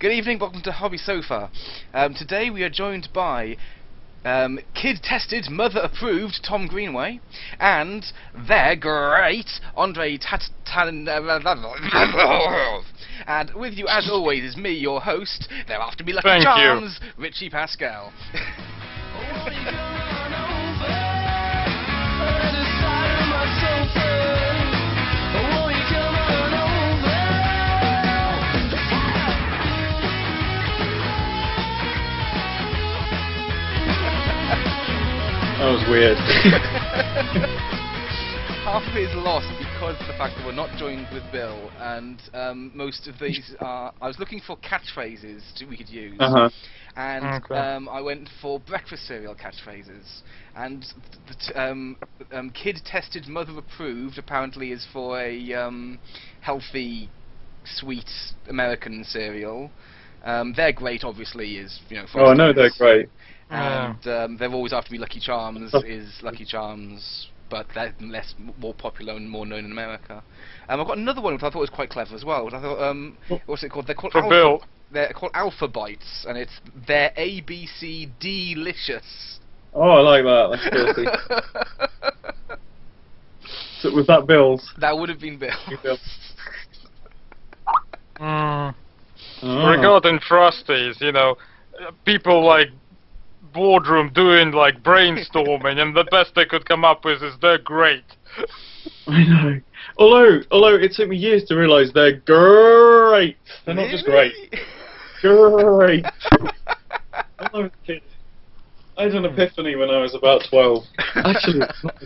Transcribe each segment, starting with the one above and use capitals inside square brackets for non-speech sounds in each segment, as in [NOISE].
Good evening, welcome to Hobby Sofa. Um, today we are joined by um, kid-tested, mother-approved Tom Greenway and their great Andre Tat Tan. and with you, as always, is me, your host. They're after me lucky Thank you. charms, Richie Pascal. [LAUGHS] That was weird. [LAUGHS] [LAUGHS] Half of it is lost because of the fact that we're not joined with Bill, and um, most of these are. I was looking for catchphrases to, we could use, Uh huh. and Okay. um, I went for breakfast cereal catchphrases. And the t- um, um, kid tested, mother approved apparently is for a um, healthy, sweet American cereal. Um, they're great, obviously, is you know. Oh, I know they're great. Yeah. And um, they're always after me. Lucky Charms is Lucky Charms, but they're less, more popular and more known in America. Um, I've got another one which I thought was quite clever as well. Which I thought, um, what's it called? They're called For Alpha, Bill. They're called Alpha Bites, and it's they're A B C delicious. Oh, I like that. That's [LAUGHS] filthy. so was that Bill's? that would have been Bill. Bill. [LAUGHS] Mm. Oh. Regarding Frosties, you know, uh, people like boardroom doing like brainstorming, and the best they could come up with is they're great. [LAUGHS] I know. Although, although it took me years to realise they're great. They're not just great. Great. [LAUGHS] I was a kid, I had an epiphany when I was about twelve. Actually, it's not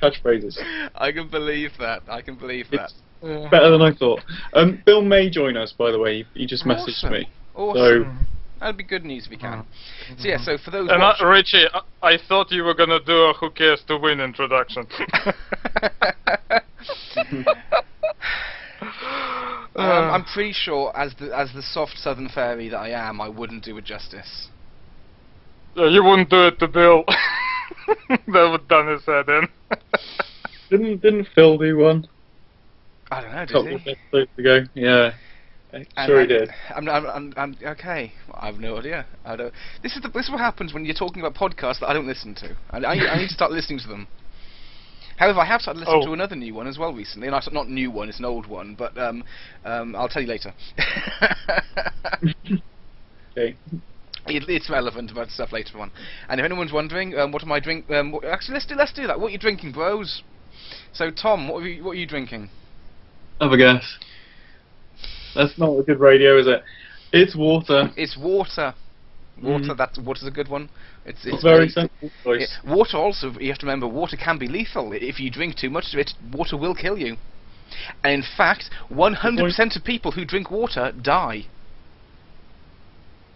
catchphrases. I can believe that. I can believe that. It's better than I thought. Um, Bill may join us, by the way. He just messaged Awesome. me. Awesome. That'd be good news if we can. So yeah, so for those And uh, Richie, I, I thought you were gonna do a "Who cares to win" introduction. [LAUGHS] um, I'm pretty sure, as the as the soft Southern fairy that I am, I wouldn't do it justice. Uh, you wouldn't do it to Bill. [LAUGHS] that would done his head in. Didn't didn't Phil do one? I don't know, A did couple of he? episodes ago. Yeah. And Sure I, he did. I'm, I'm, I'm, I'm okay. I have no idea. I don't. This is the, this is what happens when you're talking about podcasts that I don't listen to. I, I, I need to start listening to them. However, I have started listening Oh. to another new one as well recently. Not not new one, it's an old one, but um, um, I'll tell you later. [LAUGHS] Okay. It, it's relevant about stuff later on. And if anyone's wondering, um, what am I drink? Um, what, actually, let's do let's do that. What are you drinking, bros? So, Tom, what are you, what are you drinking? I have a guess. That's not a good radio, is it? It's water. It's water. Water. Mhm. That's water's a good one. It's it's very sensible choice. Yeah, water also, you have to remember, water can be lethal. If you drink too much of it, water will kill you. And in fact, 100% of people who drink water die.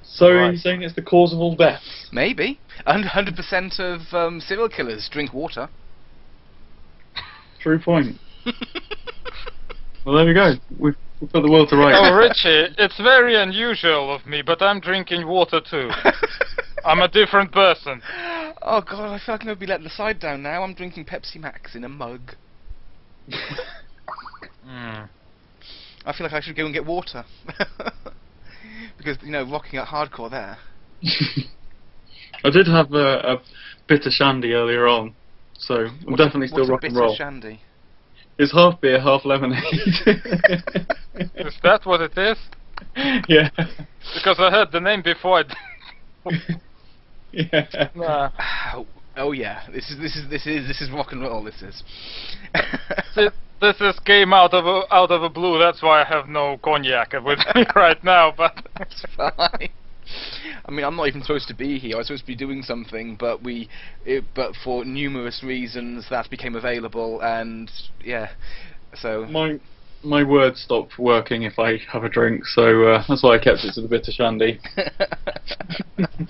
So Right. you're saying it's the cause of all deaths? Maybe. And 100% of um, serial killers drink water. True point. [LAUGHS] Well, there we go. We've, we've got the world to right. oh, Richie, it's very unusual of me, but I'm drinking water too. [LAUGHS] I'm a different person. oh god, I feel like I'm going to be letting the side down now. I'm drinking Pepsi Max in a mug. [LAUGHS] Mm. I feel like I should go and get water. [LAUGHS] because, you know, rocking out hardcore there. I did have a, a bitter shandy earlier on, so I'm What's a- definitely still what's a rock and bitter shandy? It's half beer, half lemonade. [LAUGHS] Is that what it is? yeah. Because I heard the name before. [LAUGHS] Yeah. Nah. Oh, oh yeah, this is this is this is this is rock and roll. This is. [LAUGHS] Thi- this is came out of a, out of a blue. That's why I have no cognac with me right now. But It's fine. I mean, I'm not even supposed to be here. I was supposed to be doing something, but we, it, but for numerous reasons, that became available, and yeah, so. My my words stopped working if I have a drink, so uh, that's why I kept it to the bitter shandy. [LAUGHS]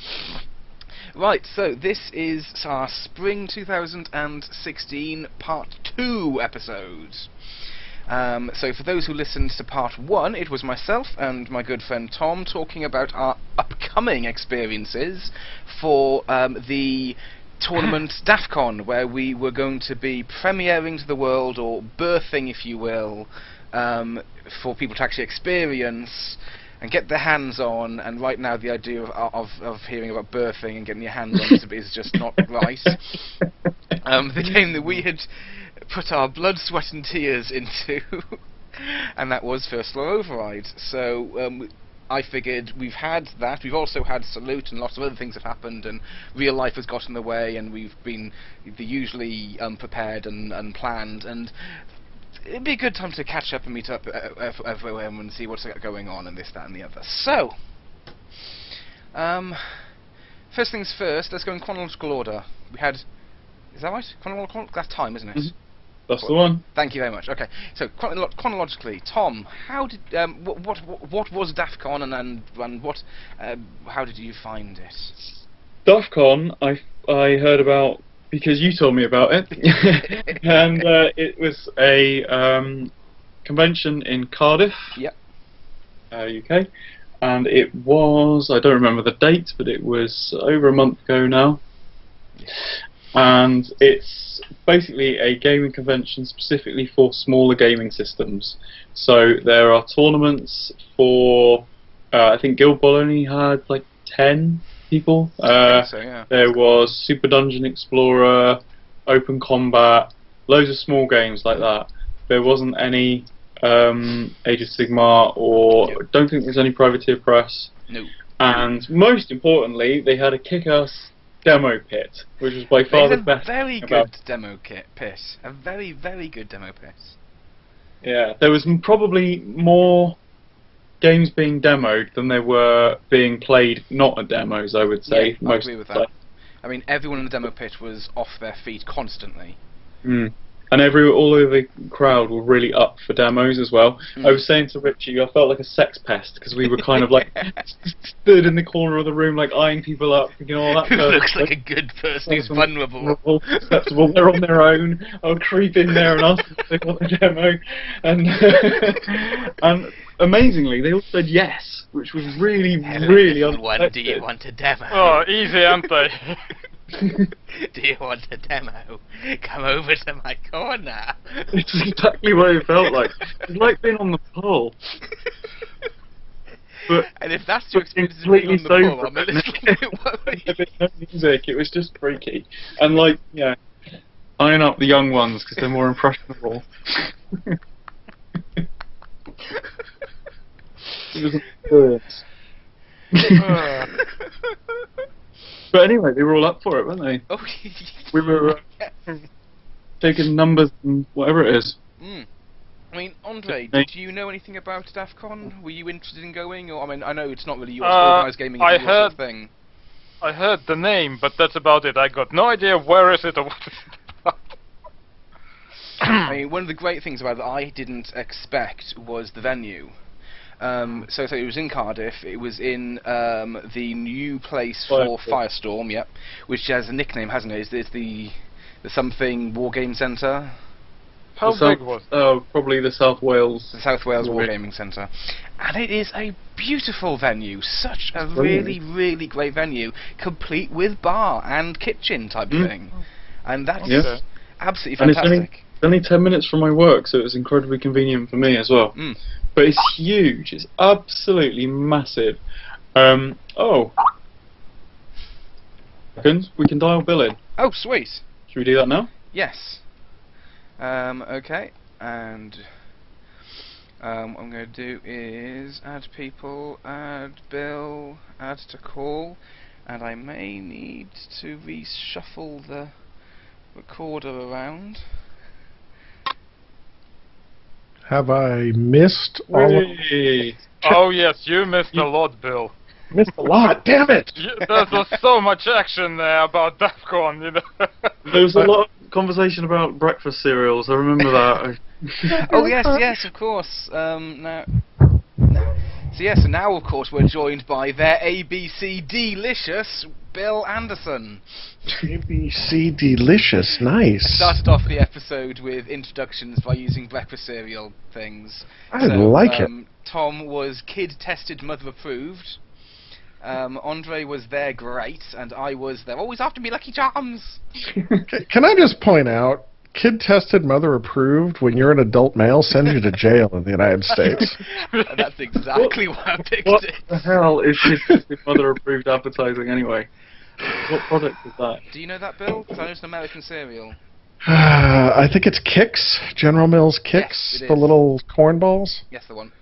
right, so this is our spring 2016 part two episode. Um, so for those who listened to part one, it was myself and my good friend Tom talking about our upcoming experiences for um, the tournament [LAUGHS] DAFCON, where we were going to be premiering to the world, or birthing, if you will, um, for people to actually experience and get their hands on. And right now, the idea of of, of hearing about birthing and getting your hands on is, is just not [LAUGHS] right. Um, the game that we had put our blood, sweat, and tears into, [LAUGHS] and that was First Floor Override. So. Um, I figured we've had that. We've also had Salute and lots of other things have happened, and real life has got in the way, and we've been the usually unprepared and unplanned. And it'd be a good time to catch up and meet up uh, uh, everyone and see what's going on and this, that, and the other. So, um, first things first. Let's go in chronological order. We had, is that right? Chronological. That's time, isn't it? Mhm. That's the one. Thank you very much. Okay, so chronologically, Tom, how did um, what, what what was DAFCON and and, and what uh, how did you find it? DAFCON, I I heard about because you told me about it, [LAUGHS] and uh, it was a um, convention in Cardiff, Yep. uh, UK, and it was I don't remember the date, but it was over a month ago now, and it's basically a gaming convention specifically for smaller gaming systems. So there are tournaments for uh, I think Guild Ball only had like ten people. Uh, so yeah. there was Super Dungeon Explorer, Open Combat, loads of small games like that. There wasn't any um, Age of Sigmar, or Yep. don't think there's any Privateer Press. No. And most importantly, they had a kick-ass demo pit, which was by far the a best. very good demo kit pit. A very very good demo pit. Yeah, there was probably more games being demoed than there were being played not at demos. I would say. Yeah, I agree with that. I mean, everyone in the demo pit was off their feet constantly. Mm. And every all over the crowd were really up for demos as well. Mm. I was saying to Richie, I felt like a sex pest because we were kind of like [LAUGHS] stood in the corner of the room, like eyeing people up, thinking, all that [LAUGHS] Who person looks like a good person who's vulnerable. vulnerable, susceptible. They're on their own. I'll creep in there and ask if they want the demo." And [LAUGHS] and amazingly, they all said yes, which was really, Hello, really little one, do you want a demo? Oh, easy, aren't they? [LAUGHS] do you want a demo? Come over to my corner. It's exactly what it felt like. It's like being on the pole. [LAUGHS] But and if that's your experience of being on the floor, I'm bit [LAUGHS] worried. Was no music. It was just freaky, and like yeah, eyeing up the young ones because they're more impressionable. it was an experience. But anyway, they were all up for it, weren't they? oh, [LAUGHS] We were uh, taking numbers and whatever it is. Mm. I mean, Andre, Hey. did you know anything about DAFCON? Were you interested in going? Or I mean, I know it's not really your Uh, organised gaming I is your sort of thing. I heard the name, but that's about it. I got no idea where is it or what is it about. I mean, one of the great things about it that I didn't expect was the venue. Um, so, so it was in Cardiff. It was in um, the new place for Firestorm. Firestorm, yep, which has a nickname, hasn't it? It's, it's the the something War Game Centre, How The South- big was it? Oh, probably the South Wales. the South Wales War Game. Wargaming Centre, and it is a beautiful venue. Such a It's really, brilliant. really great venue, complete with bar and kitchen type Mm. thing, and that's Yeah. absolutely And it's only, only 10 minutes from my work, so it was incredibly convenient for me as well. Mm. But it's huge. It's absolutely massive. Um, oh. Seconds, we can dial Bill in. Oh, sweet. Should we do that now? Yes. Um, okay, and um, what I'm going to do is add people, add Bill, add to call, and I may need to reshuffle the recorder around. Have I missed all of Oh yes, you missed a lot, Bill. missed a lot? Damn it! You, there was so much action there about [LAUGHS] DAFCON, you know. There was a lot of conversation about breakfast cereals. I remember that. [LAUGHS] [LAUGHS] oh yes, yes, of course. Um, now, now- so yes, and now of course we're joined by their ABC delicious Bill Anderson. ABC delicious, nice. Started off the episode with introductions by using breakfast cereal things. I So, like it. um, Tom was kid tested, mother approved. Um, Andre was there, great, and I was there. Always after me, Lucky Charms. [LAUGHS] Can I just point out kid tested, mother approved when you're an adult male send you to jail in the United States. [LAUGHS] That's exactly why I picked What it. What the hell is this mother approved advertising anyway? What product is that? Do you know that, Bill? 'Cause I know it's an American cereal. [SIGHS] I think it's Kix, General Mills Kix, Yes, the little corn balls. Yes, the one.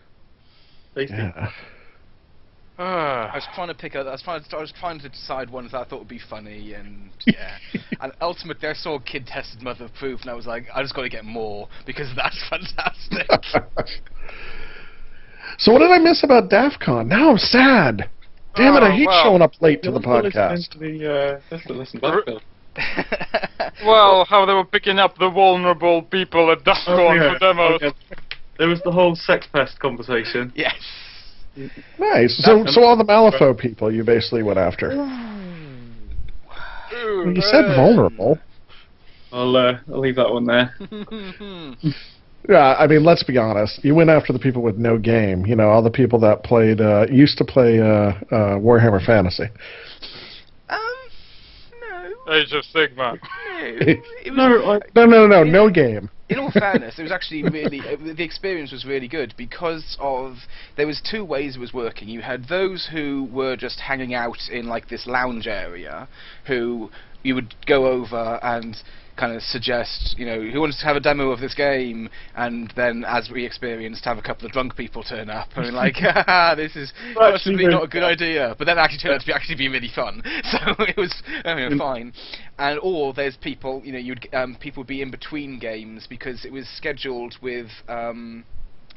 Tasty. Yeah. I was trying to pick a, I was trying to, I was trying to decide ones that I thought would be funny, and [LAUGHS] yeah. and ultimately, I saw Kid Tested Mother Proof, and I was like, I just got to get more because that's [LAUGHS] fantastic. so what did I miss about DAF CON? Now I'm sad. Damn it! I Oh, hate well. showing up late to You'll the have to listen podcast. to the, uh, to listen back, Bill. [LAUGHS] Well, how they were picking up the vulnerable people at DAFCON Oh, yeah. for demos. Oh, yeah. There was the whole sex pest conversation. yes. Nice. So That's- so all the Malifaux people you basically went after. Ooh, You said vulnerable. I'll uh, I'll leave that one there. [LAUGHS] Yeah, I mean, let's be honest. You went after the people with no game. You know, all the people that played uh, used to play uh, uh, Warhammer Fantasy. um, no. Age of Sigmar. No. [LAUGHS] It was, No, I, No, no, no, no game. In all fairness, it was actually really uh, the experience was really good because of there was two ways it was working. You had those who were just hanging out in like this lounge area, who you would go over and kind of suggest, you know, who wants to have a demo of this game, and then as we experienced, have a couple of drunk people turn up and be like, [LAUGHS] Haha, this is [LAUGHS] Actually possibly not a good idea, but then it actually turned out to be actually be really fun. [LAUGHS] So it was, I mean, fine. And or there's people, you know, you'd um, people would be in between games because it was scheduled with. Um,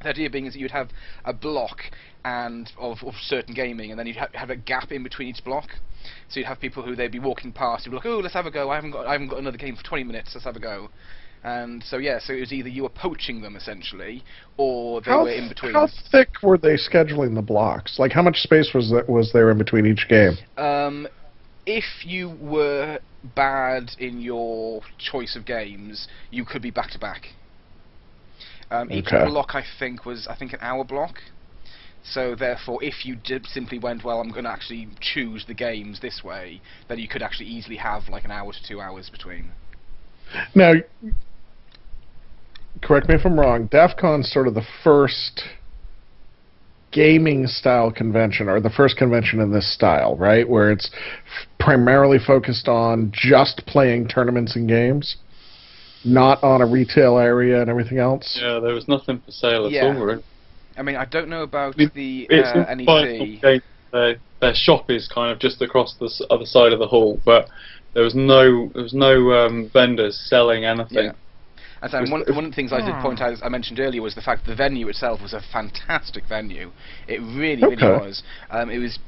the idea being is that you'd have a block and of, of certain gaming, and then you'd ha- have a gap in between each block. So you'd have people who they'd be walking past, you'd be like, "Oh, let's have a go. I haven't got, I haven't got another game for 20 minutes. Let's have a go." And so yeah, so it was either you were poaching them essentially, or they How, were in between. how thick were they scheduling the blocks? Like, how much space was that was there in between each game? Um, if you were bad in your choice of games, you could be back to back. Um, each Okay. block, I think, was I think an hour block. So therefore, if you did simply went, well, I'm going to actually choose the games this way, then you could actually easily have like an hour to two hours between. Now, correct me if I'm wrong. DAF CON's sort of the first gaming style convention, or the first convention in this style, right? Where it's f- primarily focused on just playing tournaments and games, not on a retail area and everything else. yeah, there was nothing for sale at Yeah. all. Really. I mean, I don't know about It- the It's uh, NEC. Game, their, their shop is kind of just across the other side of the hall, but there was no there was no um, vendors selling anything. Yeah. And so one, one of the things I did point out, as I mentioned earlier, was the fact the venue itself was a fantastic venue. It really, really was. Um, it was,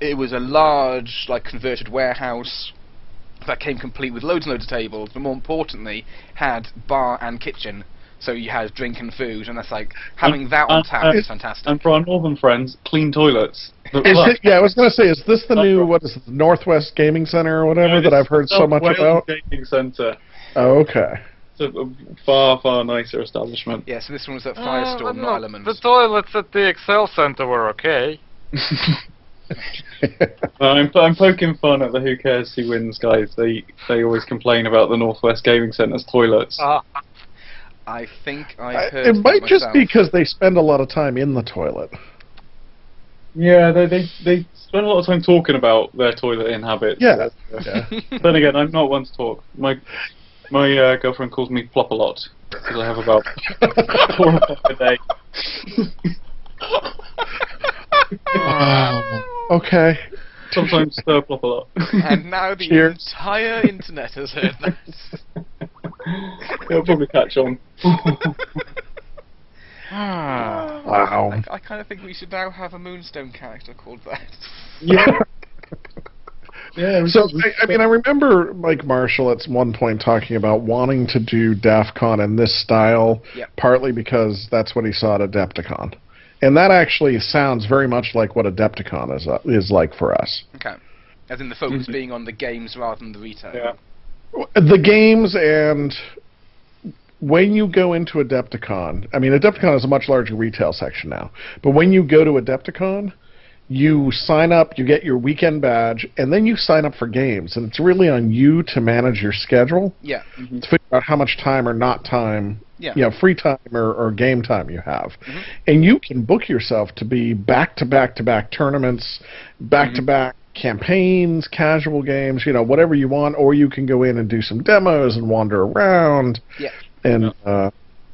it was a large, like converted warehouse that came complete with loads and loads of tables, but more importantly, had bar and kitchen. So you had drink and food, and that's like having that on and- tap and- is fantastic. And for our northern friends, clean toilets. Is it, yeah, I was going to say, is this the new what is it, the Northwest Gaming Center or whatever Yeah, that I've heard so much Wales about? Gaming Centre. Oh, okay. It's a a far far nicer establishment. yeah, so this one was at Uh, Firestorm, but not no, Elements. The toilets at the Excel Center were okay. [LAUGHS] [LAUGHS] I'm, I'm poking fun at the Who Cares Who Wins guys. They they always complain about the Northwest Gaming Centre's toilets. Ah, I think I I- heard it might just myself. be because they spend a lot of time in the toilet. Yeah, they, they they spend a lot of time talking about their toilet in habits. Yeah. Uh, Yeah. [LAUGHS] then again, I'm not one to talk. My my uh, girlfriend calls me plop a lot because I have about [LAUGHS] four or five a day. Oh, okay. Sometimes stir plop a lot. and now the Cheers. entire internet has heard that. It'll probably catch on. ah. Wow. I, I kind of think we should now have a Moonstone character called that. yeah. [LAUGHS] Yeah. So I, I mean, I remember Mike Marshall at one point talking about wanting to do DAF CON in this style, Yep. partly because that's what he saw at Adepticon, and that actually sounds very much like what Adepticon is uh, is like for us. Okay. As in the focus Mhm. being on the games rather than the retail. Yeah. The games and when you go into Adepticon, I mean, Adepticon is a much larger retail section now, but when you go to Adepticon, you sign up, you get your weekend badge, and then you sign up for games. And it's really on you to manage your schedule Yeah. to figure out how much time or not time, Yeah. you know, free time or, or game time you have. Mhm. And you can book yourself to be back to back to back tournaments, back to back campaigns, casual games, you know, whatever you want, or you can go in and do some demos and wander around. Yeah. And uh,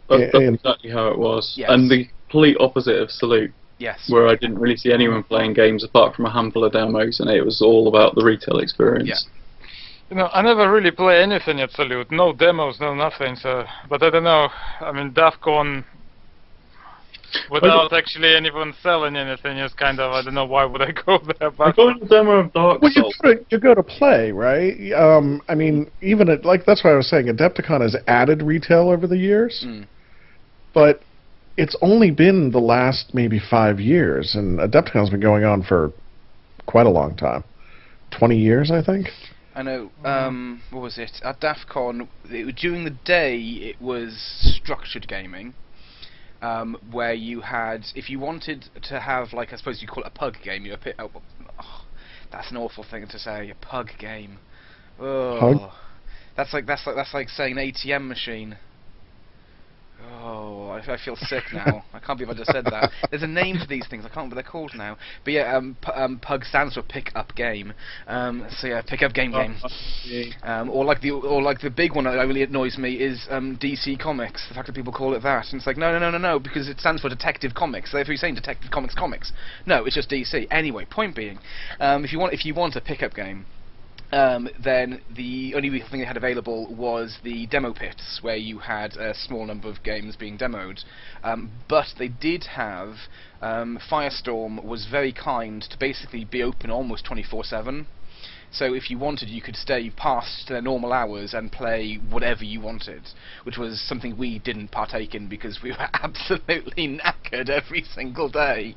That's, that's and- exactly how it was. Yes. And the complete opposite of Salute, Yes. where I didn't really see anyone playing games apart from a handful of demos, and it was all about the retail experience. Yeah. You know, I never really play anything at Salute. No demos, no nothing. So, but I don't know. I mean, DAFCON, without actually anyone selling anything, is kind of I don't know why would I go there. I But got a demo of Dark Well, you Souls. go, to, you go to play, right? Um, I mean, even at, like that's why I was saying. Adepticon has added retail over the years, Mm. but it's only been the last maybe five years, and Adepticon's been going on for quite a long time, twenty years, I think. I know. Um, what was it? At DAF CON, it, during the day, it was structured gaming, um, where you had, if you wanted to have, like, I suppose you call it a pug game, you pick, oh, oh, that's an awful thing to say, a pug game. Oh, Pug? That's like that's like that's like saying an ATM machine. Oh, I, I feel sick now. I can't believe I just said that. There's a name for these things. I can't remember what they're called now. But yeah, um, p- um, PUG stands for pick up game. Um, so yeah, pick up game game. Um, or like the or like the big one that really annoys me is um, DC Comics. The fact that people call it that, and it's like no no no no no because it stands for Detective Comics. So if you're saying Detective Comics Comics, no, it's just DC. Anyway, point being, um, if you want if you want a pickup game. Um, then the only thing they had available was the demo pits, where you had a small number of games being demoed. Um, but they did have um, Firestorm was very kind to basically be open almost 24/7. So if you wanted, you could stay past their normal hours and play whatever you wanted, which was something we didn't partake in because we [LAUGHS] were absolutely knackered every single day.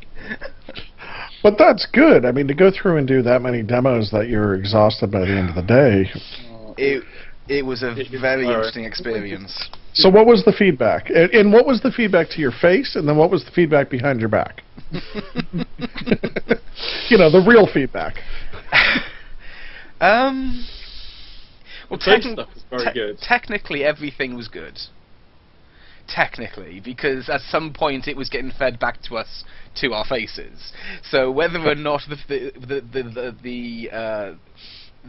But that's good. I mean, to go through and do that many demos that you're exhausted by the end of the day. it it was a very interesting experience. So, what was the feedback? And, and what was the feedback to your face? And then what was the feedback behind your back? [LAUGHS] [LAUGHS] you know, the real feedback. Um. Well, stuff is very te- good. Technically, everything was good. Technically, because at some point it was getting fed back to us to our faces. So whether or not the the the the the, the, uh,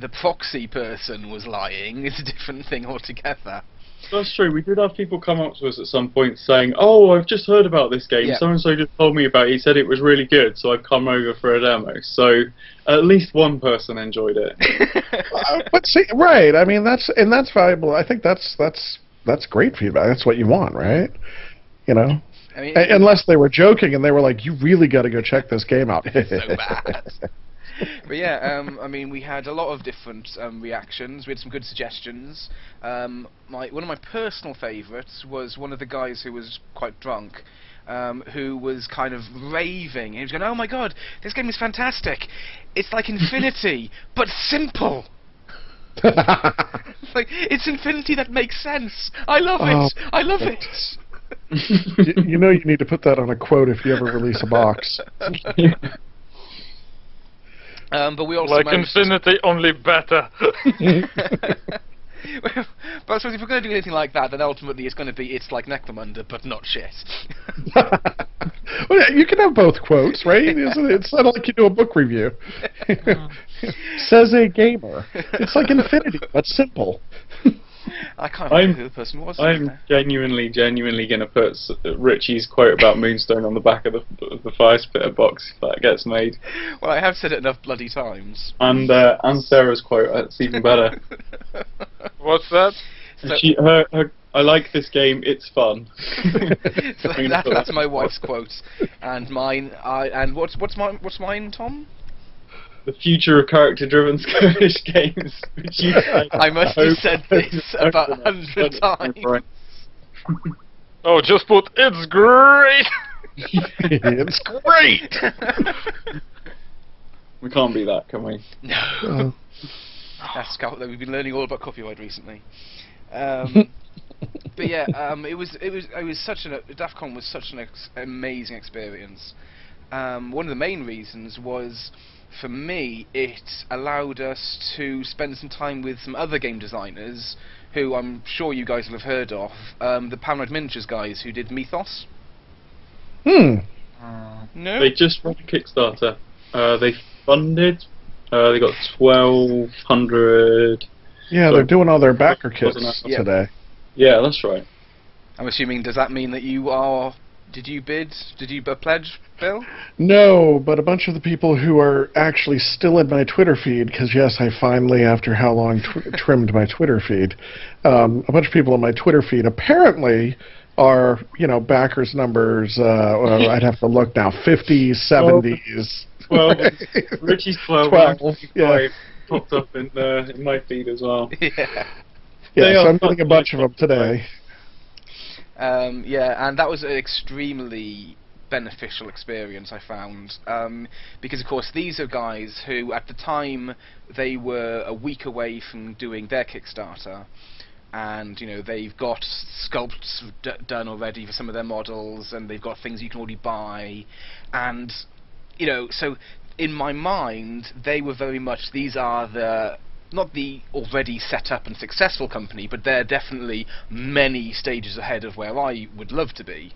the proxy person was lying is a different thing altogether. That's true. We did have people come up to us at some point saying, "Oh, I've just heard about this game. Yeah. So and so just told me about it. He said it was really good, so I've come over for a demo." So at least one person enjoyed it. [LAUGHS] Uh, but see, right? I mean, that's and that's valuable. I think that's that's that's great feedback. That's what you want, right? You know, I mean, A- unless they were joking and they were like, "You really got to go check this game out." so bad. [LAUGHS] [LAUGHS] but yeah, um, I mean, we had a lot of different um, reactions. We had some good suggestions. Um, my one of my personal favourites was one of the guys who was quite drunk. Um, who was kind of raving. He was going, "Oh my god, this game is fantastic! It's like Infinity, [LAUGHS] but simple. It's like it's Infinity that makes sense. I love Oh, it. I love it." [LAUGHS] you, you know, you need to put that on a quote if you ever release a box. Um, but we also like managed to- Infinity, only better. [LAUGHS] but I suppose if we're going to do anything like that, then ultimately it's going to be it's like Necromunda, but not shit. [LAUGHS] well, yeah, you can have both quotes, right? [LAUGHS] Isn't it? It's not like you do a book review. Says a gamer. It's like Infinity, but simple. I can't I'm- who the person was. I'm genuinely, genuinely going to put Richie's quote about Moonstone on the back of the, of the fire spitter box if that gets made, well, I have said it enough bloody times. and uh, and Sarah's quote. That's even better. [LAUGHS] What's that? So- she, her, her, I like this game. It's fun. [LAUGHS] [LAUGHS] so that, that's my wife's quote, and mine. I and what's what's mine? What's mine, Tom? The future of character-driven [LAUGHS] skirmish games. Which you [LAUGHS] I must have said [LAUGHS] this about a hundred times. Oh, just put it's great. it's great. We can't be that, can we? no, Uh, that's co- we've been learning all about copyright recently. Um, but yeah, um, it was it was it was such an DAFCON was such an ex- amazing experience. um, one of the main reasons was, for me, it allowed us to spend some time with some other game designers who I'm sure you guys will have heard of, um, the Paranoid Miniatures guys who did Mythos. Hmm. No. They just ran a Kickstarter. Uh, they funded. Uh, they got twelve hundred. Yeah, they're doing all their backer kits Wasn't Yeah. today. Yeah, that's right. I'm assuming. Does that mean that you are? Did you bid? Did you b- pledge, Bill? No, but a bunch of the people who are actually still in my Twitter feed, because yes, I finally, after how long, tw- [LAUGHS] trimmed my Twitter feed. Um, a bunch of people on my Twitter feed apparently are, you know, backers numbers. Uh, well, [LAUGHS] I'd have to look now, 50s, 70s. Well, [LAUGHS] Richie's twelve. 12, and yeah. popped up in uh, in my feed as well. yeah. Yeah, so I'm getting a bunch of them today. Um, yeah, and that was an extremely beneficial experience I found. Um, because of course these are guys who at the time they were a week away from doing their Kickstarter. And you know they've got sculpts d- done already for some of their models and they've got things you can already buy. And you know so in my mind they were very much these are the not the already set up and successful company, but they're definitely many stages ahead of where I would love to be.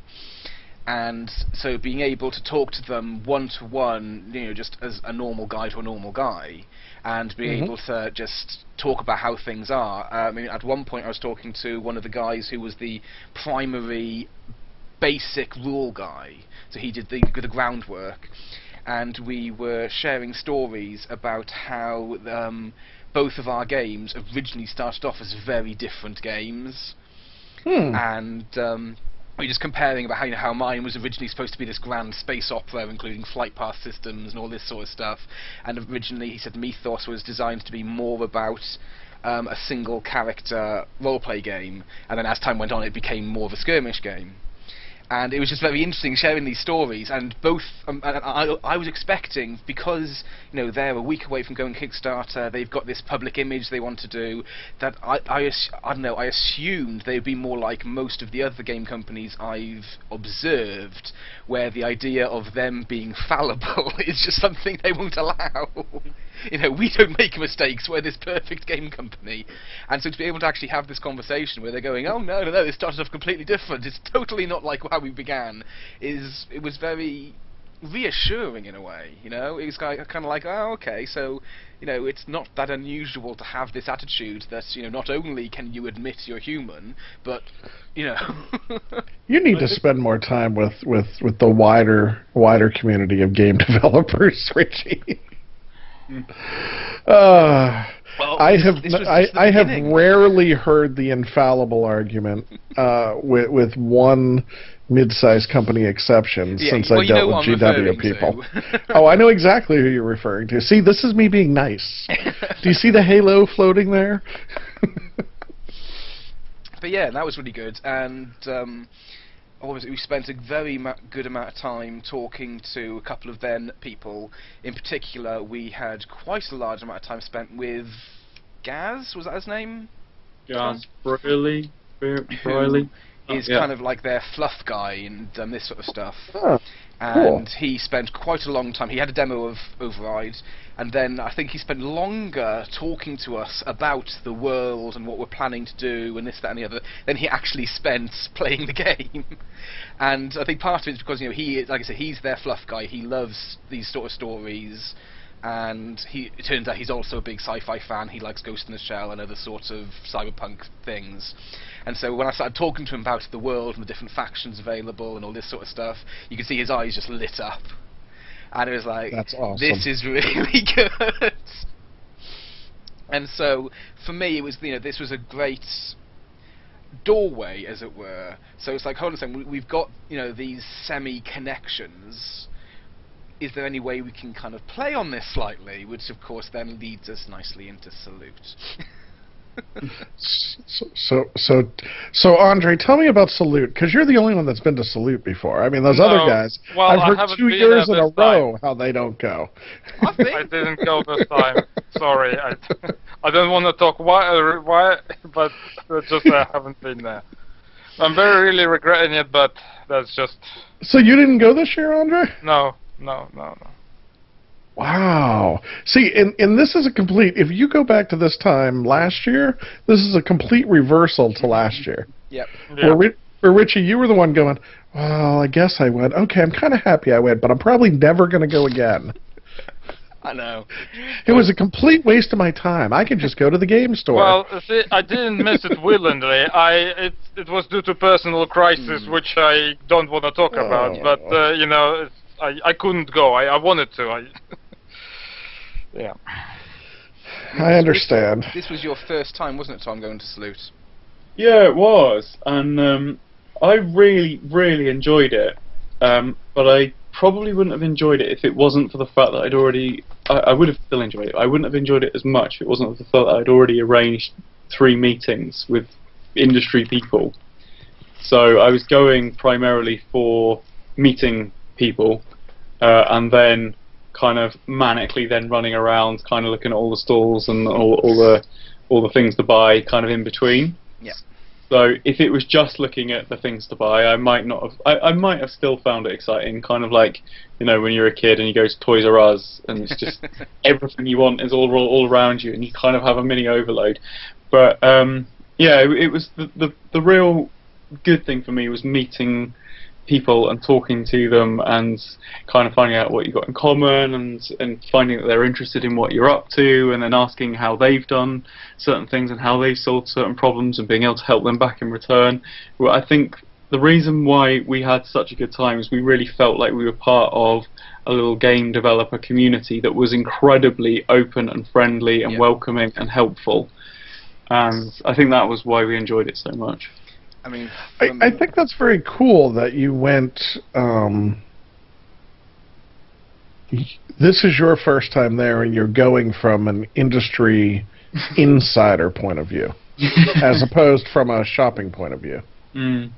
And so being able to talk to them one to one, you know, just as a normal guy to a normal guy, and being Mhm. able to just talk about how things are. Uh, I mean, at one point I was talking to one of the guys who was the primary basic rule guy, so he did the, the groundwork, and we were sharing stories about how um, both of our games originally started off as very different games, Hmm. and um, we were just comparing about how you know how mine was originally supposed to be this grand space opera, including flight path systems and all this sort of stuff, and originally he said Mythos was designed to be more about um, a single character roleplay game, and then as time went on, it became more of a skirmish game. And it was just very interesting sharing these stories, and both um, I, I was expecting because you know they're a week away from going Kickstarter, they've got this public image they want to do. That I I, I don't know. I assumed they'd be more like most of the other game companies I've observed, where the idea of them being fallible [LAUGHS] is just something they won't allow. You know, we don't make mistakes. We're this perfect game company, and so to be able to actually have this conversation where they're going, "Oh no, no, no, this started off completely different. It's totally not like how we began," is it was very reassuring in a way. You know, it was kind of like, "Oh, okay, so." You know, it's not that unusual to have this attitude that you know not only can you admit you're human, but you know. [LAUGHS] You need to spend more time with, with, with the wider wider community of game [LAUGHS] developers, Richie. Uh, Well, I have I, I have rarely heard the infallible argument [LAUGHS] uh, with with one mid-sized company exception Yeah, since well, I you know dealt with GW people. oh, I know exactly who you're referring to. See, this is me being nice. Do you see the halo floating there? [LAUGHS] but yeah, that was really good, and um, what was it? We spent a very ma- good amount of time talking to a couple of then people. In particular, we had quite a large amount of time spent with Gaz. Was that his name? Gaz Briley. Briley. Is yeah. kind of like their fluff guy and um, this sort of stuff. Oh, and he spent quite a long time. He had a demo of Override, and then I think he spent longer talking to us about the world and what we're planning to do and this, that, and the other than he actually spent [LAUGHS] playing the game. and I think part of it is because you know he, like I said, he's their fluff guy. He loves these sort of stories. And he, it turns out he's also a big sci-fi fan. He likes Ghost in the Shell and other sorts of cyberpunk things. And so when I started talking to him about the world and the different factions available and all this sort of stuff, you could see his eyes just lit up. And it was like, awesome. this is [LAUGHS] really good. and so for me, it was you know this was a great doorway, as it were. So it's like, hold on a second, we- we've got you know these semi connections. Is there any way we can kind of play on this slightly? Which of course then leads us nicely into Salute. [LAUGHS] So, so, so, so, Andre, tell me about Salute, because you're the only one that's been to Salute before. I mean, those No, other guys, well, I've heard haven't two years in a time. row how they don't go. I've. I didn't go this time. Sorry, I, I don't want to talk why, uh, why, but just I haven't been there. I'm very really regretting it, but that's just So you didn't go this year, Andre? no. no, no, no. Wow. See, and and this is a complete. If you go back to this time last year, this is a complete reversal to last year. Yep. Yeah. Where, Ri- where Richie, you were the one going. Well, I guess I went. Okay, I'm kind of happy I went, but I'm probably never going to go again. [LAUGHS] I know. It was a complete waste of my time. I could just go to the game store. Well, see, I didn't miss it willingly. I it it was due to personal crisis, which I don't want to talk about. Oh. But uh, you know, it's, I I couldn't go. I I wanted to. I yeah. I understand. This was your first time, wasn't it, Tom, going to Salute? Yeah, it was, and um, I really, really enjoyed it. Um, but I probably wouldn't have enjoyed it if it wasn't for the fact that I'd already. I, I would have still enjoyed it. I wouldn't have enjoyed it as much if it wasn't for the fact that I'd already arranged three meetings with industry people. So I was going primarily for meeting people, uh, and then kind of manically then running around, kind of looking at all the stalls and all, all the all the things to buy, kind of in between. Yeah. So if it was just looking at the things to buy, I might not have. I, I might have still found it exciting, kind of like you know when you're a kid and you go to Toys R Us and it's just [LAUGHS] everything you want is all all around you, and you kind of have a mini overload. But um, yeah, it, it was the, the the real good thing for me was meeting people and talking to them and kind of finding out what you've got in common and and finding that they're interested in what you're up to and then asking how they've done certain things and how they've solved certain problems and being able to help them back in return. Well, I think the reason why we had such a good time is we really felt like we were part of a little game developer community that was incredibly open and friendly and Yeah. welcoming and helpful. And I think that was why we enjoyed it so much. I mean, I, from- I think that's very cool that you went. Um, this is your first time there, and you're going from an industry [LAUGHS] insider point of view, as [LAUGHS] opposed from a shopping point of view. Mm.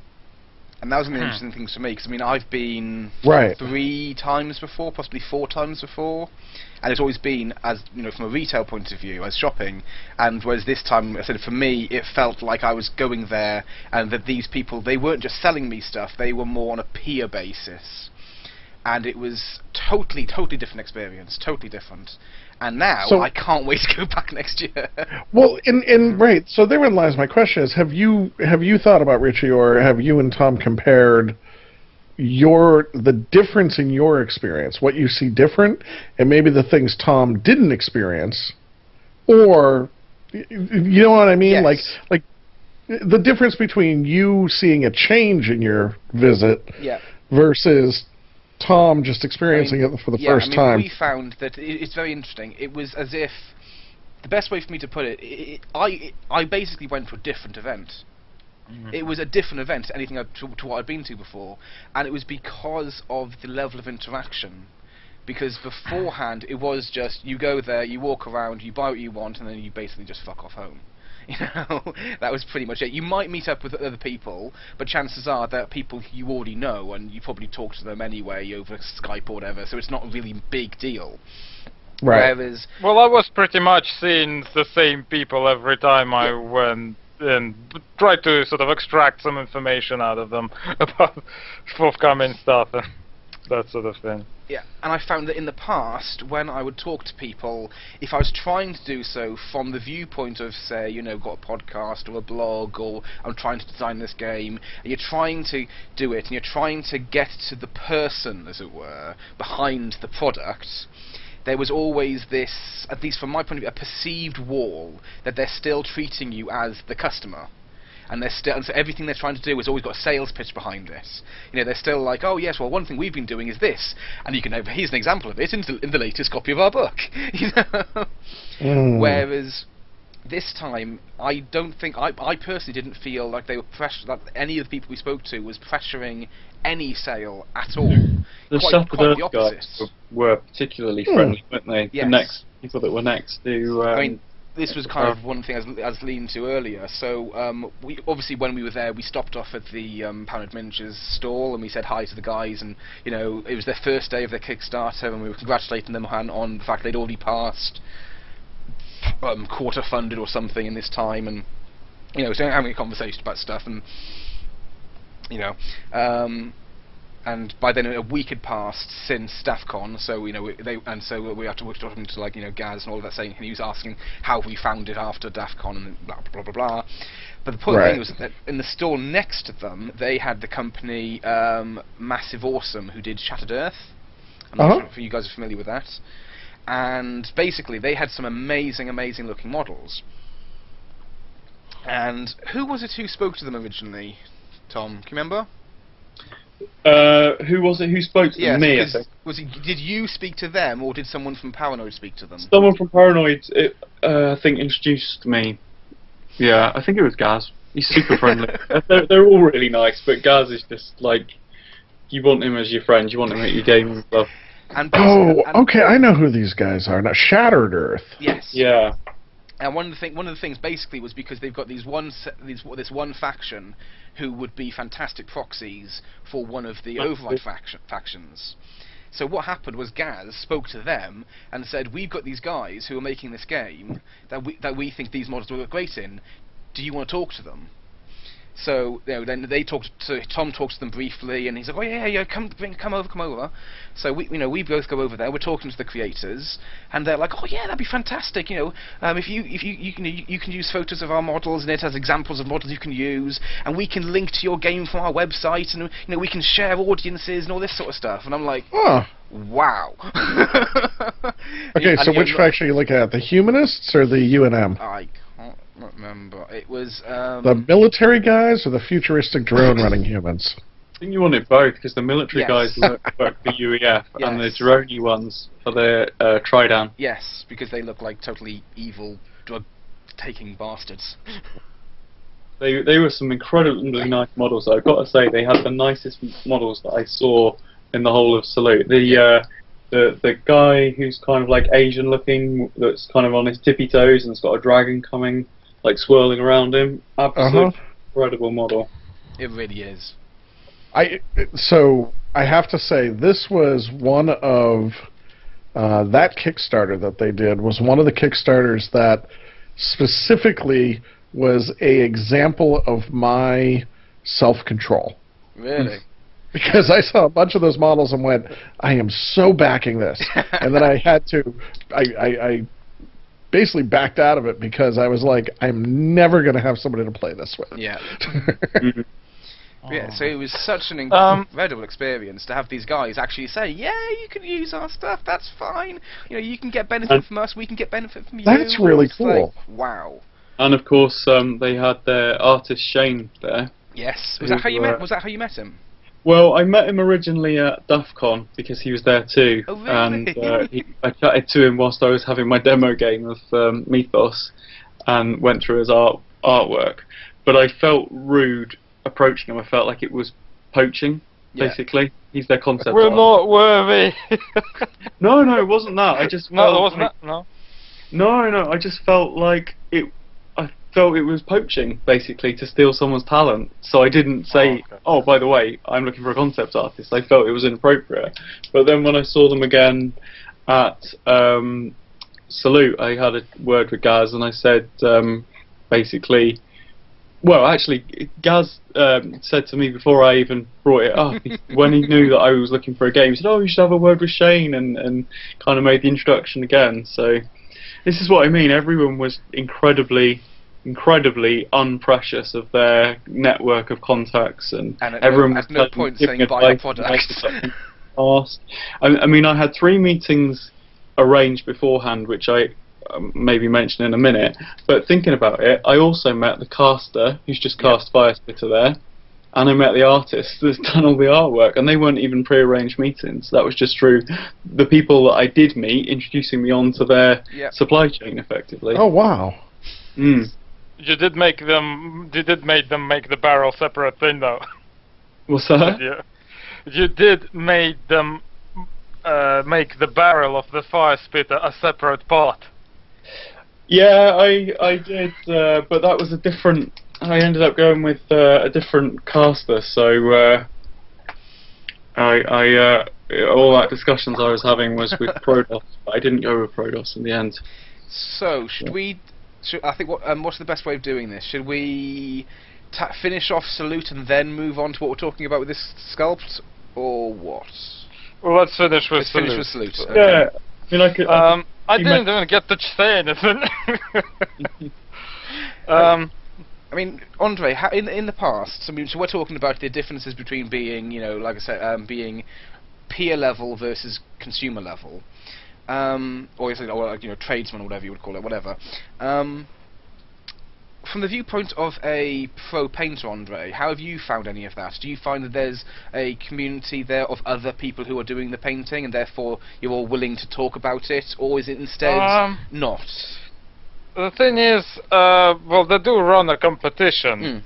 and that was one of the Hmm. interesting things for me because I mean I've been Right. three times before, possibly four times before, and it's always been as you know from a retail point of view as shopping. And whereas this time, I said for me, it felt like I was going there, and that these people they weren't just selling me stuff; they were more on a peer basis, and it was totally, totally different experience, totally different. And now So- I can't wait to go [LAUGHS] back next year. Well, and and right. So therein lies my question: Is have you have you thought about Richie, or have you and Tom compared your the difference in your experience, what you see different, and maybe the things Tom didn't experience, or you know what I mean? Yes. Like like the difference between you seeing a change in your visit yeah. versus Tom just experiencing I mean, it for the yeah, first I mean, time. We found that it, it's very interesting. It was as if the best way for me to put it, i i I I basically went to a different event. Mm-hmm. It was a different event to anything I, to, to what I'd been to before, and it was because of the level of interaction. Because beforehand, it was just you go there, you walk around, you buy what you want, and then you basically just fuck off home. [LAUGHS] You know, that was pretty much it. You might meet up with other people, but chances are they're people you already know, and you probably talk to them anyway over Skype or whatever. So it's not a really big deal. right. Whereas, Well, I was pretty much seeing the same people every time I went and try to sort of extract some information out of them [LAUGHS] about forthcoming stuff and that sort of thing. Yeah, and I found that in the past, when I would talk to people, if I was trying to do so from the viewpoint of, say, you know, got a podcast or a blog, or I'm trying to design this game, and you're trying to do it, and you're trying to get to the person, as it were, behind the product, there was always this, at least from my point of view, a perceived wall that they're still treating you as the customer and they're still and so everything they're trying to do has always got a sales pitch behind it. You know, they're still like, oh yes, well one thing we've been doing is this, and you can have, here's an example of it in the, in the latest copy of our book. [LAUGHS] You know, Mm. whereas this time I don't think I I personally didn't feel like they were pressure that any of the people we spoke to was pressuring any sale at all. The quite, quite Earth the guys opposite. were, were particularly Hmm. friendly, weren't they? Yes. The next people that were next to. Um, I mean, this was kind of one thing I was, I was leaning to earlier. So, um, we obviously when we were there, we stopped off at the um, Paranoid Miniatures stall and we said hi to the guys. And you know, it was their first day of their Kickstarter, and we were congratulating them on, on the fact they'd already passed um, quarter funded or something in this time, and you know, so having a conversation about stuff, and you know, um, and by then a week had passed since DAFCON, so you know they and so we had to talking to like you know Gaz and all of that saying, and he was asking how we found it after DAFCON and blah blah blah blah. But the point Right. thing was that in the store next to them, they had the company um, Massive Awesome, who did Shattered Earth. I'm not Uh-huh. sure if you guys are familiar with that. And basically, they had some amazing, amazing looking models. And who was it who spoke to them originally? Tom, can you remember? Uh, who was it who spoke to Yes, me? I think. was it, did you speak to them, or did someone from Paranoid speak to them? Someone from Paranoid, it, uh, I think, introduced me. Yeah, I think it was Gaz. He's super friendly. [LAUGHS] they're, they're all really nice, but Gaz is just like you want him as your friend. You want him at your gaming club. And Oh, and- okay. I know who these guys are now. Shattered Earth. Yes. Yeah. And one of the thing, one of the things basically was because they've got these one these this one faction who would be fantastic proxies for one of the That's Override faction, factions. So what happened was Gaz spoke to them and said, "We've got these guys who are making this game that we that we think these models will look great in. Do you want to talk to them?" So you know, then they talked to Tom talks to them briefly, and he's like, "Oh yeah, yeah, come, bring, come over, come over." So we, you know, we both go over there. We're talking to the creators, and they're like, "Oh yeah, that'd be fantastic. You know, um, if you if you you can you, you can use photos of our models, and it has examples of models you can use, and we can link to your game from our website, and you know, we can share audiences and all this sort of stuff." And I'm like, Oh. "Wow." [LAUGHS] Okay, And so which faction are you looking at? The Humanists or the UNM? I remember. It was um, The military guys or the futuristic drone [LAUGHS] running humans? I think you wanted both because the military Yes. guys work, work for [LAUGHS] UEF and the Yes. drony ones for the uh, Tridan. yes, because they look like totally evil drug-taking bastards. They they were some incredibly nice models. I've got to say they had the nicest models that I saw in the whole of Salute. The uh, the the guy who's kind of like Asian looking, that's kind of on his tippy toes and's got a dragon coming, like swirling around him. Absolute Uh-huh. incredible model. It really is. I so I have to say this was one of uh, that Kickstarter that they did was one of the Kickstarters that specifically was a example of my self control Really. because I saw a bunch of those models and went, I am so backing this, [LAUGHS] and then I had to, I, I, I basically backed out of it because I was like, I'm never going to have somebody to play this with. Yeah. [LAUGHS] Mhm. Yeah, so it was such an Um, incredible experience to have these guys actually say, "Yeah, you can use our stuff. That's fine. You know, you can get benefit from us. We can get benefit from you." That's really It's like, cool. wow. And of course, um, they had their artist Shane there. Yes. Was that how you were- met? Was that how you met him? Well, I met him originally at DAFCON because he was there too, Oh, really? and [LAUGHS] uh, he, I chatted to him whilst I was having my demo game of um, Mythos, and went through his art artwork. But I felt rude approaching him. I felt like it was poaching, Yeah. basically. He's their concept. We're art. not worthy. No, no, it wasn't that. I just [LAUGHS] no, it wasn't like- that. No. No, no, I just felt like felt it was poaching, basically, to steal someone's talent. So I didn't say, Oh, "Oh, by the way, I'm looking for a concept artist." I felt it was inappropriate. But then when I saw them again at um, Salute, I had a word with Gaz, and I said, um, basically, well, actually, Gaz um, said to me before I even brought it up, [LAUGHS] when he knew that I was looking for a game, he said, "Oh, you should have a word with Shane," and and kind of made the introduction again. So this is what I mean. Everyone was incredibly, incredibly unprecious of their network of contacts, and, And at no- everyone at was no point saying, "Buy our product." making Asked. I, I mean, I had three meetings arranged beforehand, which I um, maybe mention in a minute. But thinking about it, I also met the caster, who's just cast Fire Spitter there, and I met the artist that's [LAUGHS] done all the artwork, and they weren't even pre-arranged meetings. That was just through the people that I did meet, introducing me onto their Yeah. supply chain, effectively. Oh wow! Mm. You did make them. You did make them make the barrel separate thing though. What's that? [LAUGHS] you, you did made them uh, make the barrel of the fire spitter a separate part. Yeah, I I did, uh, but that was a different. I ended up going with uh, a different caster, so uh, I I uh, all that discussions I was having was with [LAUGHS] Prodos, but I didn't go with Prodos in the end. So should Yeah. we? Should, I think what um, what's the best way of doing this? Should we ta- finish off salute and then move on to what we're talking about with this sculpt, or what? Well, let's finish with Let's finish salute. with salute. Yeah, Okay. I mean, I could. I Um, I didn't might- even get to say anything. [LAUGHS] um, I mean, Andre, how, in in the past, I mean, so we're talking about the differences between being, you know, like I said, um, being peer level versus consumer level, um, or you know, tradesman or whatever you would call it, whatever. Um, from the viewpoint of a pro painter, Andre, how have you found any of that? Do you find that there's a community there of other people who are doing the painting, and therefore you're all willing to talk about it, or is it instead Um, not? the thing is, uh, well, they do run a competition.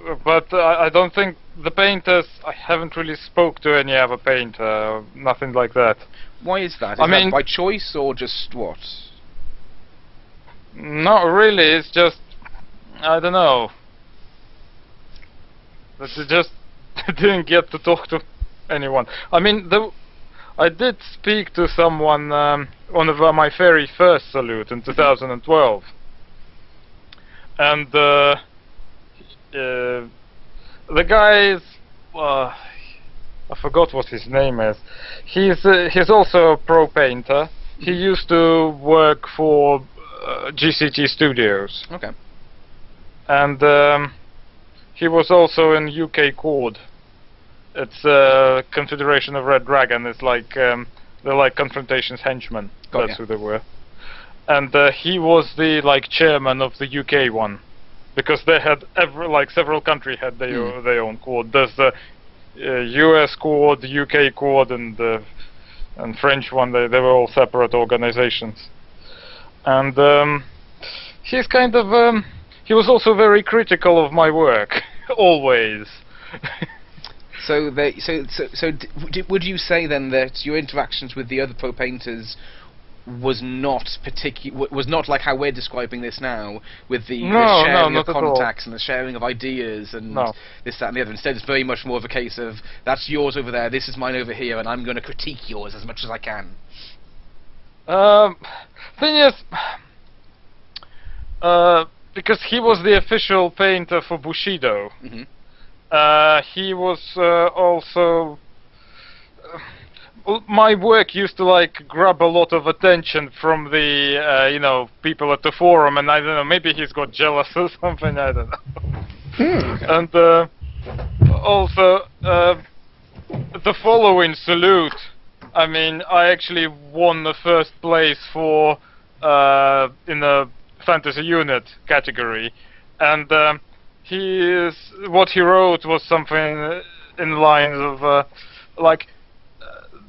Mm. but uh, I don't think the painters. I haven't really spoke to any other painter, nothing like that. Why is that? Is I that mean- by choice or just what? Not really. It's just I don't know. That they just I [LAUGHS] didn't get to talk to anyone. I mean, the, I did speak to someone um, on the, my very first salute in 2012, and uh, uh, the guy is. Uh, I forgot what his name is. He's uh, he's also a pro painter. He used to work for uh, GCT Studios, Okay. and um, he was also in UK Chord. It's a Confederation of Red Dragon. It's like um, they're like Confrontation's henchmen. Got That's ya. who they were. And uh, he was the like chairman of the UK one, because they had every like several countries had their o- their own chord. There's the uh, US chord, the UK chord, and the and French one. They they were all separate organizations. And um, he's kind of um, he was also very critical of my work, [LAUGHS] always. [LAUGHS] So, they, so, so, so, d- would you say then that your interactions with the other pro painters was not particular, was not like how we're describing this now, with the, the No, no, sharing not of contacts and the sharing of ideas and No. this, that, and the other. Instead, it's very much more of a case of that's yours over there, this is mine over here, and I'm going to critique yours as much as I can. Um, thing is, uh, because he was the official painter for Bushido, hmm uh, he was uh, also. My work used to like grab a lot of attention from the uh, you know people at the forum, and I don't know maybe he's got jealous or [LAUGHS] something. I don't know. Hmm. And uh, also uh, the following salute. I mean, I actually won the first place for uh, in the fantasy unit category, and um, he is what he wrote was something in lines of uh, like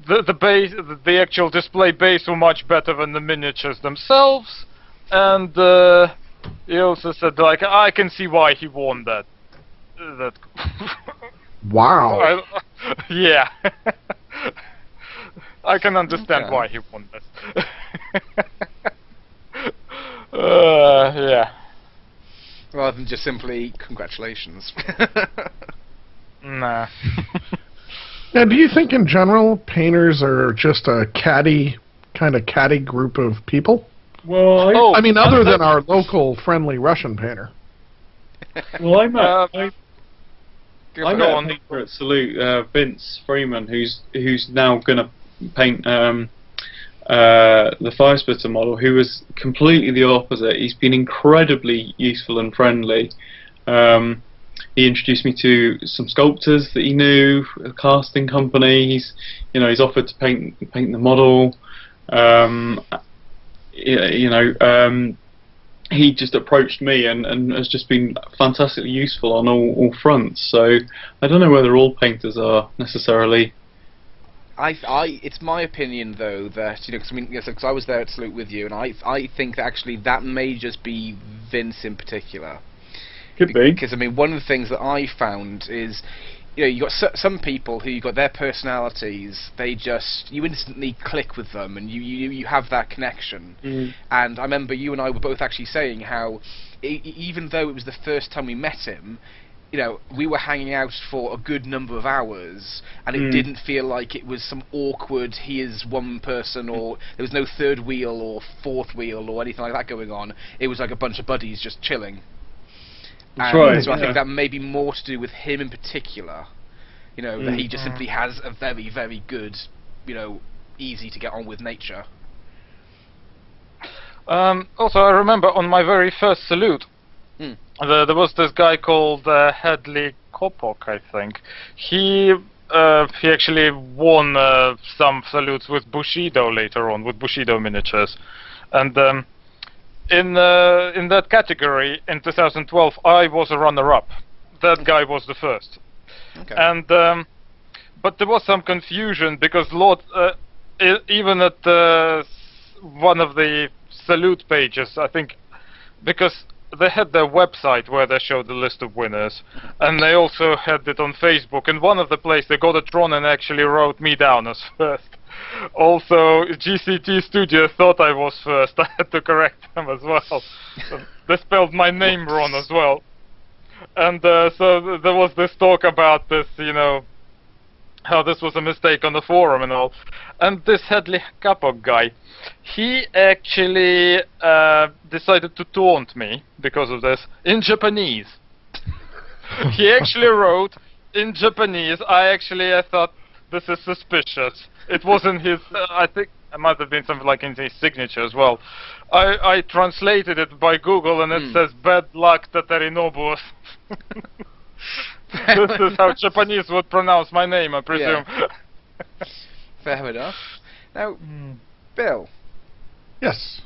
the the base the, the actual display base were much better than the miniatures themselves, and uh, he also said like I can see why he won that that. [LAUGHS] Wow. I- [LAUGHS] yeah. [LAUGHS] I can understand Okay. why he won this. uh, yeah. Rather than just simply congratulations. Nah. Now, do you think in general painters are just a catty, kind of catty group of people? well, I, Oh, I mean, other than our local friendly Russian painter. well, I met, Uh, I, Go I for met it. a painter at Salute, uh, Vince Freeman, who's who's now gonna paint um, uh, the fire spitter model, who was completely the opposite. He's been incredibly useful and friendly. Um, he introduced me to some sculptors that he knew, a casting company. He's, you know, he's offered to paint paint the model. Um, you know, um, he just approached me and, and has just been fantastically useful on all, all fronts. So I don't know whether all painters are necessarily. I, I, it's my opinion though that you know, cause, I mean, yes, 'cause I was there at Salute with you, and I, I think that actually that may just be Vince in particular. Could be. Because I mean, one of the things that I found is, you know, you got some people who you got their personalities. They just you instantly click with them, and you you, you have that connection. And I remember you and I were both actually saying how, e- even though it was the first time we met him, you know, we were hanging out for a good number of hours, and it Mm. didn't feel like it was some awkward. He is one person, or there was no third wheel or fourth wheel or anything like that going on. It was like a bunch of buddies just chilling. That's And right, So I yeah. think that may be more to do with him in particular You know that he Mm. just simply has a very very good, you know, easy to get on with nature. Um, also, I remember on my very first salute, Hmm. the, there was this guy called uh, Hadley Kopok, I think. He uh, he actually won uh, some salutes with Bushido later on, with Bushido miniatures, and um, in uh, in that category in 2012, I was a runner-up. That guy was the first. Okay. And um, but there was some confusion because Lord, uh, e- even at uh, one of the salute pages, I think, because they had their website where they showed the list of winners, and they also had it on Facebook. And one of the places they got a Tron and actually wrote me down as [LAUGHS] first. Also, GCT Studio thought I was first. [LAUGHS] I had to correct them as well. [LAUGHS] they spelled my name wrong as well and uh, so th- there was this talk about this, you know, how this was a mistake on the forum and all. And this Hadley Kapok guy, he actually uh, decided to taunt me because of this in Japanese. [LAUGHS] he actually wrote in Japanese. I actually I thought this is suspicious. It wasn't his. Uh, I think it might have been something like in his signature as well. I I translated it by Google and it Hmm. says "bad luck Tatarinobu." [LAUGHS] this is how Japanese would pronounce my name, I presume. Fair enough. Now, Hmm. Bill. Yes.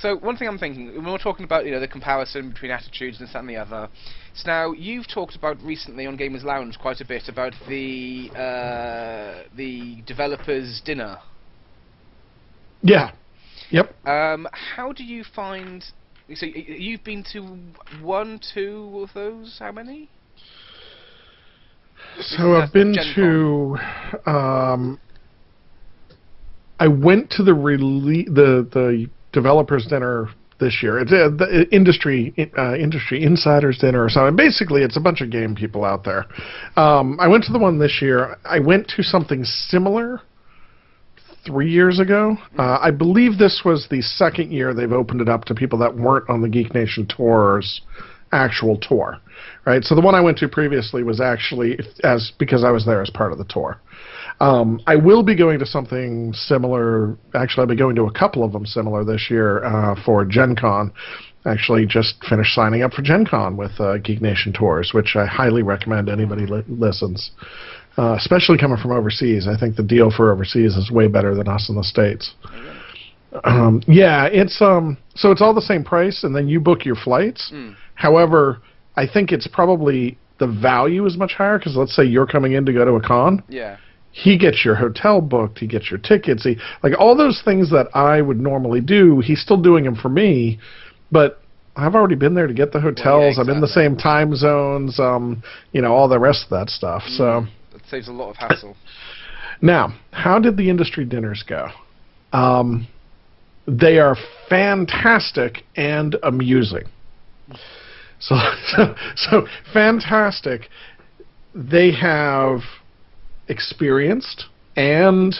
So one thing I'm thinking, when we're talking about you know the comparison between attitudes and this and the other. So now you've talked about recently on Gamers Lounge quite a bit about the uh, the developers dinner. Yeah. Yep. Um, how do you find? So you've been to one, two of those. How many? So I've been to. Um, I went to the rele- the the developers dinner this year. It's uh, the industry uh, industry insiders dinner or something. Basically, it's a bunch of game people out there. Um, I went to the one this year. I went to something similar three years ago. Uh, I believe this was the second year they've opened it up to people that weren't on the Geek Nation tours actual tour, right? So the one I went to previously was actually as because I was there as part of the tour. Um, I will be going to something similar. Actually, I'll be going to a couple of them similar this year uh, for Gen Con. Actually, just finished signing up for Gen Con with uh, Geek Nation Tours, which I highly recommend anybody li- listens. Uh, especially coming from overseas, I think the deal for overseas is way better than us in the states. Um, yeah, it's um, so it's all the same price, and then you book your flights. Mm. However, I think it's probably the value is much higher because let's say you're coming in to go to a con, Yeah. He gets your hotel booked, he gets your tickets, he like all those things that I would normally do. He's still doing them for me, but I've already been there to get the hotels. I'm in the same time zones, um, you know, all the rest of that stuff. So it saves a lot of hassle. [COUGHS] now, how did the industry dinners go? Um, they are fantastic and amusing. So, [LAUGHS] so, so fantastic. They have experienced and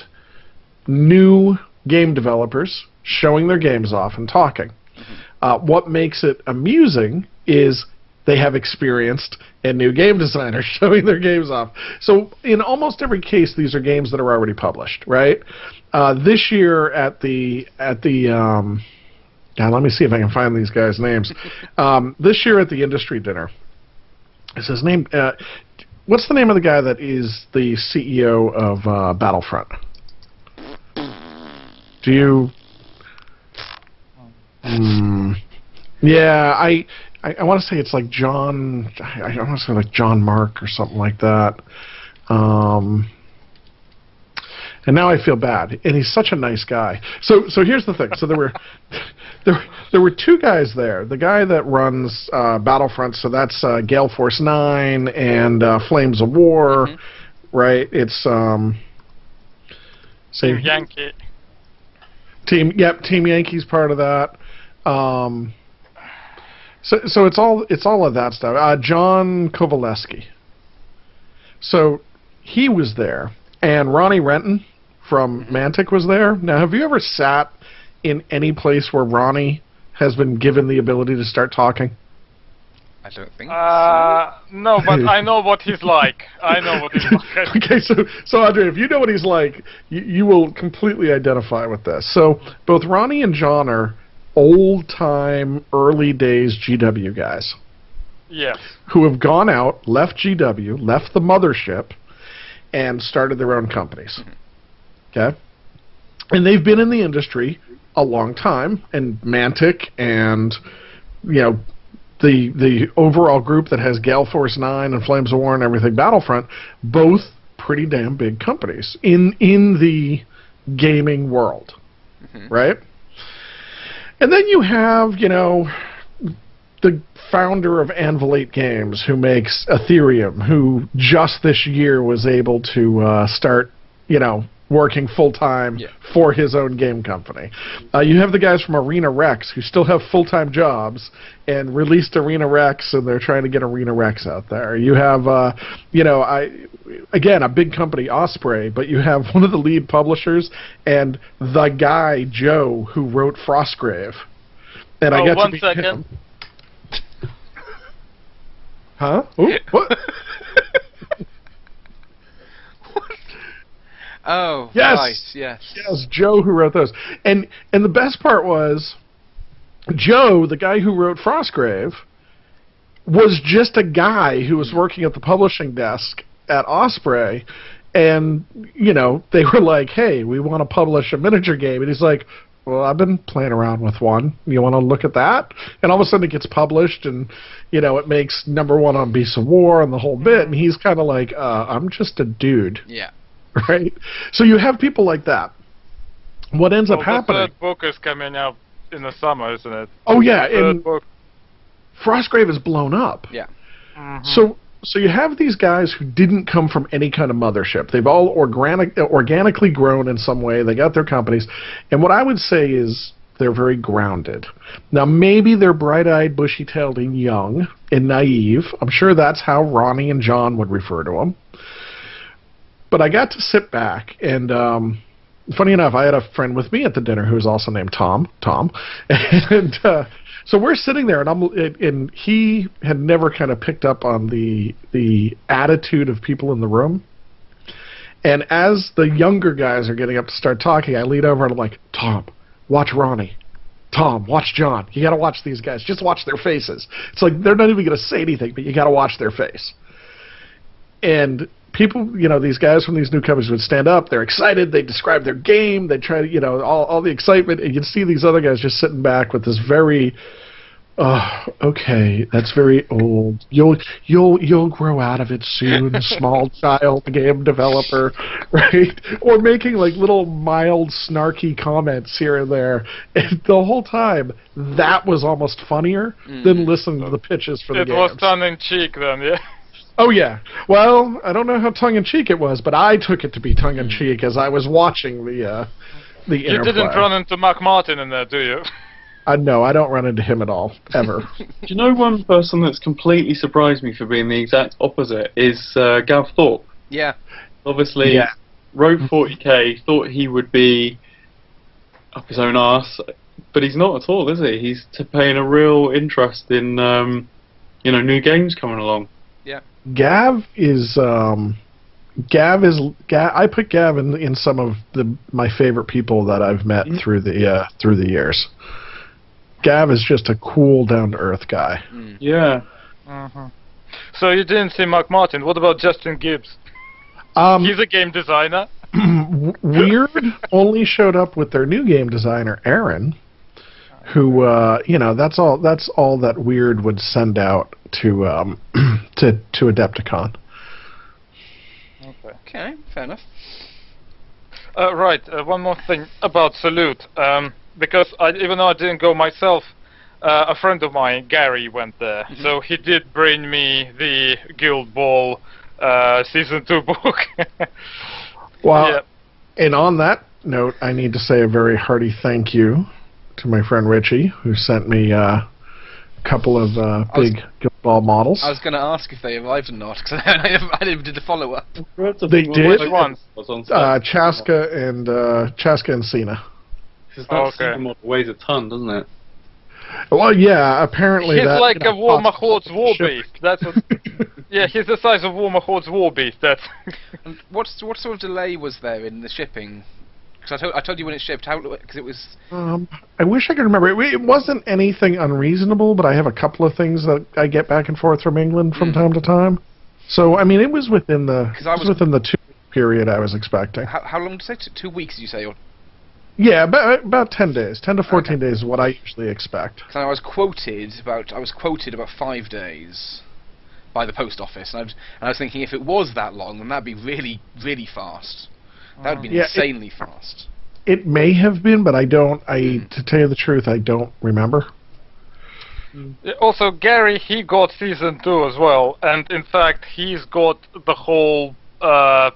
new game developers showing their games off and talking. Uh, what makes it amusing is they have experienced and new game designers [LAUGHS] showing their games off. So in almost every case, these are games that are already published, right? Uh, this year at the at the um, God, let me see if I can find these guys' names. [LAUGHS] um, this year at the industry dinner, is his name? Uh, what's the name of the guy that is the CEO of uh, Battlefront? Do you? Hmm. Yeah, I I, I want to say it's like John. I, I want to say like John Mark or something like that. Um, and now I feel bad. And he's such a nice guy. So so here's the thing. So there were [LAUGHS] there there were two guys there. The guy that runs uh, Battlefront. So that's uh, Gale Force Nine and uh, Flames of War. Mhm. Right. It's um. Say Yankee. Team, yep, Team Yankees part of that. Um, so, so it's all it's all of that stuff. Uh, John Kovaleski. So he was there, and Ronnie Renton from Mantic was there. Now, have you ever sat in any place where Ronnie has been given the ability to start talking? I I don't think Uh, no, but I [LAUGHS] know what he's like. I know what he's [LAUGHS] like. okay, so so Andre, if you know what he's like, you, you will completely identify with this. So both Ronnie and John are old time, early days GW guys Yes. who have gone out, left GW, left the mothership, and started their own companies. Okay, and they've been in the industry a long time, and Mantic and you know the the overall group that has Gale Force Nine and Flames of War and everything Battlefront, both pretty damn big companies in in the gaming world, right? And then you have you know the founder of Anvil 8 Games, who makes Ethereum, who just this year was able to uh, start, you know, working full time Yeah. for his own game company. Uh, you have the guys from Arena Rex who still have full time jobs and released Arena Rex, and they're trying to get Arena Rex out there. You have, uh, you know, I again a big company Osprey, but you have [LAUGHS] one of the lead publishers and the guy Joe who wrote Frostgrave. And I Oh, got one to meet second. him. Huh? Ooh, what? [LAUGHS] Oh, Yes! right, yes. yes, Joe who wrote those. And and the best part was Joe, the guy who wrote Frostgrave, was just a guy who was working at the publishing desk at Osprey and you know, they were like, "Hey, we want to publish a miniature game." And he's like, "Well, I've been playing around with one. You want to look at that?" And all of a sudden it gets published and you know, it makes number 1 on Beasts of War and the whole bit and he's kind of like, uh, I'm just a dude, Yeah. [LAUGHS] right? So you have people like that. What ends Well, up the happening? third book is coming out in the summer, isn't it? Oh yeah, Third and book. Frostgrave is blown up. Yeah. Mhm. So so you have these guys who didn't come from any kind of mothership. They've all organic organically grown in some way. They got their companies, and what I would say is they're very grounded. Now maybe they're bright-eyed, bushy-tailed, and young and naive. I'm sure that's how Ronnie and John would refer to them. But I got to sit back and. Um, Funny enough, I had a friend with me at the dinner who was also named Tom. Tom, [LAUGHS] and uh, so we're sitting there, and I'm, and he had never kind of picked up on the the attitude of people in the room. And as the younger guys are getting up to start talking, I lean over and I'm like, Tom, watch Ronnie. Tom, watch John. You got to watch these guys. Just watch their faces. It's like they're not even going to say anything, but you got to watch their face. And people, you know, these guys from these new companies would stand up. They're excited. They describe their game. They try to, you know, all, all the excitement. And you'd see these other guys just sitting back with this very, oh, okay, that's very old. You'll you'll you'll grow out of it soon, [LAUGHS] small child game developer, right? Or making like little mild snarky comments here and there. And the whole time, that was almost funnier than mm. listening to the pitches for the it was tongue in cheek then, yeah. Oh yeah. Well, I don't know how tongue in cheek it was, but I took it to be tongue in cheek as I was watching the uh, the You interplay. didn't run into Mark Martin in there, do you? Uh, no, I don't run into him at all ever. [LAUGHS] Do you know one person that's completely surprised me for being the exact opposite is uh, Gav Thorpe. Yeah. Obviously, Yeah. wrote 40k, thought he would be up his own ass, but he's not at all, is he? He's paying a real interest in, um, you know, new games coming along. Gav is um, Gav is Gav, I put Gav in, in some of the my favorite people that I've met Mhm. through the uh, through the years. Gav is just a cool, down to earth guy. Mm. Yeah. hmm So you didn't see Mark Martin. What about Justin Gibbs? Um, He's a game designer. [CLEARS THROAT] Wyrd only showed up with their new game designer Aaron, who uh, you know that's all that's all that Wyrd would send out to um, [CLEARS THROAT] to to Adepticon. Okay. Okay, fair enough. Uh, right. Uh, one more thing about Salute, um, because I, even though I didn't go myself, uh, a friend of mine, Gary, went there. So he did bring me the Guild Ball uh, season two book. [LAUGHS] Well, yeah. and on that note, I need to say a very hearty thank you to my friend Richie, who sent me uh, a couple of uh, I was- big Guild Ball models. I was going to ask if they arrived or not, because [LAUGHS] I, never- I never did the follow up. They did? Which ones? Was uh, Chaska and uh, Chaska and Seenah. Because that Okay. Season model weighs a ton, doesn't it? Well, yeah. Apparently, He's that, like you know, a War costs Mahort's war beast. That's what. [LAUGHS] yeah, he's the size of War Mahort's war beast. That's. [LAUGHS] And what's what sort of delay was there in the shipping? Because I told I told you when it shipped. How because it was Um, I wish I could remember. It, it wasn't anything unreasonable, but I have a couple of things that I get back and forth from England from Mm. time to time. So I mean, it was within the 'Cause I was was- within the two period I was expecting. how, how long did you say? Two weeks? Did you say? Or Yeah, about about ten days, ten to fourteen days is what I usually expect. I was quoted about I was quoted about five days by the post office, and I was, and I was thinking if it was that long, then that'd be really really fast. That would be Yeah, it- insanely fast. It may have been, but I don't. I Mm. to tell you the truth, I don't remember. Also, Gary, he got season two as well, and in fact, he's got the whole, uh,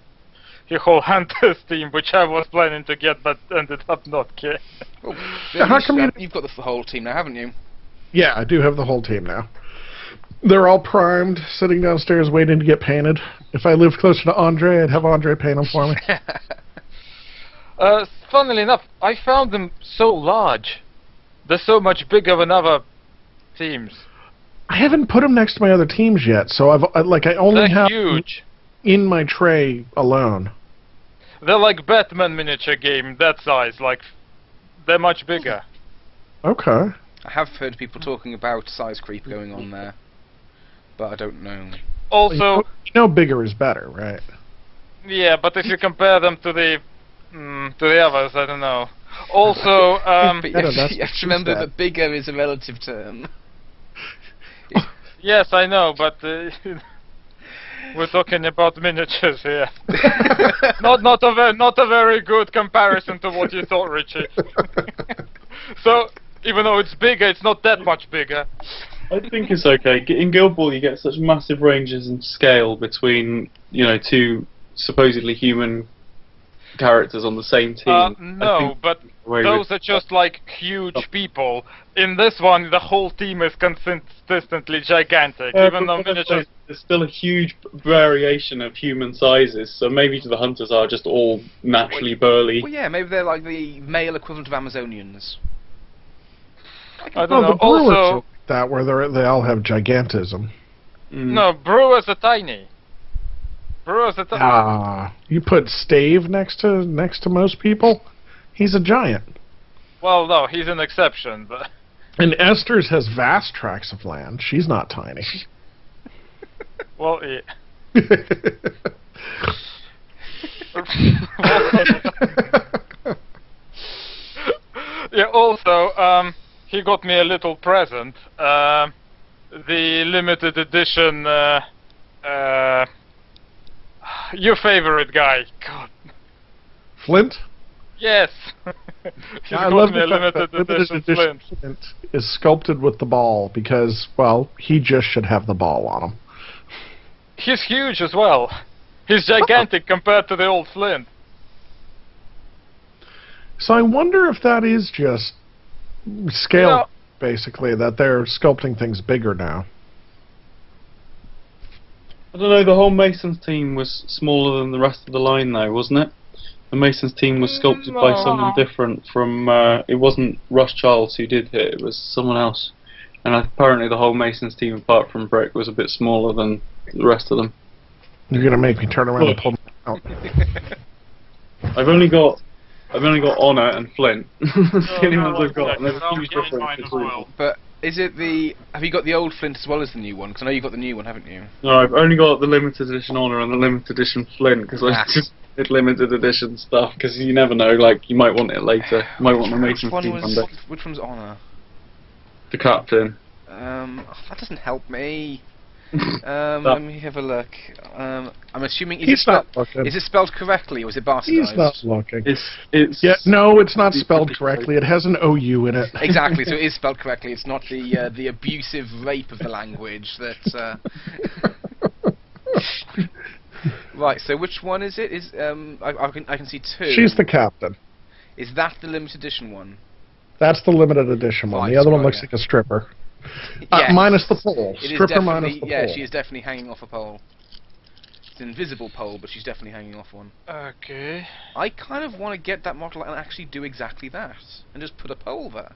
the whole Hunters [LAUGHS] team, which I was planning to get, but ended up not getting. Oh, Yeah, how you come you- have got the whole team now, haven't you? Yeah, I do have the whole team now. They're all primed, sitting downstairs waiting to get painted. If I lived closer to Andre, I'd have Andre paint them for me. [LAUGHS] Uh, funnily enough, I found them so large. They're so much bigger than other teams. I haven't put them next to my other teams yet, so I've I- like I only They're have huge. in my tray alone. They're like Batman miniature game, that size. Like, they're much bigger. Okay. I have heard people talking about size creep going on there, but I don't know. Also, you know, bigger is better, right? yeah, but if you compare them to the mm, to the others, I don't know. Also, [LAUGHS] um, but you I know, have, to, [LAUGHS] you have to remember said. that bigger is a relative term. [LAUGHS] yes, I know, but uh, we're talking about miniatures here. not not a very not a very good comparison to what you thought, Richie. so even though it's bigger, it's not that much bigger. I think it's okay. In Guild Ball, you get such massive ranges in scale between, you know, two supposedly human characters on the same team. Uh, no, but those are just like huge people. In this one, the whole team is consistently gigantic, Yeah, even though miniatures. There's still a huge variation of human sizes, so maybe the hunters are just all naturally burly. well, yeah, maybe they're like the male equivalent of Amazonians. I don't Well, know. the Also, like that where they they all have gigantism. Mm. no, brewers are tiny. Brewers are tiny. Ah, you put Stave next to next to most people. He's a giant. Well, no, he's an exception, but. [LAUGHS] And Esters has vast tracts of land. She's not tiny. [LAUGHS] Well, yeah. [LAUGHS] yeah. Also, um, he got me a little present. Um the limited edition. Uh, uh, your favorite guy. God. Flint. Yes. [LAUGHS] he I got love me the limited that edition Flint. Flint is sculpted with the ball because, well, he just should have the ball on him. He's huge as well. He's gigantic compared to the old Flint. So I wonder if that is just scale, Yeah. basically, that they're sculpting things bigger now. I don't know, the whole Masons team was smaller than the rest of the line, though, wasn't it? The Masons team was sculpted by someone different from. Uh, it wasn't Russ Charles who did it, it was someone else. And apparently, the whole Masons team, apart from Brick, was a bit smaller than the rest of them. You're gonna make me turn around and pull them out. [LAUGHS] I've only got. I've only got Honour and Flint. [LAUGHS] That's the only no, ones I've got. second, And there's a I'll huge difference as well. But is it the? Have you got the old Flint as well as the new one? Because I know you've got the new one, haven't you? No, I've only got the limited edition Honour and the limited edition Flint because I Ah. [LAUGHS] just did limited edition stuff because you never know. Like you might want it later. You might want the Which Masons one team was? one. Which one's Honour? The captain. Um, oh, that doesn't help me. [LAUGHS] Um, let me have a look. Um, I'm assuming is it, He's spelled, not looking. is it spelled correctly or is it bastardized? He's not looking. It's it's Yeah, no, it's not spelled correctly. It has an OU in it. Exactly, so it is [LAUGHS] spelled correctly. It's not the uh, the abusive rape of the language that. Uh, [LAUGHS] right. So which one is it? Is um I, I can I can see two. She's the captain. Is that the limited edition one? That's the limited edition one. Right, the other one right, looks yeah. like a stripper. Uh, Yes. minus the pole. It is Stripper minus definitely the yeah. pole. She is definitely hanging off a pole. It's an invisible pole, but she's definitely hanging off one. Okay. I kind of want to get that model and actually do exactly that, and just put a pole there.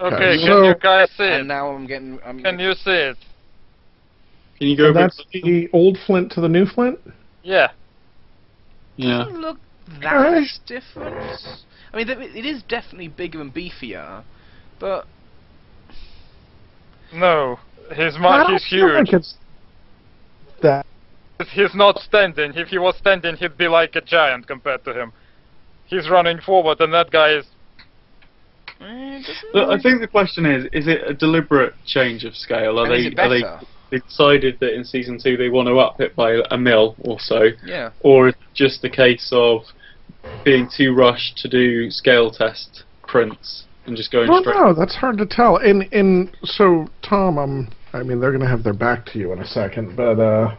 Okay, so- can you guys see and it? now I'm getting. I'm, Can you see it? Can you go And back? that's the old Flint to the new Flint. Yeah. Yeah. doesn't look that Alright. much different. I mean, it is definitely bigger and beefier, but No. His mark is huge. like it's that. He's not standing. If he was standing, he'd be like a giant compared to him. He's running forward, and that guy is. Mm, it doesn't Look, I think the question is: Is it a deliberate change of scale? Are and is they it are they, they decided that in season two they want to up it by a mil or so, Yeah. or is it just a case of being too rushed to do scale test prints and just going Well, straight? no, that's hard to tell. And in so Tom, um, I mean, they're going to have their back to you in a second, but uh,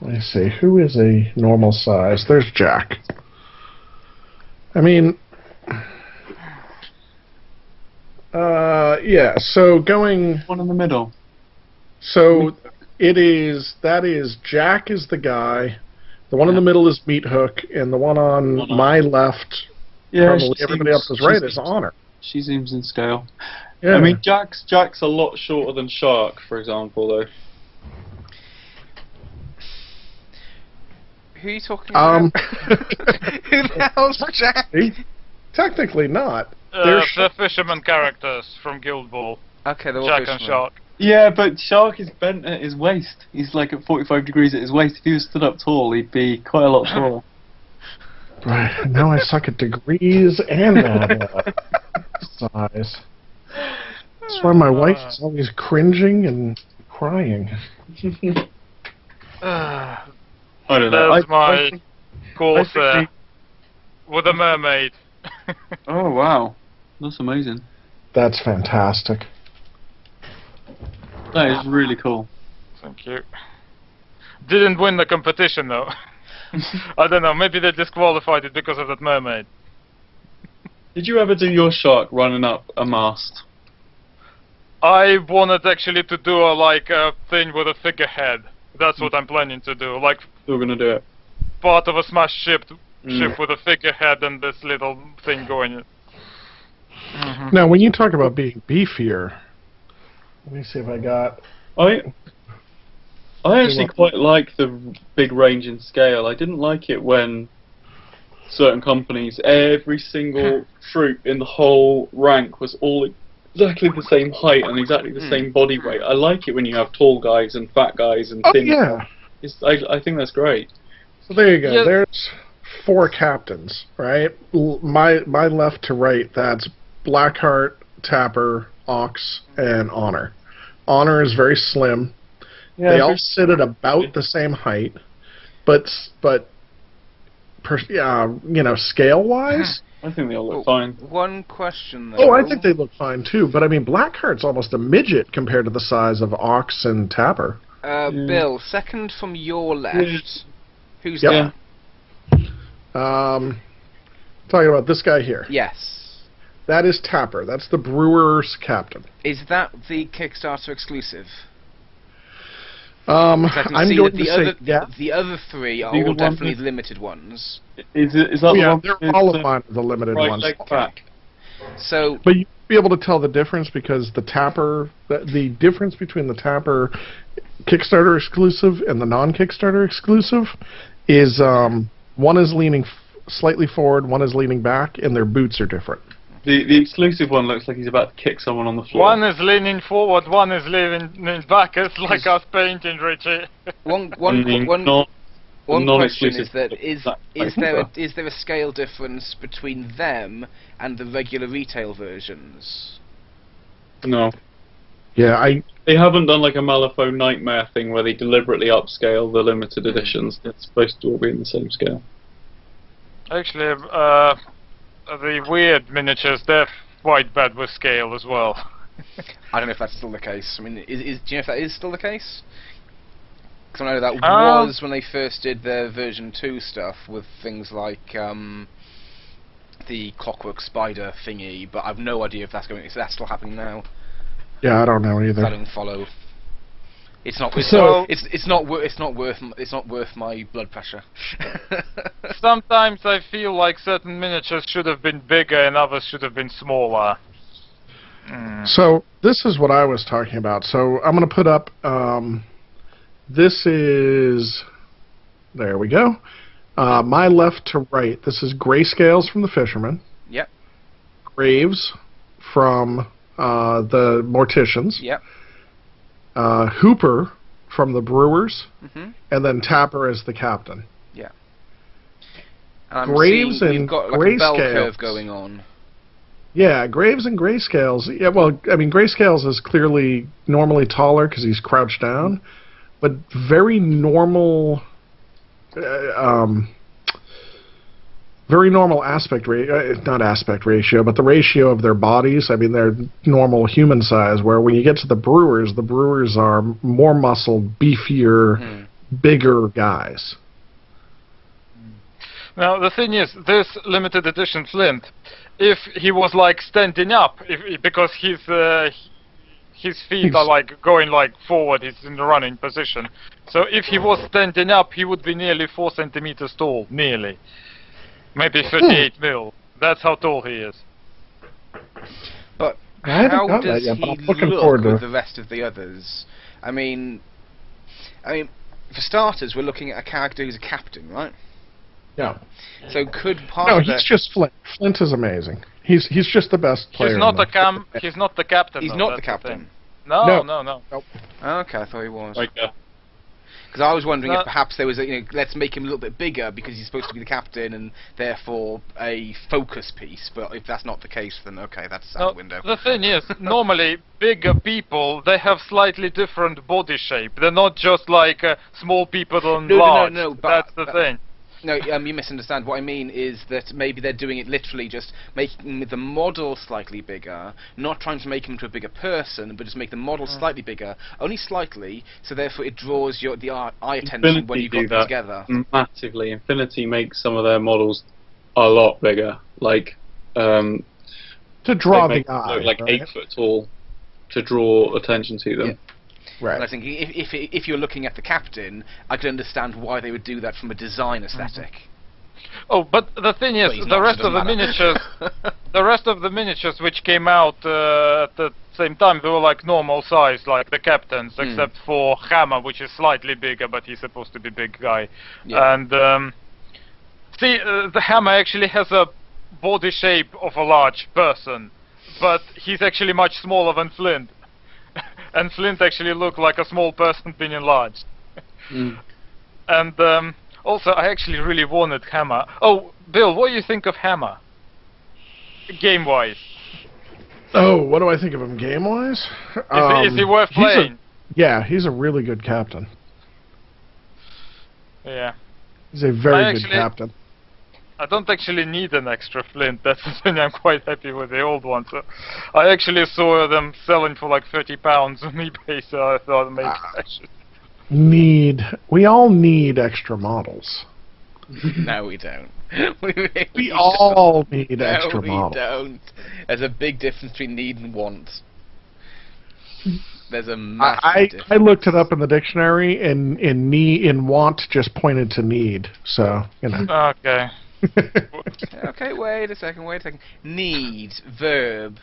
let me see. Who is a normal size? There's Jac. I mean, uh, yeah. So going, One in the middle. so it is that is Jac is the guy. The one in the middle is Meat Hook, and the one on One on- my left, Yeah, probably everybody seems- else's she right, is seems- Honour. She seems in scale. Yeah. I mean, Jac's Jac's a lot shorter than Shark, for example, though. Who are you talking Um, about? [LAUGHS] Who the hell's Jac? Technically not. Uh, They're the fisherman characters from Guild Ball. Okay, they're all and. Shark. Yeah, but Shark is bent at his waist. He's like at 45 degrees at his waist. If he was stood up tall, he'd be quite a lot [LAUGHS] taller. Right. [LAUGHS] Now I suck at degrees and that uh, size. That's why my wife is always cringing and crying. Uh, [LAUGHS] I don't know. That's I- I my think- course I With a mermaid. [LAUGHS] Oh wow, that's amazing. That's fantastic. That is really cool. Thank you. Didn't win the competition though. [LAUGHS] I don't know, maybe they disqualified it because of that mermaid. Did you ever do your shark running up a mast? I wanted actually to do a like a thing with a figurehead. That's what I'm planning to do. Like we're gonna do it. part of a smashed ship Mm. ship with a figurehead and this little thing going. Mhm. Now, when you talk about being beefier, let me see if I got. I I actually quite like the big range in scale. I didn't like it when certain companies, every single [LAUGHS] troop in the whole rank was all exactly the same height and exactly the Hmm. same body weight. I like it when you have tall guys and fat guys and thin. Oh thin. yeah. It's, I, I think that's great. So there you go. Yeah. There's four captains, right? L- My my left to right. That's Blackheart, Tapper, Ox, and Honour. Honour is very slim. They all sit at about the same height, but but per, uh, you know scale wise. [LAUGHS] I think they all Oh, look fine. One question though. Oh, I think they look fine too. But I mean, Blackheart's almost a midget compared to the size of Ox and Tapper. Uh, Yeah. Bill, second from your left. Yes. Who's Yep. that? Um, talking about this guy here. Yes. That is Tapper. That's the Brewers captain. Is that the Kickstarter exclusive? Um, 'Cause I can I'm going that to the say other yeah. the other three are You all one definitely bit- limited ones. Is it? Is that Oh, the yeah, one? they're all of mine are the limited right ones. leg back? So But you'll be able to tell the difference because the Tapper, the, the difference between the Tapper Kickstarter exclusive and the non-Kickstarter exclusive is um, one is leaning f- slightly forward, one is leaning back, and their boots are different. The the exclusive one looks like he's about to kick someone on the floor. One is leaning forward, one is leaning back. It's like us painting, Richie. [LAUGHS] one one And the one non- one question non-exclusive is that one is that- is there a, is there a scale difference between them and the regular retail versions? no. Yeah, I They haven't done like a Malifaux Nightmare thing where they deliberately upscale the limited editions. It's supposed to all be in the same scale. Actually, uh, the Wyrd miniatures, they're quite bad with scale as well. [LAUGHS] I don't know if that's still the case. I mean, is, is do you know if that is still the case? Because I know that Um, was when they first did their version two stuff with things like um, the Clockwork Spider thingy, but I've no idea if that's going. Is that still happening now? yeah, I don't know either. I don't follow. It's not. It's, So- it's it's not. wor- It's not worth. It's not worth my blood pressure. [LAUGHS] Sometimes I feel like certain miniatures should have been bigger and others should have been smaller. Mm. So this is what I was talking about. So I'm going to put up. Um, this is. There we go. Uh, my left to right. This is Greyscales from the Fisherman. Yep. Graves from uh, the Morticians. Yep. Uh, Hooper from the Brewers, hmm and then Tapper as the captain. I'm Graves seeing and got like Greyscales. going on. Yeah, Graves and Greyscales. Yeah, well, I mean, Greyscales is clearly normally taller because he's crouched down, but very normal, uh, um, very normal aspect ratio. Uh, not aspect ratio, but the ratio of their bodies. I mean, they're normal human size. Where when you get to the Brewers, the Brewers are more muscled, beefier, Hmm. bigger guys. Now the thing is, this limited edition Flint, if he was like standing up, if because his uh, his feet He's- are like going like forward, he's in the running position. So if he was standing up, he would be nearly four centimeters tall, nearly, maybe 38 mil. That's how tall he is. But how done that does yet, he but look forward to- with the rest of the others? I mean, I mean, for starters, we're looking at a character who's a captain, right? Yeah. So could part No, of he's the, just Flint. Flint is amazing. He's he's just the best player. He's not the- the cam. He's not the captain. he's though, not the that's thing. captain. No, No. no, no. Okay, I thought he was. Like, uh, Because I was wondering No. if perhaps there was a, you know, let's make him a little bit bigger because he's supposed to be the captain and therefore a focus piece. But if that's not the case, then okay, that's out No, the window. the thing is, normally bigger people they have slightly different body shape. They're not just like uh, small people on No, no, no, large. no, but- That's the but- thing. No, um, you misunderstand. What I mean is that maybe they're doing it literally, just making the model slightly bigger, not trying to make him into a bigger person, but just make the model Mm. slightly bigger, only slightly, so therefore it draws your the eye, eye attention when Infinity you do got them that together. massively. Infinity makes some of their models a lot bigger. Like, um, to draw they the eye. look like right? eight foot tall to draw attention to them. And I Right. think if, if if you're looking at the captain, I could understand why they would do that from a design Mm-hmm. aesthetic. Oh, but the thing is, the not, rest of the it doesn't miniatures, [LAUGHS] the rest of the miniatures which came out uh, at the same time, they were like normal size, like the captains, Hmm. except for Hammer, which is slightly bigger, but he's supposed to be big guy. Yeah. And um, see, uh, the Hammer actually has a body shape of a large person, but he's actually much smaller than Flint. And Flint actually looked like a small person being enlarged. Mm. [LAUGHS] And um, also, I actually really wanted Hammer. Oh, Bill, what do you think of Hammer? Game wise, Oh, what do I think of him game wise? is, he- is he worth Um, he's a- playing? yeah, he's a really good captain. Yeah, He's a very I good actually- captain. I don't actually need an extra Flint. That's the thing. I'm quite happy with the old one. So, I actually saw them selling for like thirty pounds on [LAUGHS] eBay. So I thought maybe Ah. I should. Need we all need extra models. [LAUGHS] no, we don't. [LAUGHS] we really We don't. all need no, extra we models. We don't. There's a big difference between need and want. There's a I, massive I difference. I looked it up in the dictionary and in need in want just pointed to need. So you know. Okay. [LAUGHS] Okay, wait a second, wait a second. Need, verb.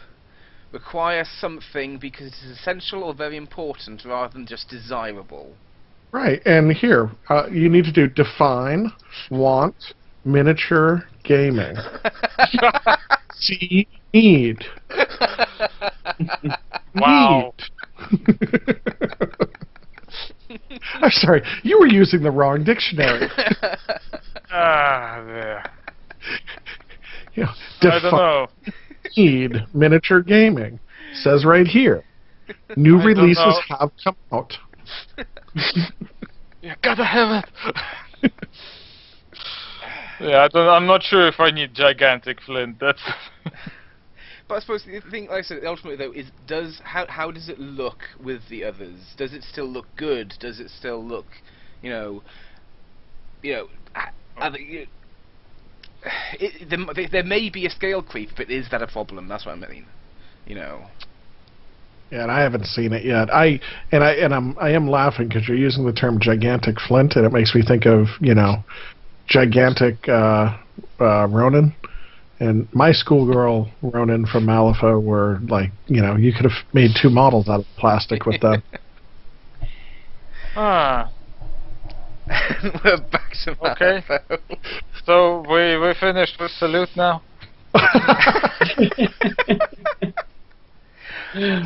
Require something because it is essential or very important rather than just desirable. Right, and here uh, you need to do define, want, miniature, gaming. [LAUGHS] See, [LAUGHS] need. Wow. Need. I'm sorry, you were using the wrong dictionary. Ah, there. [LAUGHS] You know, I don't know. need miniature gaming. Says right here. New I releases have come out. [LAUGHS] You gotta have it. [LAUGHS] yeah, I don't, I'm not sure if I need gigantic Flint. That's. But I suppose the thing, like I said, ultimately though, is does how how does it look with the others? Does it still look good? Does it still look, you know, you know, are- are you, [SIGHS] it, there, there may be a scale creep, but is that a problem? That's what I mean. You know. Yeah, and I haven't seen it yet. I and I and I'm I am laughing because you're using the term gigantic flint, and it makes me think of you know, gigantic uh, uh, Ronin, and my schoolgirl Ronan from Malifaux were like, you know, you could have made two models out of plastic with them. [LAUGHS] Ah. [LAUGHS] We're back to Okay. Malifaux. So we we finished with salute now. [LAUGHS]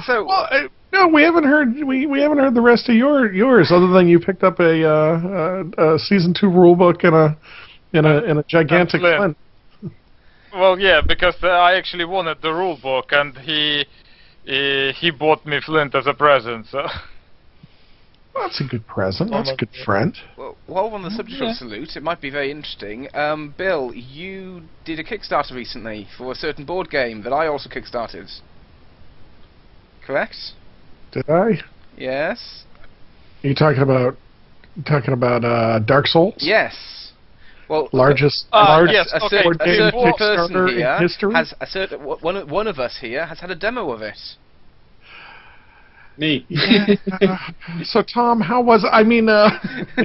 So Well, uh, no, we haven't heard we, we haven't heard the rest of your yours other than you picked up a, uh, a, a season two rule book and a in a in a gigantic Flynn. flint. Well, yeah, because uh, I actually wanted the rule book, and he uh, he bought me Flint as a present. So [LAUGHS] Well, that's a good present. That's a good friend. Well, while we're on the subject Yeah. of salute, it might be very interesting. Um, Bill, you did a Kickstarter recently for a certain board game that I also kickstarted. Correct? Did I? Yes. Are you talking about talking about uh, Dark Souls? Yes. Well, Largest Ah, large yes, a, okay. cer- board a game certain person Kickstarter in history. has a certain one. One of us here has had a demo of it. Me. Yeah. [LAUGHS] so Tom, how was I mean uh [LAUGHS]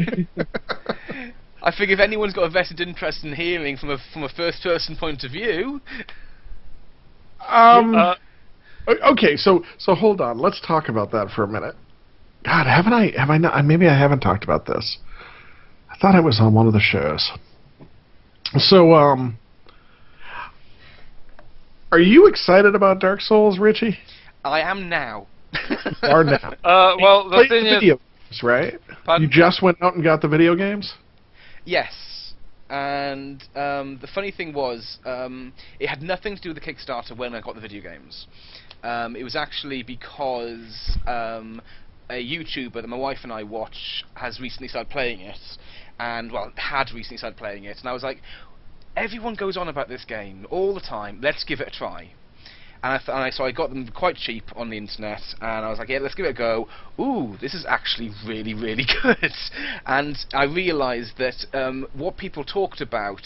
I figure if anyone's got a vested interest in hearing from a from a first person point of view, um uh, okay, so so hold on. Let's talk about that for a minute. God, haven't I have I not maybe I haven't talked about this. I thought I was on one of the shows. So um are you excited about Dark Souls, Richie? I am now. [LAUGHS] Or now? uh, well, the thing the is, video games, right? Pardon? You just went out and got the video games? Yes. And um, the funny thing was, um, it had nothing to do with the Kickstarter when I got the video games. Um, it was actually because um, a YouTuber that my wife and I watch has recently started playing it, and well, had recently started playing it, and I was like, everyone goes on about this game all the time. Let's give it a try. And I, th- and I so I got them quite cheap on the internet, and I was like, yeah, let's give it a go. Ooh, this is actually really, really [LAUGHS] good. and I realised that um, what people talked about,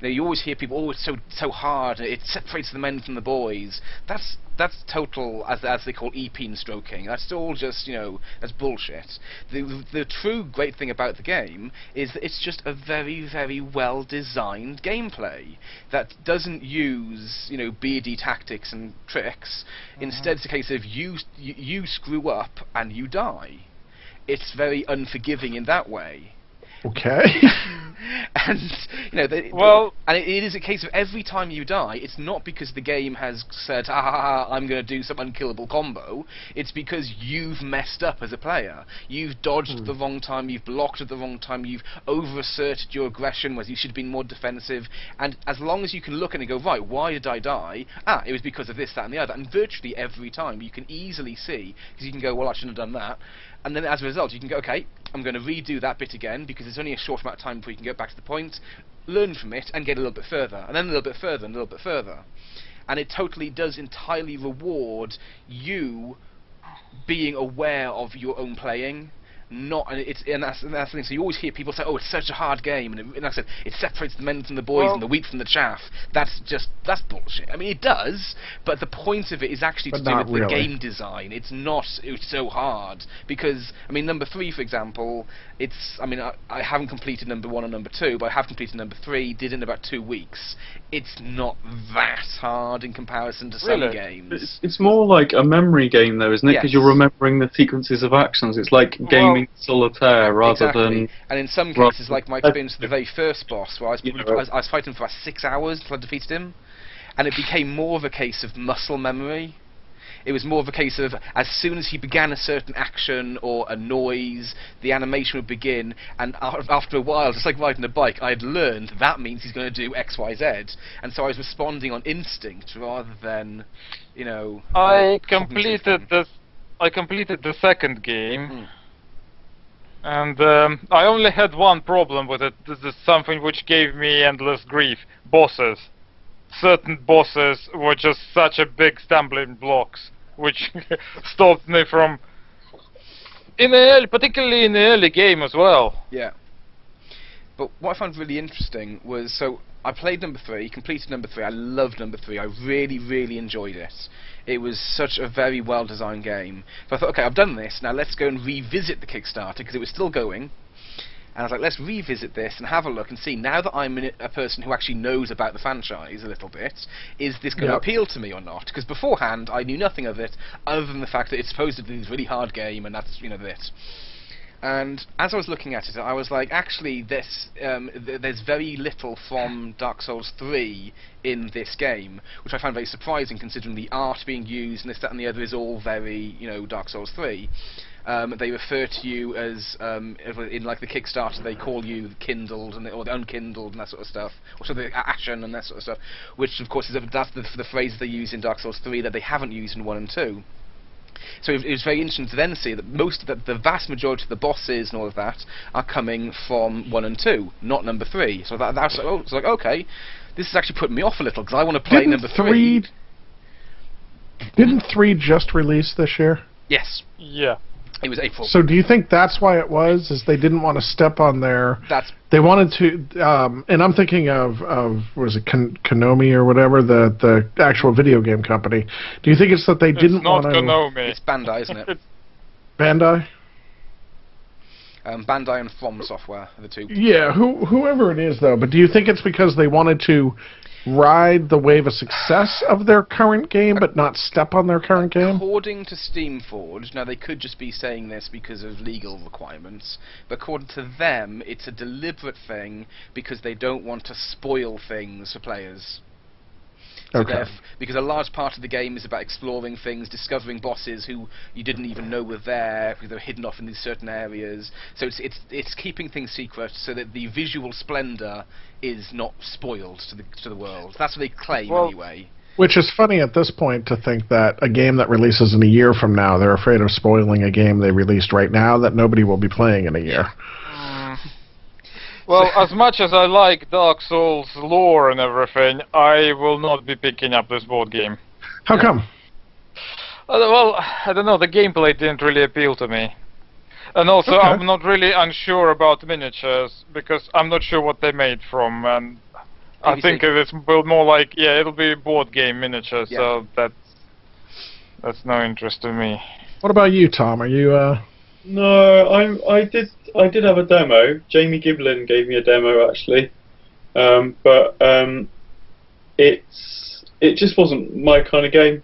you know, you always hear people, oh, it's so so hard, it separates the men from the boys. That's that's total, as as they call e-peen stroking. That's all just, you know, that's bullshit. The the true great thing about the game is that it's just a very, very well designed gameplay that doesn't use, you know, beardy tactics and tricks. Mm-hmm. Instead, it's a case of you you screw up and you die. It's very unforgiving in that way. Okay. [LAUGHS] and you know, the, Well- and it, it is a case of every time you die, it's not because the game has said, "Ah, ha, ha, ha, I'm going to do some unkillable combo." It's because you've messed up as a player. You've dodged at the wrong time. You've blocked at the wrong time. You've overasserted your aggression, whereas you should have been more defensive. And as long as you can look and go, "Right, why did I die?" Ah, it was because of this, that, and the other. And virtually every time, you can easily see because you can go, "Well, I shouldn't have done that." And then as a result, you can go, okay, I'm going to redo that bit again because it's only a short amount of time before you can get back to the point, learn from it, and get a little bit further, and then a little bit further, and a little bit further. And it totally does entirely reward you being aware of your own playing. Not and it's and that's, and that's the thing. So you always hear people say, "Oh, it's such a hard game," and, it, and like I said, it separates the men from the boys Well- and the wheat from the chaff. That's just that's bullshit. I mean, it does, but the point of it is actually to do not with the game design. It's not it's so hard because I mean number three, for example, it's I mean I, I haven't completed number one and number two, but I have completed number three. Did in about two weeks. It's not that hard in comparison to some games. It's, it's more like a memory game, though, isn't it? Because Yes. you're remembering the sequences of actions. It's like gaming solitaire rather exactly. than. and in some cases, like my experience with the very first boss, where I was, You know, I was, I was fighting for about six hours until I defeated him, and it became more of a case of muscle memory. It was more of a case of as soon as he began a certain action or a noise, the animation would begin, and after a while, just like riding a bike, I had learned that means he's going to do X, Y, Z, and so I was responding on instinct rather than, you know. I cognitive completed the I completed the second game, Mm. And um, I only had one problem with it. This is something which gave me endless grief. Bosses. Certain bosses were just such a big stumbling blocks, which [LAUGHS] stopped me from. In the early, particularly in the early game as well. Yeah. But what I found really interesting was so I played number three, completed number three. I loved number three. I really, really enjoyed it. It was such a very well designed game. So I thought, okay, I've done this. Now let's go and revisit the Kickstarter because it was still going. And I was like, let's revisit this and have a look and see. Now that I'm a person who actually knows about the franchise a little bit, is this going to Yep. appeal to me or not? Because beforehand, I knew nothing of it other than the fact that it's supposed to be this really hard game, and that's you know it. And as I was looking at it, I was like, actually, this um, th- there's very little from Dark Souls 3 in this game, which I found very surprising, considering the art being used and this, that, and the other is all very, you know, Dark Souls 3. Um, they refer to you as um, in like the Kickstarter, they call you kindled and or the unkindled and that sort of stuff, or so the ashen and that sort of stuff, which of course is that's the, the phrase they use in Dark Souls 3 that they haven't used in 1 and 2. So it, it was very interesting to then see that most, that the vast majority of the bosses and all of that are coming from one and two, not number three. So that, that's oh, it's like okay, this is actually putting me off a little because I want to play Didn't number three, Didn't three just release this year? Yes, Yeah. It was April. So do you think that's why it was? Is they didn't want to step on their that's they wanted to um, and I'm thinking of of was it Kon- Konami or whatever the the actual video game company. Do you think it's that they didn't it's not want to Konami. it's Bandai, isn't it? [LAUGHS] Bandai? um, Bandai and From Software are the two. Yeah, who whoever it is though, but do you think it's because they wanted to ride the wave of success of their current game but not step on their current game? According to Steamforged, now they could just be saying this because of legal requirements, but according to them, it's a deliberate thing because they don't want to spoil things for players. Okay. because a large part of the game is about exploring things, discovering bosses who you didn't even know were there because they're hidden off in these certain areas. So it's it's it's keeping things secret so that the visual splendor is not spoiled to the to the world. That's what they claim Well- anyway. Which is funny at this point to think that a game that releases in a year from now, they're afraid of spoiling a game they released right now that nobody will be playing in a year. Well, as much as I like Dark Souls lore and everything, I will not be picking up this board game. How come? Uh, well, I don't know. The gameplay didn't really appeal to me, and also Okay. I'm not really unsure about miniatures because I'm not sure what they made from, and I BBC. think it's will more like yeah, it'll be board game miniatures. Yeah. So that's that's no interest to me. What about you, Tom? Are you uh No, I'm. I did. I did have a demo. Jamie Giblin gave me a demo actually, um, but um, it's it just wasn't my kind of game.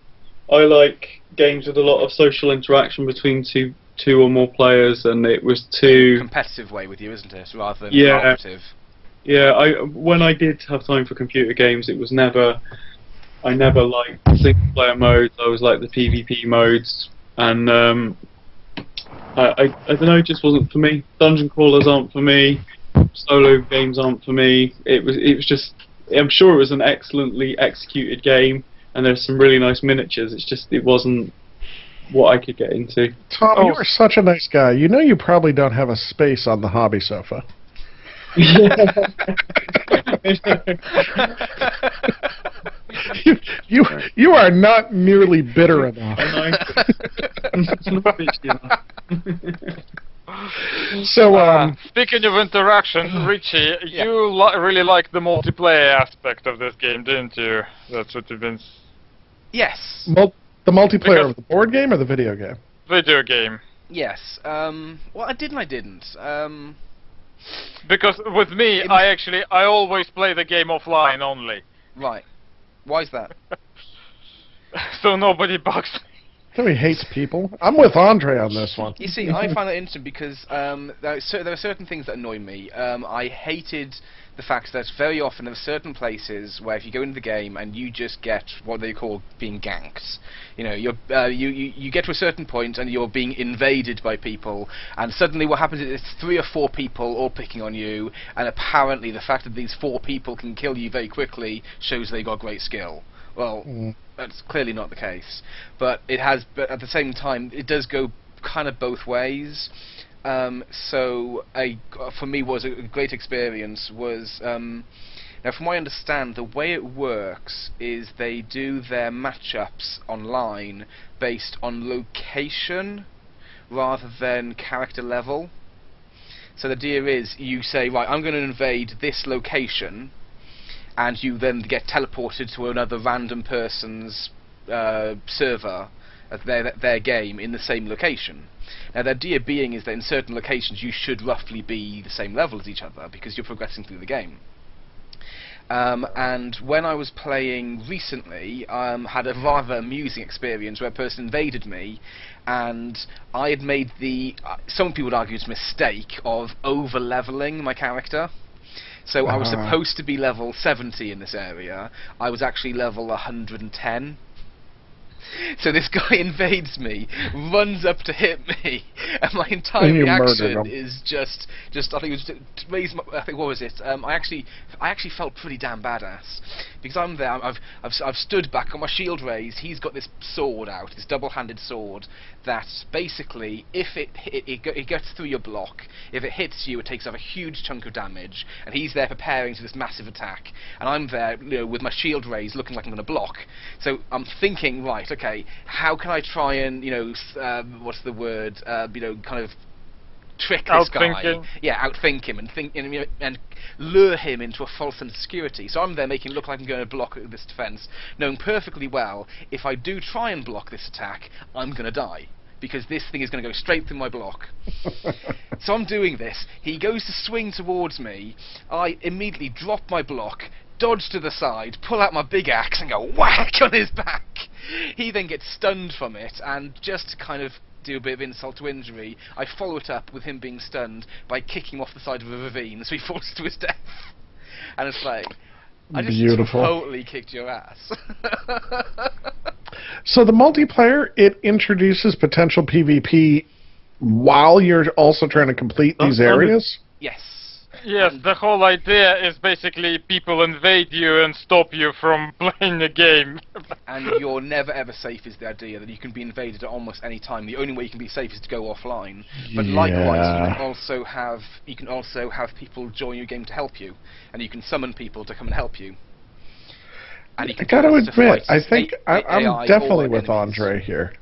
I like games with a lot of social interaction between two two or more players, and it was too. Competitive way with you, isn't it? Rather than Yeah. cooperative. Yeah, I when I did have time for computer games, it was never. I never liked single player modes. I was like the PvP modes, and um, I, I I don't know. It just wasn't for me. Dungeon crawlers aren't for me. Solo games aren't for me. It was it was just. I'm sure it was an excellently executed game, and there's some really nice miniatures. It's just it wasn't what I could get into. Tom, Oh. you are such a nice guy. You know you probably don't have a space on the hobby sofa. [LAUGHS] [LAUGHS] [LAUGHS] [LAUGHS] you, you you are not nearly bitter enough. [LAUGHS] [LAUGHS] So Uh, um speaking of interaction, [CLEARS THROAT] Richie, Yeah. you li- really liked the multiplayer aspect of this game, didn't you? That's what you've been yes. mul- the multiplayer Because- of the board game or the video game? video game. Yes. Um, well, I did and I didn't. Um, Because with me, It- I actually I always play the game offline only, right. Why is that? [LAUGHS] so nobody bugs. me. So he hates people. I'm with Andre on this one. You see, I find that interesting because um, there, are cer- there are certain things that annoy me. Um, I hated the fact that very often there are certain places where if you go into the game and you just get what they call being ganked. You know, you're, uh, you, you you get to a certain point and you're being invaded by people, and suddenly what happens is it's three or four people all picking on you, and apparently the fact that these four people can kill you very quickly shows they got great skill. Well, Mm. that's clearly not the case. But it has, but at the same time, it does go kind of both ways. Um, so, a, for me, was a great experience. Was um, now, from what I understand, the way it works is they do their matchups online based on location rather than character level. So the idea is, you say, right, I'm going to invade this location, and you then get teleported to another random person's uh, server as their their game in the same location. Now, the idea being is that in certain locations you should roughly be the same level as each other because you're progressing through the game. Um, and when I was playing recently, um, had a rather amusing experience where a person invaded me, and I had made the uh, some people would argue it's a mistake of over leveling my character. So I was Ah. supposed to be level 70 in this area. I was actually level 110. [LAUGHS] So this guy [LAUGHS] invades me, runs up to hit me, [LAUGHS] and my entire And reaction is just, just I think it was to, raise my, I think what was it? Um, I actually, I actually felt pretty damn badass because I'm there. I've, I've, I've stood back on my shield raised. He's got this sword out, this double-handed sword that basically, if it it, it, go, it gets through your block, if it hits you, it takes off a huge chunk of damage, and he's there preparing for this massive attack, and I'm there, you know, with my shield raised, looking like I'm going to block. So I'm thinking, right, okay, how can I try and, you know, um, what's the word, uh, you know, kind of trick this guy, Outthink him. yeah, outthink him and think and, and lure him into a false sense of security. So I'm there making it look like I'm going to block this defense, knowing perfectly well if I do try and block this attack, I'm going to die because this thing is going to go straight through my block. [LAUGHS] So I'm doing this. He goes to swing towards me. I immediately drop my block, dodge to the side, pull out my big axe, and go whack on his back. He then gets stunned from it, and just to kind of do a bit of insult to injury, I follow it up with him being stunned by kicking him off the side of a ravine, so he [LAUGHS] falls to his death. And it's like, I just Beautiful. totally kicked your ass. [LAUGHS] So the multiplayer it introduces potential PvP while you're also trying to complete these Oh, oh, areas. yes. Yes, the whole idea is basically people invade you and stop you from [LAUGHS] playing the game. and you're never ever safe is the idea that you can be invaded at almost any time. The only way you can be safe is to go offline. But likewise, you can also have you can also have people join your game to help you, and you can summon people to come and help you. And you I can got to admit, I think A- I, A- I'm AI definitely with enemies. Andre here.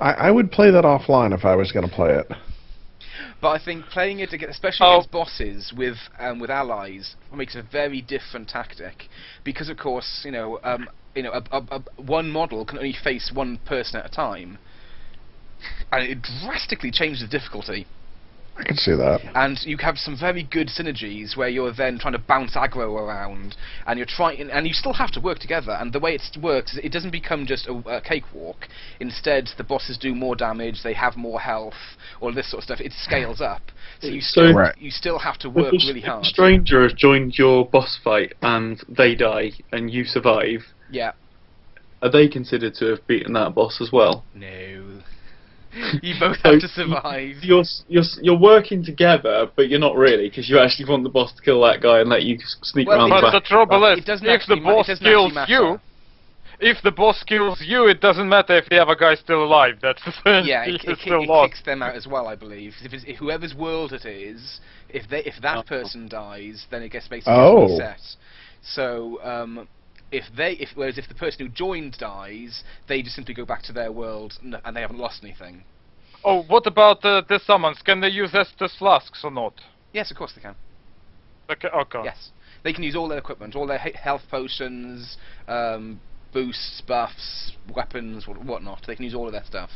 I, I would play that offline if I was going to play it. But I think playing it, ag- especially Oh. against bosses with um, with allies, makes a very different tactic. Because of course, you know, um, you know, a, a, a, one model can only face one person at a time, and it drastically changes the difficulty. I can see that. and you have some very good synergies where you're then trying to bounce aggro around, and you're trying, and you still have to work together. And the way it works is it doesn't become just a, a cakewalk. Instead, the bosses do more damage, they have more health, all this sort of stuff. It scales up, so you So- still Right. you still have to If work a, really if a hard. stranger has joined your boss fight and they die and you survive, Yeah. are they considered to have beaten that boss as well? No. [LAUGHS] you both So have to survive. You're you're you're working together, but you're not really because you actually want the boss to kill that guy and let you sneak Well, around But the the trouble It is, doesn't if the actually ma- boss kills you, if the boss kills you, it doesn't matter if the other guy's still alive. That's the thing. yeah, He it, [LAUGHS] is it, still it lost. kicks them out as well, I believe. If, it's, if whoever's world it is, if they if that Oh. person dies, then it gets basically Oh. reset. So um, if they if whereas if the person who joined dies, they just simply go back to their world and they haven't lost anything. Oh, what about the, the summons? Can they use Estus flasks or not? Yes, of course they can. Okay, okay. Yes, they can use all their equipment, all their health potions, um, boosts, buffs, weapons, wh- whatnot. They can use all of that stuff.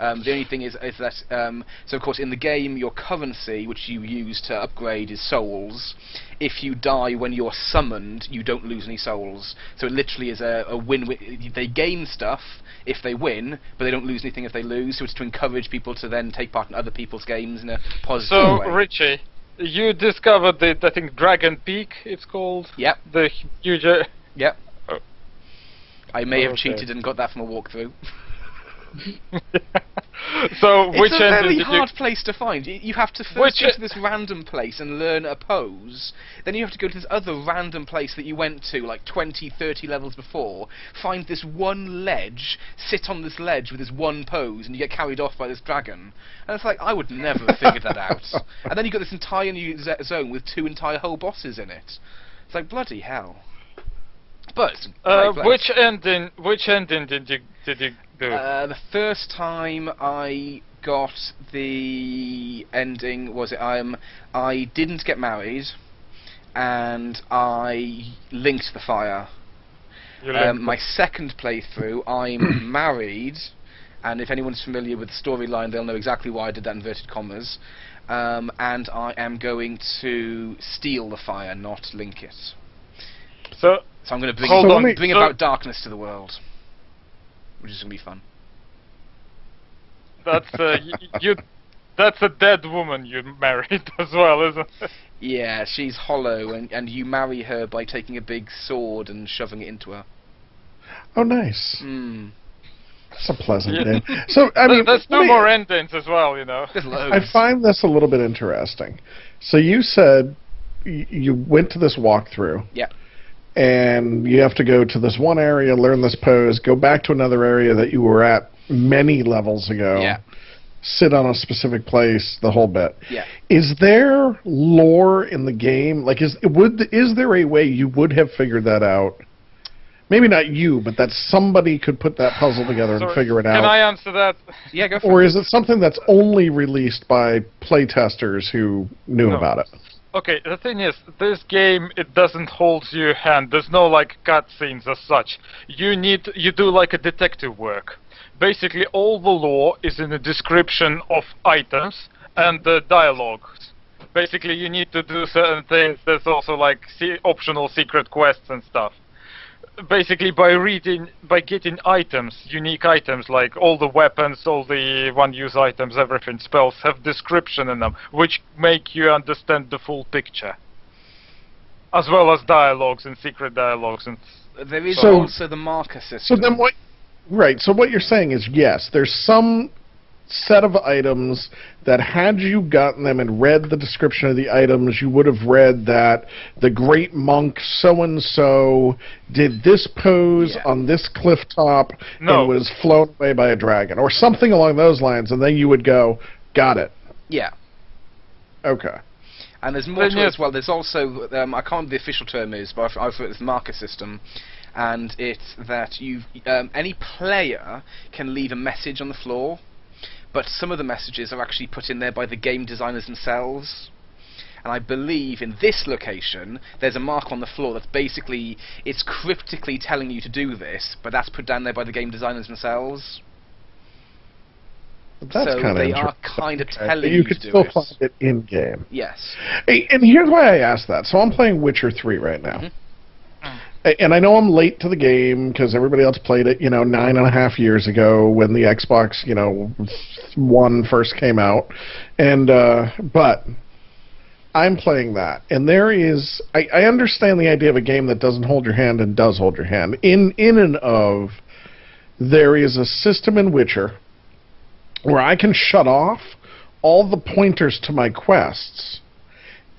Um, the only thing is, is that um, so of course in the game your currency, which you use to upgrade, is souls. If you die when you're summoned, you don't lose any souls. So it literally is a, a win-win. They gain stuff if they win, but they don't lose anything if they lose. So it's to encourage people to then take part in other people's games in a positive So, way. So Richie, you discovered the, I think, Dragon Peak, it's called? Yep. The huge... uh, Yep. Oh. I may have Okay. cheated and got that from a walkthrough. [LAUGHS] [LAUGHS] so, which it's a engine very hard place to find. You, you have to first Which go to this random place and learn a pose. Then you have to go to this other random place that you went to like 20, 30 levels before. Find this one ledge, sit on this ledge with this one pose, and you get carried off by this dragon. And it's like I would never have figured that out. [LAUGHS] And then you got this entire new zone with two entire whole bosses in it. It's like bloody hell. But. Uh, which ending? Which ending did you did you? Uh, the first time I got the ending was it um I didn't get married, and I linked the fire. Um, my second playthrough, I'm [COUGHS] married, And if anyone's familiar with the storyline, they'll know exactly why I did that inverted commas. Um, and I am going to steal the fire, not link it. So So I'm going to bring, So me- bring so- about darkness to the world, which is going to be fun. that's uh, you. That's a dead woman you married [LAUGHS] as well, isn't it? Yeah, she's hollow, and, and you marry her by taking a big sword and shoving it into her. Oh, nice. Mm. That's a pleasant Yeah. game. So I [LAUGHS] mean, there's let two me- more endings as well, you know. Loads. I find this a little bit interesting. So you said y- you went to this walkthrough. Yeah. And you have to go to this one area, learn this pose, go back to another area that you were at many levels ago. Yeah. Sit on a specific place, the whole bit. Yeah. Is there lore in the game? Like, is would is there a way you would have figured that out? Maybe not you, but that somebody could put that puzzle together and figure it out. Can. I answer that? [LAUGHS] Yeah, go for or is it something that's only released by playtesters who knew No. about it? Okay, the thing is, this game it doesn't hold your hand. There's no like cutscenes as such. You need you do like a detective work. Basically, all the lore is in the description of items and the dialogues. Basically, you need to do certain things. There's also like se- optional secret quests and stuff. Basically, by reading, by getting items, unique items like all the weapons, all the one-use items, everything, spells have description in them, which make you understand the full picture, as well as dialogues and secret dialogues and. There is So- also the marker system. So then what? Right. So what you're saying is yes, there's some set of items that had you gotten them and read the description of the items, you would have read that the great monk so and so did this pose Yeah. on this cliff top No. and was flown away by a dragon or something along those lines, and then you would go, got it. Yeah. Okay. And there's more to it as well. There's also um, I can't remember the official term is, but I've, I've heard this marker system, and it's that you um, any player can leave a message on the floor, but some of the messages are actually put in there by the game designers themselves. And I believe in this location, there's a mark on the floor that's basically it's cryptically telling you to do this, but that's put down there by the game designers themselves. That's So kind of they are kind of telling you you could to do still it. find it in game. Yes. Hey, and here's why I asked that. So I'm playing Witcher 3 right now. Mhm. And I know I'm late to the game because everybody else played it, you know, nine and a half years ago when the Xbox, you know, one first came out. And, uh, but I'm playing that. And there is, I, I understand the idea of a game that doesn't hold your hand and does hold your hand. In, in and of, there is a system in Witcher where I can shut off all the pointers to my quests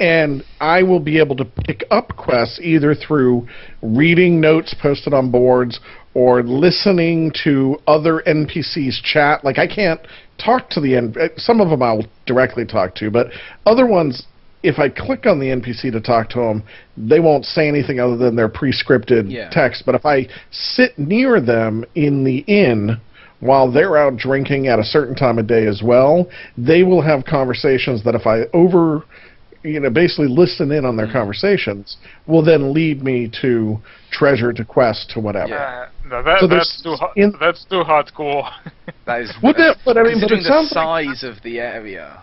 and I will be able to pick up quests either through reading notes posted on boards or listening to other NPCs chat. Like I can't talk to the N- some of them I'll directly talk to, but other ones if I click on the NPC to talk to them, they won't say anything other than their pre-scripted Yeah. text. But if I sit near them in the inn while they're out drinking at a certain time of day as well, they will have conversations that if I over you know basically listen in on their conversations will then lead me to treasure to quest to whatever. Yeah, no, that, So that's too hu- in- that's too hardcore. [LAUGHS] That is. Well, that- but I mean, but considering it the sounds like- size of the area.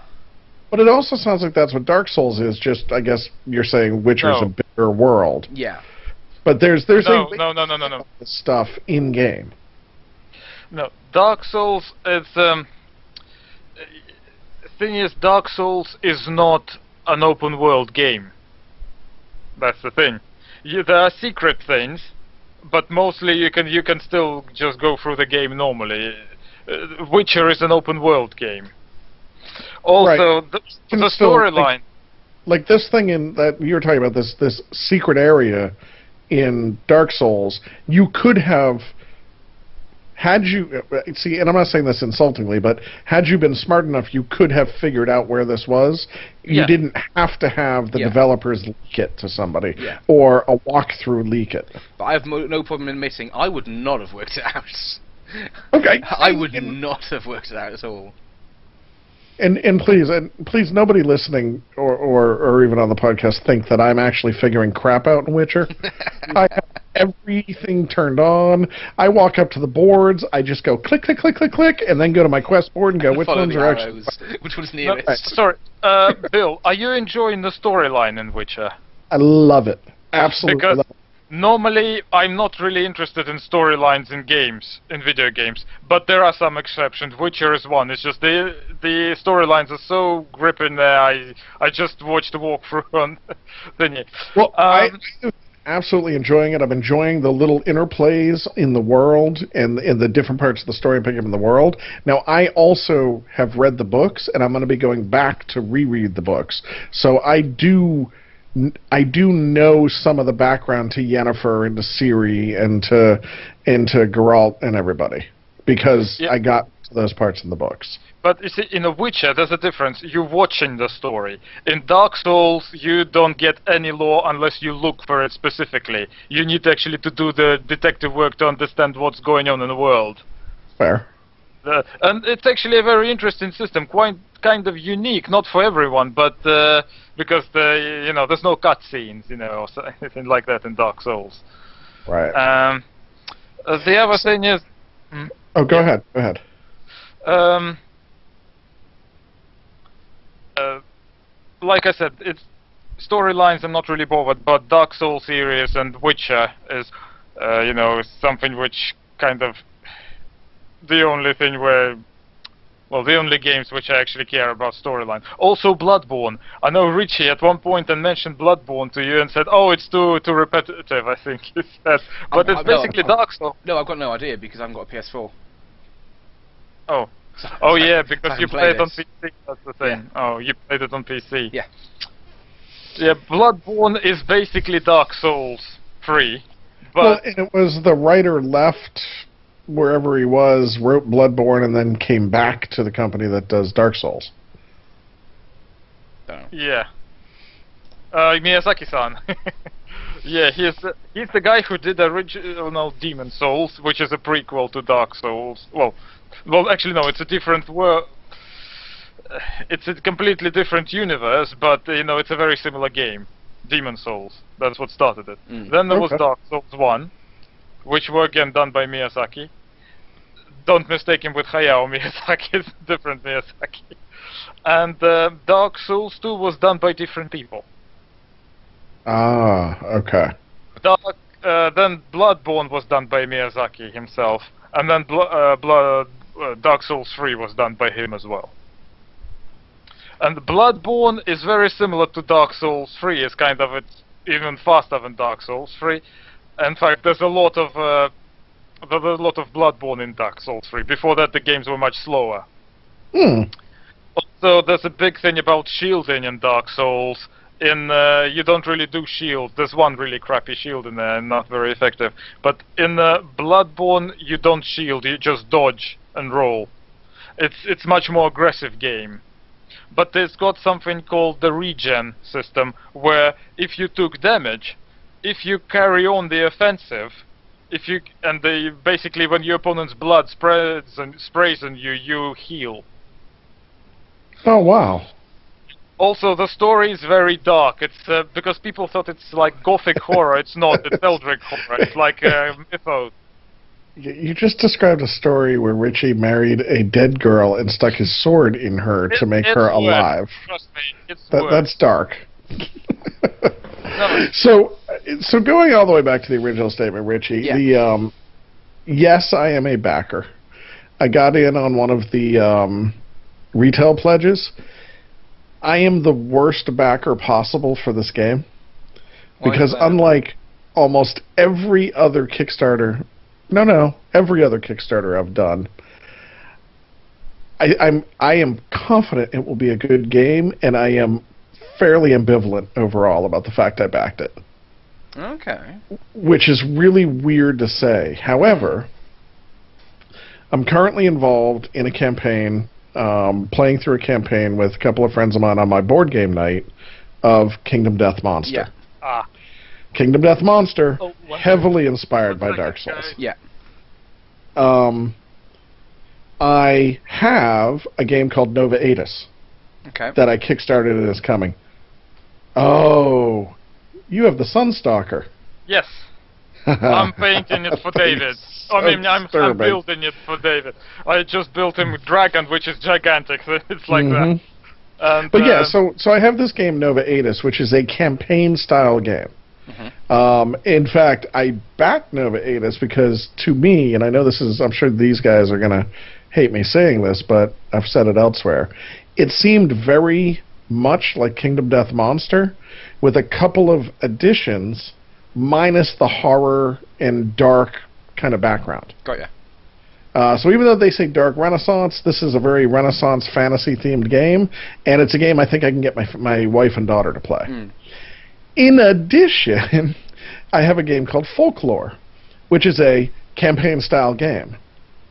But it also sounds like that's what Dark Souls is. Just I guess you're saying Witcher's No. a bigger world. Yeah. But there's there's no, a no, no, no, no, no. stuff in game. No, Dark Souls It's um. Thing is, Dark Souls is not an open world game. That's the thing. You, there are secret things, but mostly you can you can still just go through the game normally. Uh, Witcher is an open world game. Also, the, the still, like- storyline. Like this thing in that you were talking about this this secret area in Dark Souls, you could have had you uh, see, and I'm not saying this insultingly, but had you been smart enough, you could have figured out where this was. You Yeah. didn't have to have the Yeah. developers leak it to somebody Yeah. or a walkthrough leak it. But I have mo- no problem admitting I would not have worked it out. [LAUGHS] Okay. I would not have worked it out at all. And and please and please nobody listening or, or or even on the podcast think that I'm actually figuring crap out in Witcher. [LAUGHS] I have everything turned on. I walk up to the boards. I just go click, click, click, click, click, and then go to my quest board and go which ones the are actually. [LAUGHS] Which one's No, nearest? sorry, uh, [LAUGHS] Bill, are you enjoying the storyline in Witcher? I love it. Absolutely. Because- love it. Normally, I'm not really interested in storylines in games, in video games, but there are some exceptions. Witcher is one. It's just the the storylines are so gripping there. I I just watched the walkthrough [LAUGHS] on thingy. Well, I, Um, I'm absolutely enjoying it. I'm enjoying the little interplays in the world and in the different parts of the story I'm picking up in the world. Now, I also have read the books, and I'm going to be going back to reread the books. So I do. I do know some of the background to Yennefer and to Ciri and to and to Geralt and everybody because Yeah. I got those parts in the books. But you see, in a Witcher, there's a difference. You're watching the story. In Dark Souls, you don't get any lore unless you look for it specifically. You need actually to do the detective work to understand what's going on in the world. Fair. Uh, and it's actually a very interesting system, quite kind of unique, not for everyone, but uh, because the you know there's no cutscenes, you know, [LAUGHS] or anything like that in Dark Souls. Right. Um, uh, the other thing is, oh, go yeah. ahead. Go ahead. um, uh, like I said, it's storylines. I'm not really bothered, but Dark Souls series and Witcher is, uh, you know, something which kind of the only thing where. Well, the only games which I actually care about storyline. Also, Bloodborne. I know Richie at one point and mentioned Bloodborne to you and said, "Oh, it's too too repetitive." I think he [LAUGHS] said, but I'm- it's I'm- basically I'm- Dark Souls. No, I've got no idea because I haven't got a PS4. Oh, [LAUGHS] Oh so yeah, [LAUGHS] because haven't you played played on. PC. That's the thing. Oh, you played it on PC. Yeah. Yeah, Bloodborne is basically Dark Souls 3, but well, and it was the writer left wherever he was, wrote Bloodborne, and then came back to the company that does Dark Souls. Don't yeah. Uh, Miyazaki-san. [LAUGHS] yeah, he's the, he's the guy who did the original Demon's Souls, which is a prequel to Dark Souls. Well, well, actually no, it's a different world. It's a completely different universe, but you know it's a very similar game. Demon's Souls. That's what started it. Mm. Then there was Dark Souls 1, which were again done by Miyazaki. Don't mistake him with Hayao Miyazaki, [LAUGHS] it's a different Miyazaki. And uh, Dark Souls 2 was done by different people. Ah, okay. Dark, uh, then Bloodborne was done by Miyazaki himself, and then Blo- uh, Blood, uh, Dark Souls 3 was done by him as well. And Bloodborne is very similar to Dark Souls 3. It's kind of it's even faster than Dark Souls 3. In fact, there's a lot of uh, there's a lot of Bloodborne in Dark Souls 3. Before that, the games were much slower. Hmm. Also, there's a big thing about shielding in Dark Souls. In uh, you don't really do shield. There's one really crappy shield in there, and not very effective. But in uh, Bloodborne, you don't shield. You just dodge and roll. It's it's much more aggressive game. But it's got something called the regen system, where if you took damage, if you carry on the offensive, if you and the basically when your opponent's blood spreads and sprays on you, you heal. Oh wow. Also, the story is very dark. It's uh, because people thought it's like gothic horror. It's not. It's [LAUGHS] Eldritch horror. It's like uh, mythos. Y- You just described a story where Richie married a dead girl and stuck his sword in her to make her worse. alive. Trust me, it's That, that's dark. No. [LAUGHS] So, so going all the way back to the original statement, Richie. Yeah. The um, yes, I am a backer. I got in on one of the um, retail pledges. I am the worst backer possible for this game Why because unlike almost every other Kickstarter, no, no, every other Kickstarter I've done, I, I'm I am confident it will be a good game, and I am fairly ambivalent overall about the fact I backed it, Okay. which is really weird to say. However, I'm currently involved in a campaign, um, playing through a campaign with a couple of friends of mine on my board game night of Kingdom Death Monster. Yeah. Ah. Kingdom Death Monster, Oh, one heavily inspired by Dark second, Souls. Yeah. Um, I have a game called Nova Aetas Okay. that I kickstarted and is coming. Oh, you have the Sunstalker. Yes. [LAUGHS] I'm painting it for David. I mean, I'm, I'm building it for David. I just built him with Dragon, which is gigantic. So [LAUGHS] it's like that. Mhm. And, But yeah, uh, so so I have this game Nova Aetas, which is a campaign style game. Um, in fact, I backed Nova Aetas because to me, and I know this is, I'm sure these guys are gonna hate me saying this, but I've said it elsewhere. It seemed very much like Kingdom Death Monster, with a couple of additions, minus the horror and dark kind of background. Got ya. Uh, so even though they say Dark Renaissance, this is a very Renaissance fantasy themed game, and it's a game I think I can get my my wife and daughter to play. Mm. In addition, I have a game called Folklore, which is a campaign style game.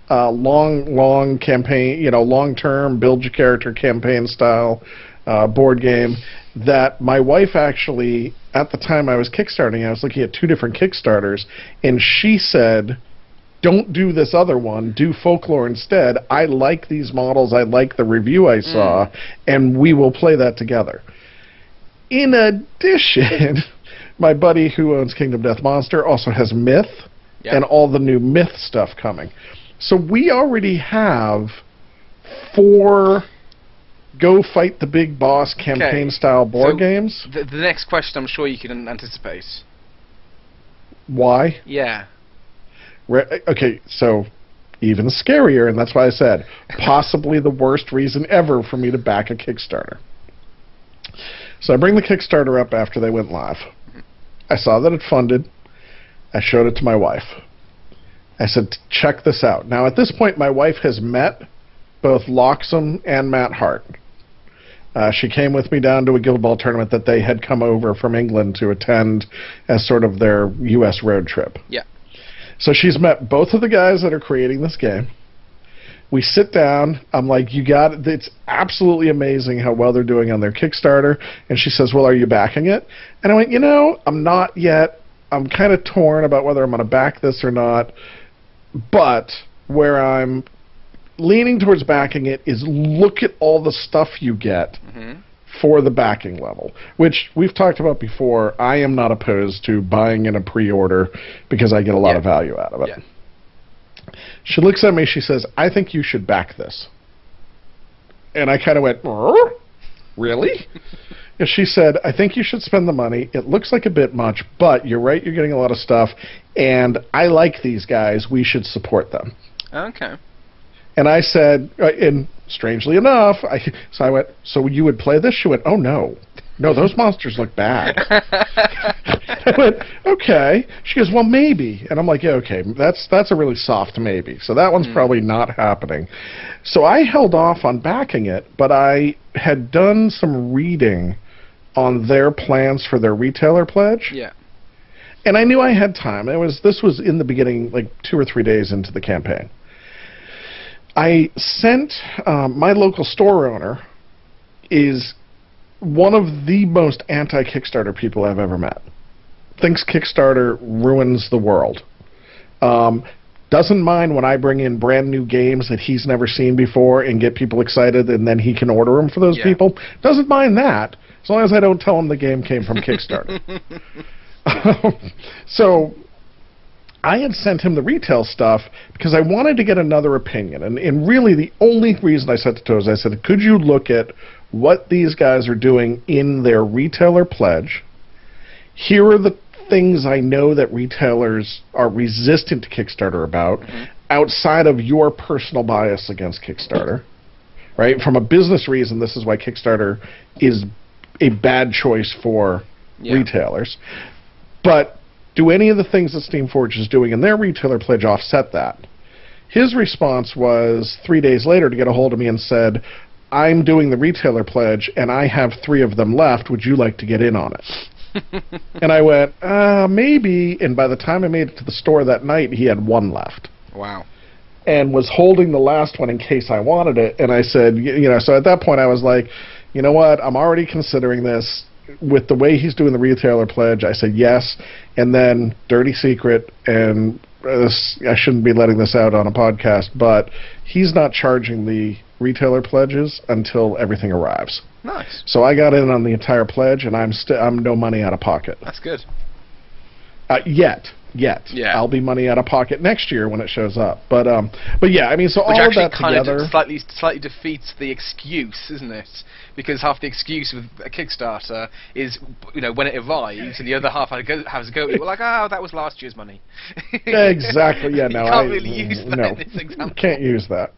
Uh, long, long campaign, you know, long term build your character campaign style uh, board game that my wife actually, at the time I was kickstarting, I was looking at two different Kickstarters, and she said, don't do this other one. Do folklore instead. I like these models. I like the review I saw, and we will play that together. In addition, [LAUGHS] my buddy who owns Kingdom Death Monster also has Myth Yeah. and all the new Myth stuff coming. So we already have four go fight the big boss campaign style board So- games. The, the next question I'm sure you can anticipate. Why? Yeah. Re- okay, so even scarier, and that's why I said possibly the worst reason ever for me to back a Kickstarter. So I bring the Kickstarter up after they went live. I saw that it funded. I showed it to my wife. I said, check this out. Now, at this point, my wife has met both Loxam and Mat Hart. Uh, she came with me down to a Guild Ball tournament that they had come over from England to attend as sort of their U.S. road trip. Yeah. So she's met both of the guys that are creating this game. We sit down. I'm like, you got it. It's absolutely amazing how well they're doing on their Kickstarter. And she says, well, are you backing it? And I went, you know, I'm not yet. I'm kind of torn about whether I'm going to back this or not. But where I'm leaning towards backing it is look at all the stuff you get hmm for the backing level, which we've talked about before. I am not opposed to buying in a pre-order because I get a lot Yeah. of value out of it. Yeah. She looks at me. She says, "I think you should back this." And I kind of went, "Er? "Really?" [LAUGHS] And she said, "I think you should spend the money. It looks like a bit much, but you're right. You're getting a lot of stuff, and I like these guys. We should support them." Okay. And I said, uh, and strangely enough, I so I went, so you would play this? She went, oh no, no, those monsters look bad. [LAUGHS] I went, okay. She goes, well, maybe. And I'm like, yeah, okay, that's that's a really soft maybe. So that one's probably not happening. So I held off on backing it, but I had done some reading on their plans for their retailer pledge yeah. and I knew I had time. It was this was in the beginning, like two or three days into the campaign. I sent um, my local store owner is one of the most anti Kickstarter people I've ever met. Thinks Kickstarter ruins the world. Um, doesn't mind when I bring in brand new games that he's never seen before and get people excited, and then he can order them for those Yeah. people. Doesn't mind that as long as I don't tell him the game came from Kickstarter. [LAUGHS] so I had sent him the retail stuff because I wanted to get another opinion. And, and really, the only reason I sent it to him is I said, could you look at what these guys are doing in their retailer pledge? Here are the things I know that retailers are resistant to Kickstarter about mm-hmm. outside of your personal bias against Kickstarter. [LAUGHS] Right? From a business reason, this is why Kickstarter is a bad choice for Yeah. retailers. But do any of the things that Steamforge is doing in their retailer pledge offset that? His response was three days later to get a hold of me and said, I'm doing the retailer pledge and I have three of them left. Would you like to get in on it? [LAUGHS] and I went, uh, maybe. And by the time I made it to the store that night, he had one left Wow. and was holding the last one in case I wanted it. And I said, y- you know, so at that point I was like, you know what? I'm already considering this. With the way he's doing the retailer pledge, I said yes. And then dirty secret, and uh, this, I shouldn't be letting this out on a podcast, but he's not charging the retailer pledges until everything arrives. Nice. So I got in on the entire pledge, and I'm still I'm no money out of pocket That's good. uh, yet. yet. Yeah. I'll be money out of pocket next year when it shows up. But um, but yeah, I mean, so Which all of actually that kind together. of slightly slightly defeats the excuse, isn't it? Because half the excuse with a Kickstarter is, you know, when it arrives, and the other half has a go. Has a go we're like, oh, that was last year's money. Exactly. Yeah, [LAUGHS] no, you can't I, really use that no, in this example. Can't use that.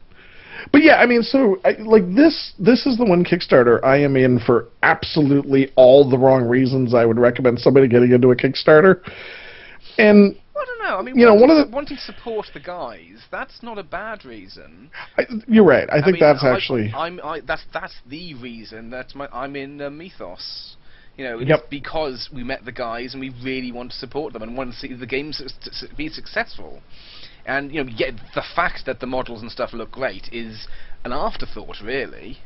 But yeah, I mean, so I, like this, this is the one Kickstarter I am in for absolutely all the wrong reasons. I would recommend somebody getting into a Kickstarter, and I don't know. I mean, You know, one of the- wanting to support the guys, that's not a bad reason. I, you're right. I think mean, that's I- actually I'm. I, that's that's the reason that my, I'm in uh, Mythos. You know, it's Yep. because we met the guys and we really want to support them and want to see the game su- be successful. And you know, yet the fact that the models and stuff look great is an afterthought, really.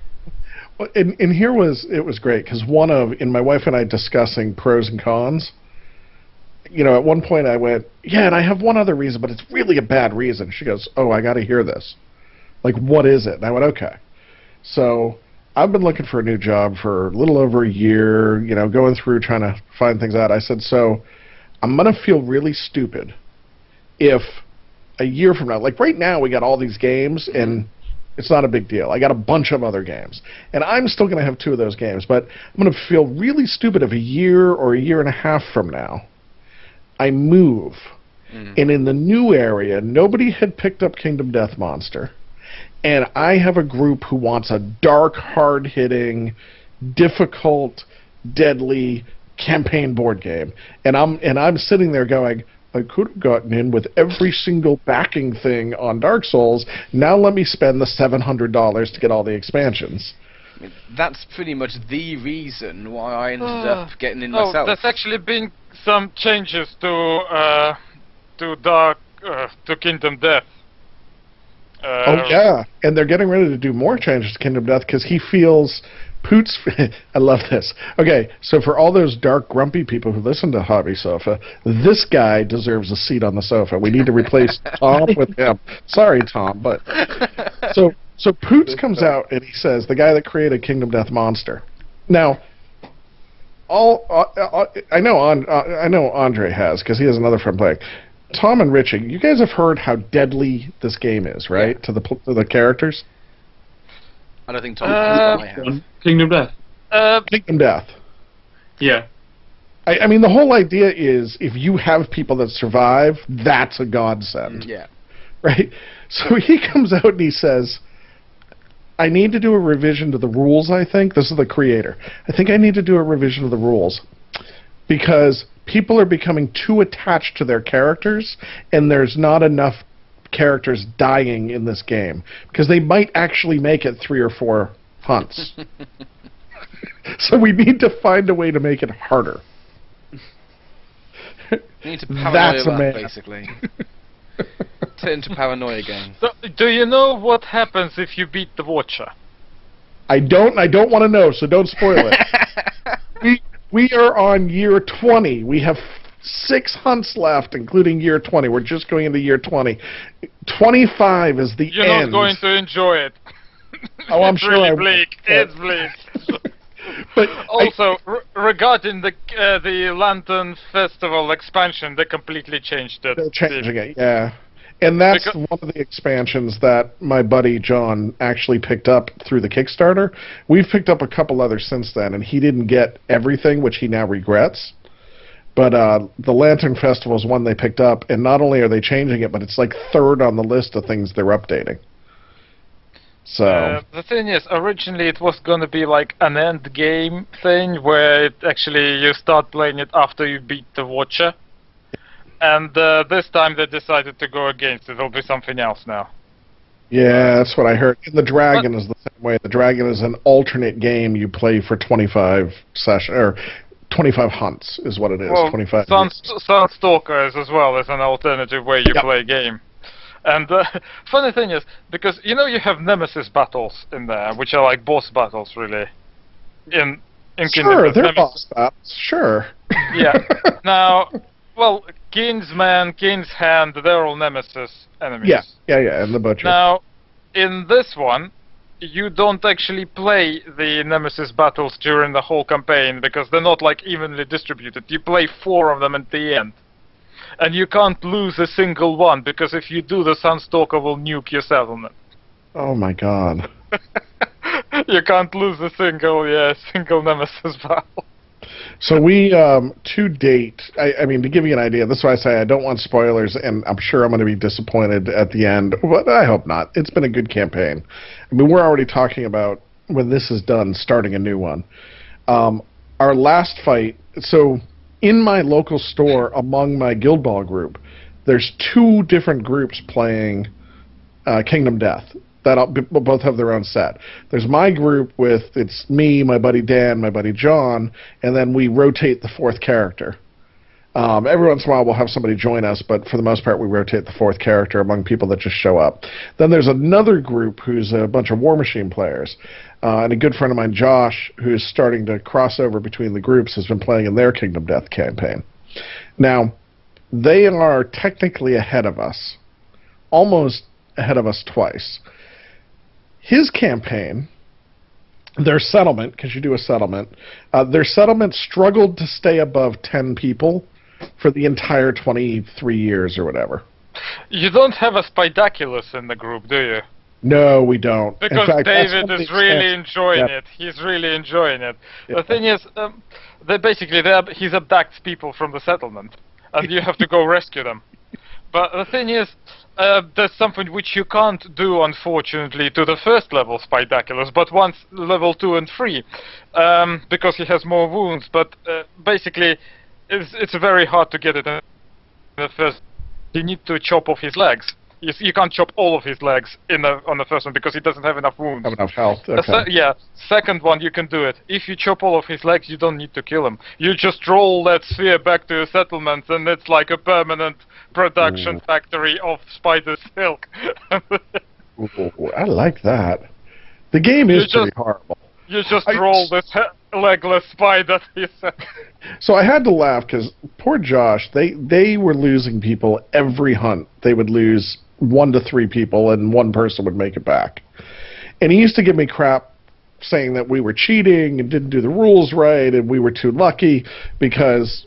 Well, and, and here was it was great because one of in my wife and I discussing pros and cons. You know, at one point I went, yeah, and I have one other reason, but it's really a bad reason. She goes, oh, I got to hear this. Like, what is it? And I went, okay. So I've been looking for a new job for a little over a year. You know, going through trying to find things out. I said, so I'm gonna feel really stupid if a year from now, like right now, we got all these games mm-hmm. and it's not a big deal. I got a bunch of other games, and I'm still going to have two of those games. But I'm going to feel really stupid if a year or a year and a half from now, I move, mm-hmm. and in the new area, nobody had picked up Kingdom Death Monster, and I have a group who wants a dark, hard-hitting, difficult, deadly campaign board game, and I'm and I'm sitting there going. I could have gotten in with every single backing thing on Dark Souls. Now let me spend the seven hundred dollars to get all the expansions. I mean, that's pretty much the reason why I ended Ah. up getting in Oh, myself. there's actually been some changes to uh, to Dark uh, to Kingdom Death. Uh, oh yeah, and they're getting ready to do more changes to Kingdom Death because he feels Poots. [LAUGHS] I love this. Okay, so for all those dark, grumpy people who listen to Hobby Sofa, this guy deserves a seat on the sofa. We need to replace [LAUGHS] Tom with him. Sorry, Tom, but so so Poots comes out and he says the guy that created Kingdom Death Monster. Now, all uh, uh, I know on uh, I know Andre has because he has another friend playing. Tom and Richie, you guys have heard how deadly this game is, right? To the to the characters. I don't think Tom Uh, I have. One, Kingdom Death. uh, Kingdom Death. Yeah. I, I mean, the whole idea is if you have people that survive, that's a godsend. Yeah. right? [LAUGHS] So he comes out and he says, I need to do a revision to the rules, I think. This is the creator. I think I need to do a revision of the rules because people are becoming too attached to their characters and there's not enough characters dying in this game because they might actually make it three or four hunts. [LAUGHS] so we need to find a way to make it harder. Need to paranoia That's a that, man. basically. [LAUGHS] Turn to paranoia game. so, do you know what happens if you beat the Watcher? I don't. I don't want to know, so don't spoil it. [LAUGHS] we we are on year twenty. We have six hunts left, including year twenty. We're just going into year twenty. Twenty-five is the You're end. not going to enjoy it. [LAUGHS] Oh, I'm it's sure really I bleak. It's bleak. [LAUGHS] but Also, r- regarding the uh, the Lantern Festival expansion, they completely changed it. they're changing it. Yeah. And that's Becau- one of the expansions that my buddy John actually picked up through the Kickstarter. We've picked up a couple others since then, and he didn't get everything, which he now regrets. But uh, the Lantern Festival is one they picked up, and not only are they changing it, but it's like third on the list of things they're updating. So Uh, the thing is, originally it was gonna be like an end game thing where it actually you start playing it after you beat the Watcher. And uh, this time they decided to go against it. It'll be something else now. yeah, that's what I heard. And the Dragon is the same way. The Dragon is an alternate game you play for 25 session or 25 hunts is what it is. well, 25. Sun, years. Sunstalkers as well as an alternative way you Yep. play a game. And uh, [LAUGHS] funny thing is, because you know you have nemesis battles in there, which are like boss battles, really. In in Kingdom Sure, Death. they're Nemesis- boss battles. Sure. Yeah. [LAUGHS] now, well, Kingsman, King's Hand, they're all nemesis enemies. Yeah, yeah, yeah, and the butcher. Now, in this one, you don't actually play the nemesis battles during the whole campaign because they're not like evenly distributed. You play four of them at the end. and you can't lose a single one because if you do, the Sunstalker will nuke your settlement. Oh my god. [LAUGHS] you can't lose a single, yeah, [LAUGHS] single nemesis battle. So we, um, to date, I, I mean, to give you an idea, this is why I say I don't want spoilers, and I'm sure I'm going to be disappointed at the end, but I hope not. It's been a good campaign. I mean, we're already talking about when this is done, starting a new one. Um, our last fight, so in my local store, among my Guild Ball group, there's two different groups playing uh, Kingdom Death that b- both have their own set. There's my group with it's me, my buddy Dan, my buddy John, and then we rotate the fourth character. Um, every once in a while, we'll have somebody join us, but for the most part, we rotate the fourth character among people that just show up. Then there's another group who's a bunch of War Machine players, uh, and a good friend of mine, Josh, who's starting to cross over between the groups, has been playing in their Kingdom Death campaign. Now, they are technically ahead of us, almost ahead of us twice his campaign, their settlement, because you do a settlement, uh, their settlement struggled to stay above 10 people for the entire 23 years or whatever. You don't have a Spidicules in the group, do you? No, we don't. Because fact, David is really enjoying Yeah. it. He's really enjoying it. Yeah. The thing is, um, they basically they ab- he's abducts people from the settlement, and you have to go rescue them. But the thing is, uh, there's something which you can't do, unfortunately, to the first level Spidicules, but once level two and three, um, because he has more wounds. But uh, basically, it's it's very hard to get it in the first. You need to chop off his legs. You, you can't chop all of his legs in the on the first one because he doesn't have enough wounds. Have enough health. Okay. se- yeah, second one you can do it. If you chop all of his legs, you don't need to kill him. You just roll that sphere back to your settlement, and it's like a permanent production Ooh. factory of spider silk. Ooh, I like that. The game is pretty just- horrible. you just I- roll this legless spider to your set- So I had to laugh because poor Josh, they they were losing people every hunt. They would lose one to three people, and one person would make it back. And he used to give me crap saying that we were cheating and didn't do the rules right, and we were too lucky because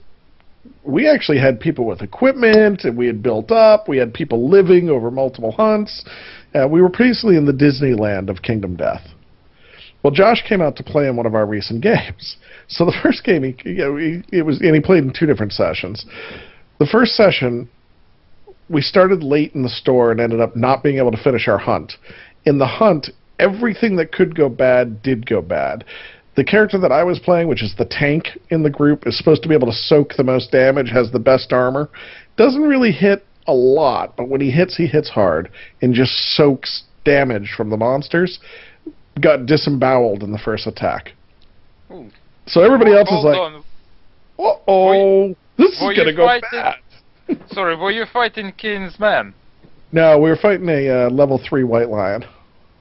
we actually had people with equipment and we had built up. We had people living over multiple hunts. Uh, we were basically in the Disneyland of Kingdom Death. Well, Josh came out to play in one of our recent [LAUGHS] games. So the first game, he, you know, he it was, and he played in two different sessions. The first session, we started late in the store and ended up not being able to finish our hunt. In the hunt, everything that could go bad did go bad. The character that I was playing, which is the tank in the group, is supposed to be able to soak the most damage, has the best armor. Doesn't really hit a lot, but when he hits, he hits hard and just soaks damage from the monsters. Got disemboweled in the first attack. Ooh. So everybody else is like, uh oh, this is going to go fighting- bad. [LAUGHS] Sorry, were you fighting Kingsman? No, we were fighting a uh, level three white lion.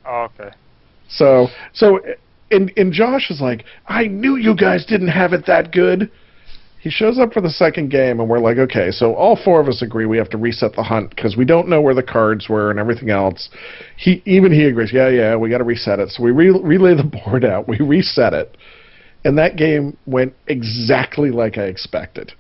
Oh, okay. So, so, and and Josh is like, I knew you guys didn't have it that good. He shows up for the second game, and we're like, okay, so all four of us agree we have to reset the hunt because we don't know where the cards were and everything else. He even he agrees, yeah, yeah, we got to reset it. So we re- relay the [LAUGHS] board out, we reset it, and that game went exactly like I expected.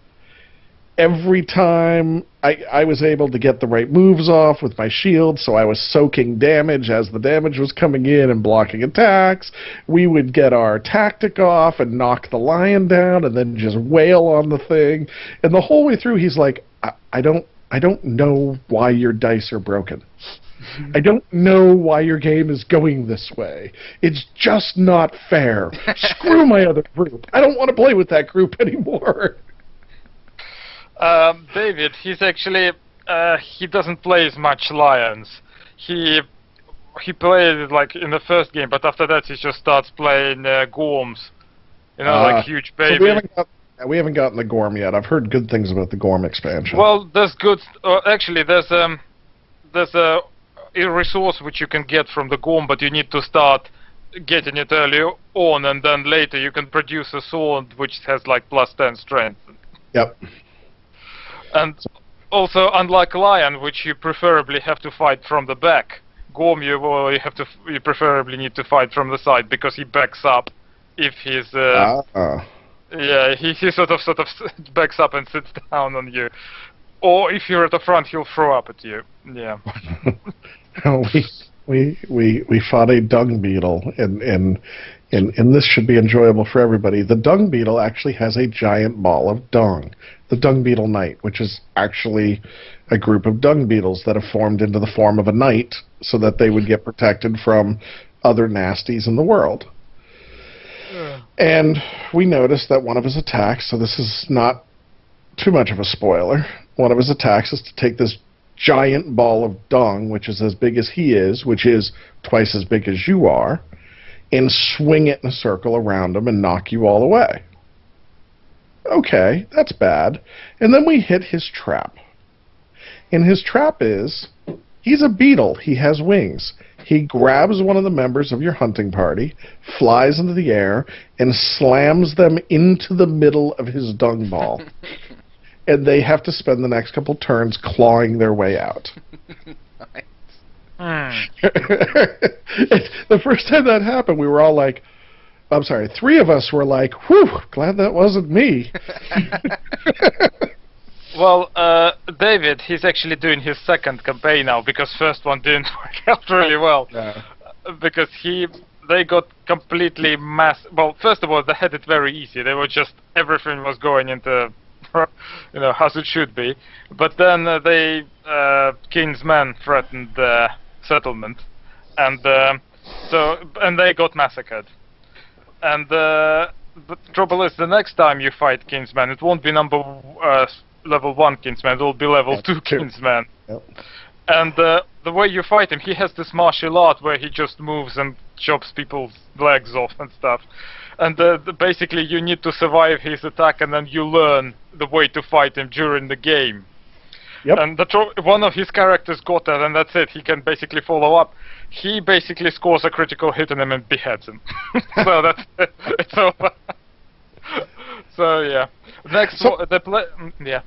Every time I, I was able to get the right moves off with my shield, so I was soaking damage as the damage was coming in and blocking attacks. We would get our tactic off and knock the lion down, and then just wail on the thing. And the whole way through, he's like, I, I don't, I don't know why your dice are broken. I don't know why your game is going this way. It's just not fair. Screw my other group. I don't want to play with that group anymore. [LAUGHS] Um, David, he's actually uh, he doesn't play as much lions. He he played like in the first game, but after that he just starts playing uh, gorms. You know, Ah, like huge So we baby. haven't got we haven't gotten the Gorm yet. I've heard good things about the Gorm expansion. well, there's good. Uh, actually, there's um there's a, a resource which you can get from the gorm, but you need to start getting it early on, and then later you can produce a sword which has like plus ten strength. yep. And also, unlike lion, which you preferably have to fight from the back, Gorm you well, you have to you preferably need to fight from the side because he backs up if he's uh, Ah. yeah he, he sort of sort of [LAUGHS] backs up and sits down on you. or if you're at the front, he'll throw up at you. Yeah. [LAUGHS] we we we we fought a dung beetle, and and and and this should be enjoyable for everybody. The dung beetle actually has a giant ball of dung. The dung beetle knight, which is actually a group of dung beetles that have formed into the form of a knight, so that they would get protected from other nasties in the world. And we noticed that one of his attacks, so this is not too much of a spoiler, one of his attacks is to take this giant ball of dung, which is as big as he is, which is twice as big as you are, and swing it in a circle around him and knock you all away. Okay, that's bad. And then we hit his trap. And his trap is he's a beetle, he has wings. He grabs one of the members of your hunting party, flies into the air, and slams them into the middle of his dung ball. [LAUGHS] and they have to spend the next couple turns clawing their way out. [LAUGHS] Hmm. [LAUGHS] the first time that happened, we were all like, I'm sorry, three of us were like, whew, glad that wasn't me. [LAUGHS] Well, uh, David, he's actually doing his second campaign now because first one didn't [LAUGHS] work out really well. Yeah. Because he, they got completely mass. Well, first of all, they had it very easy. They were just everything was going into, [LAUGHS] you know, as it should be. But then uh, they, uh, King's men threatened the settlement, and uh, so and they got massacred. And uh, the trouble is, the next time you fight Kingsman, it won't be number uh, level one Kingsman. It will be level Yeah, two two. Kingsman. Yep. And uh, the way you fight him, he has this martial art where he just moves and chops people's legs off and stuff. And uh, basically, you need to survive his attack, and then you learn the way to fight him during the game. Yep. And the tro- one of his characters got that, and that's it. He can basically follow up. He basically scores a critical hit on him and beheads him. [LAUGHS] so that's it. It's over. [LAUGHS] so yeah. Next, So- one- the pla- mm, yeah.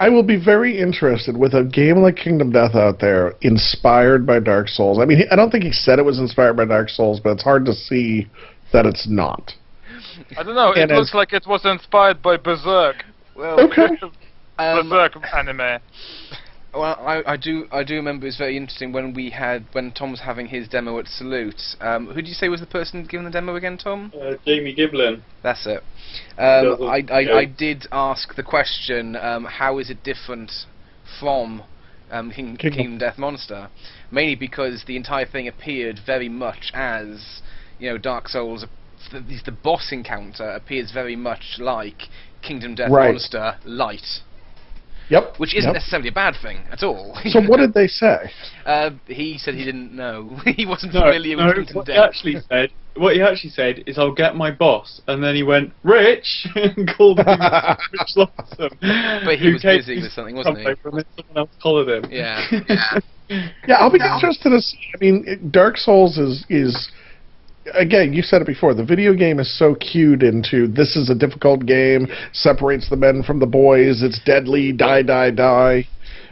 I will be very interested with a game like Kingdom Death out there, inspired by Dark Souls. I mean, I don't think he said it was inspired by Dark Souls, but it's hard to see that it's not. I don't know. And it looks like it was inspired by Berserk. Well, Okay. [LAUGHS] um, Berserk anime. Well, I, I do I do remember it was very interesting when we had when Tom was having his demo at Salute. Um, who did you say was the person giving the demo again, Tom? Uh, Jamie Giblin. That's it. Um, I, I. I did ask the question: um, How is it different from um, King, Kingdom. Kingdom Death Monster? Mainly because the entire thing appeared very much as you know Dark Souls. The, the boss encounter appears very much like Kingdom Death Right. Monster Light, Yep. which isn't yep. necessarily a bad thing at all. [LAUGHS] So what did they say? [LAUGHS] Uh, he said he didn't know. [LAUGHS] he wasn't No, familiar no with Kingdom what he Death. actually said, what he actually said is, "I'll get my boss," and then he went, "Rich," and called him Rich Loxam. But he was busy with something, wasn't he? Subway, And then someone else collared him. Yeah. Yeah, yeah, I'll be interested to see. I mean, it, Dark Souls is is again. You said it before. The video game is so cued into this is a difficult game, separates the men from the boys. It's deadly, die, die, die,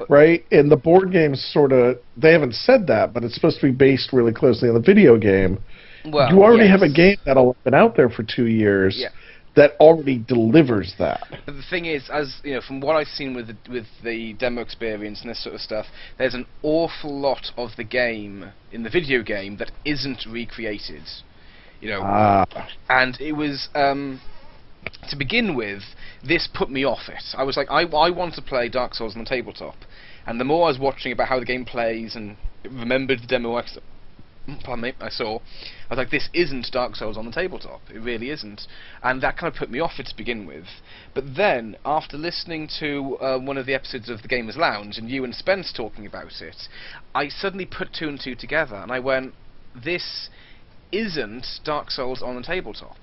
right? And the board games sort of they haven't said that, but it's supposed to be based really closely on the video game. Well, you already have a game that'll have been out there for two years Yeah. That already delivers that. But the thing is, as you know, from what I've seen with the, with the demo experience and this sort of stuff, there's an awful lot of the game in the video game that isn't recreated. You know, Ah, and it was um, to begin with. This put me off it. I was like, I, I want to play Dark Souls on the tabletop, and the more I was watching about how the game plays and remembered the demo s- pardon me, I saw, I was like, this isn't Dark Souls on the tabletop. It really isn't, and that kind of put me off it to begin with. But then, after listening to uh, one of the episodes of the Gamers Lounge and you and Spence talking about it, I suddenly put two and two together, and I went, this isn't Dark Souls on the tabletop.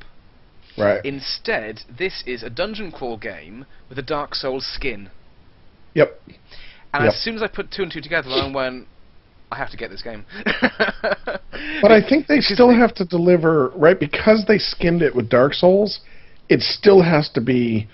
right. Instead, this is a dungeon crawl game with a Dark Souls skin. Yep. And Yep. as soon as I put two and two together, I went, I have to get this game. [LAUGHS] But I think they still have to deliver, right? Because they skinned it with Dark Souls, it still has to be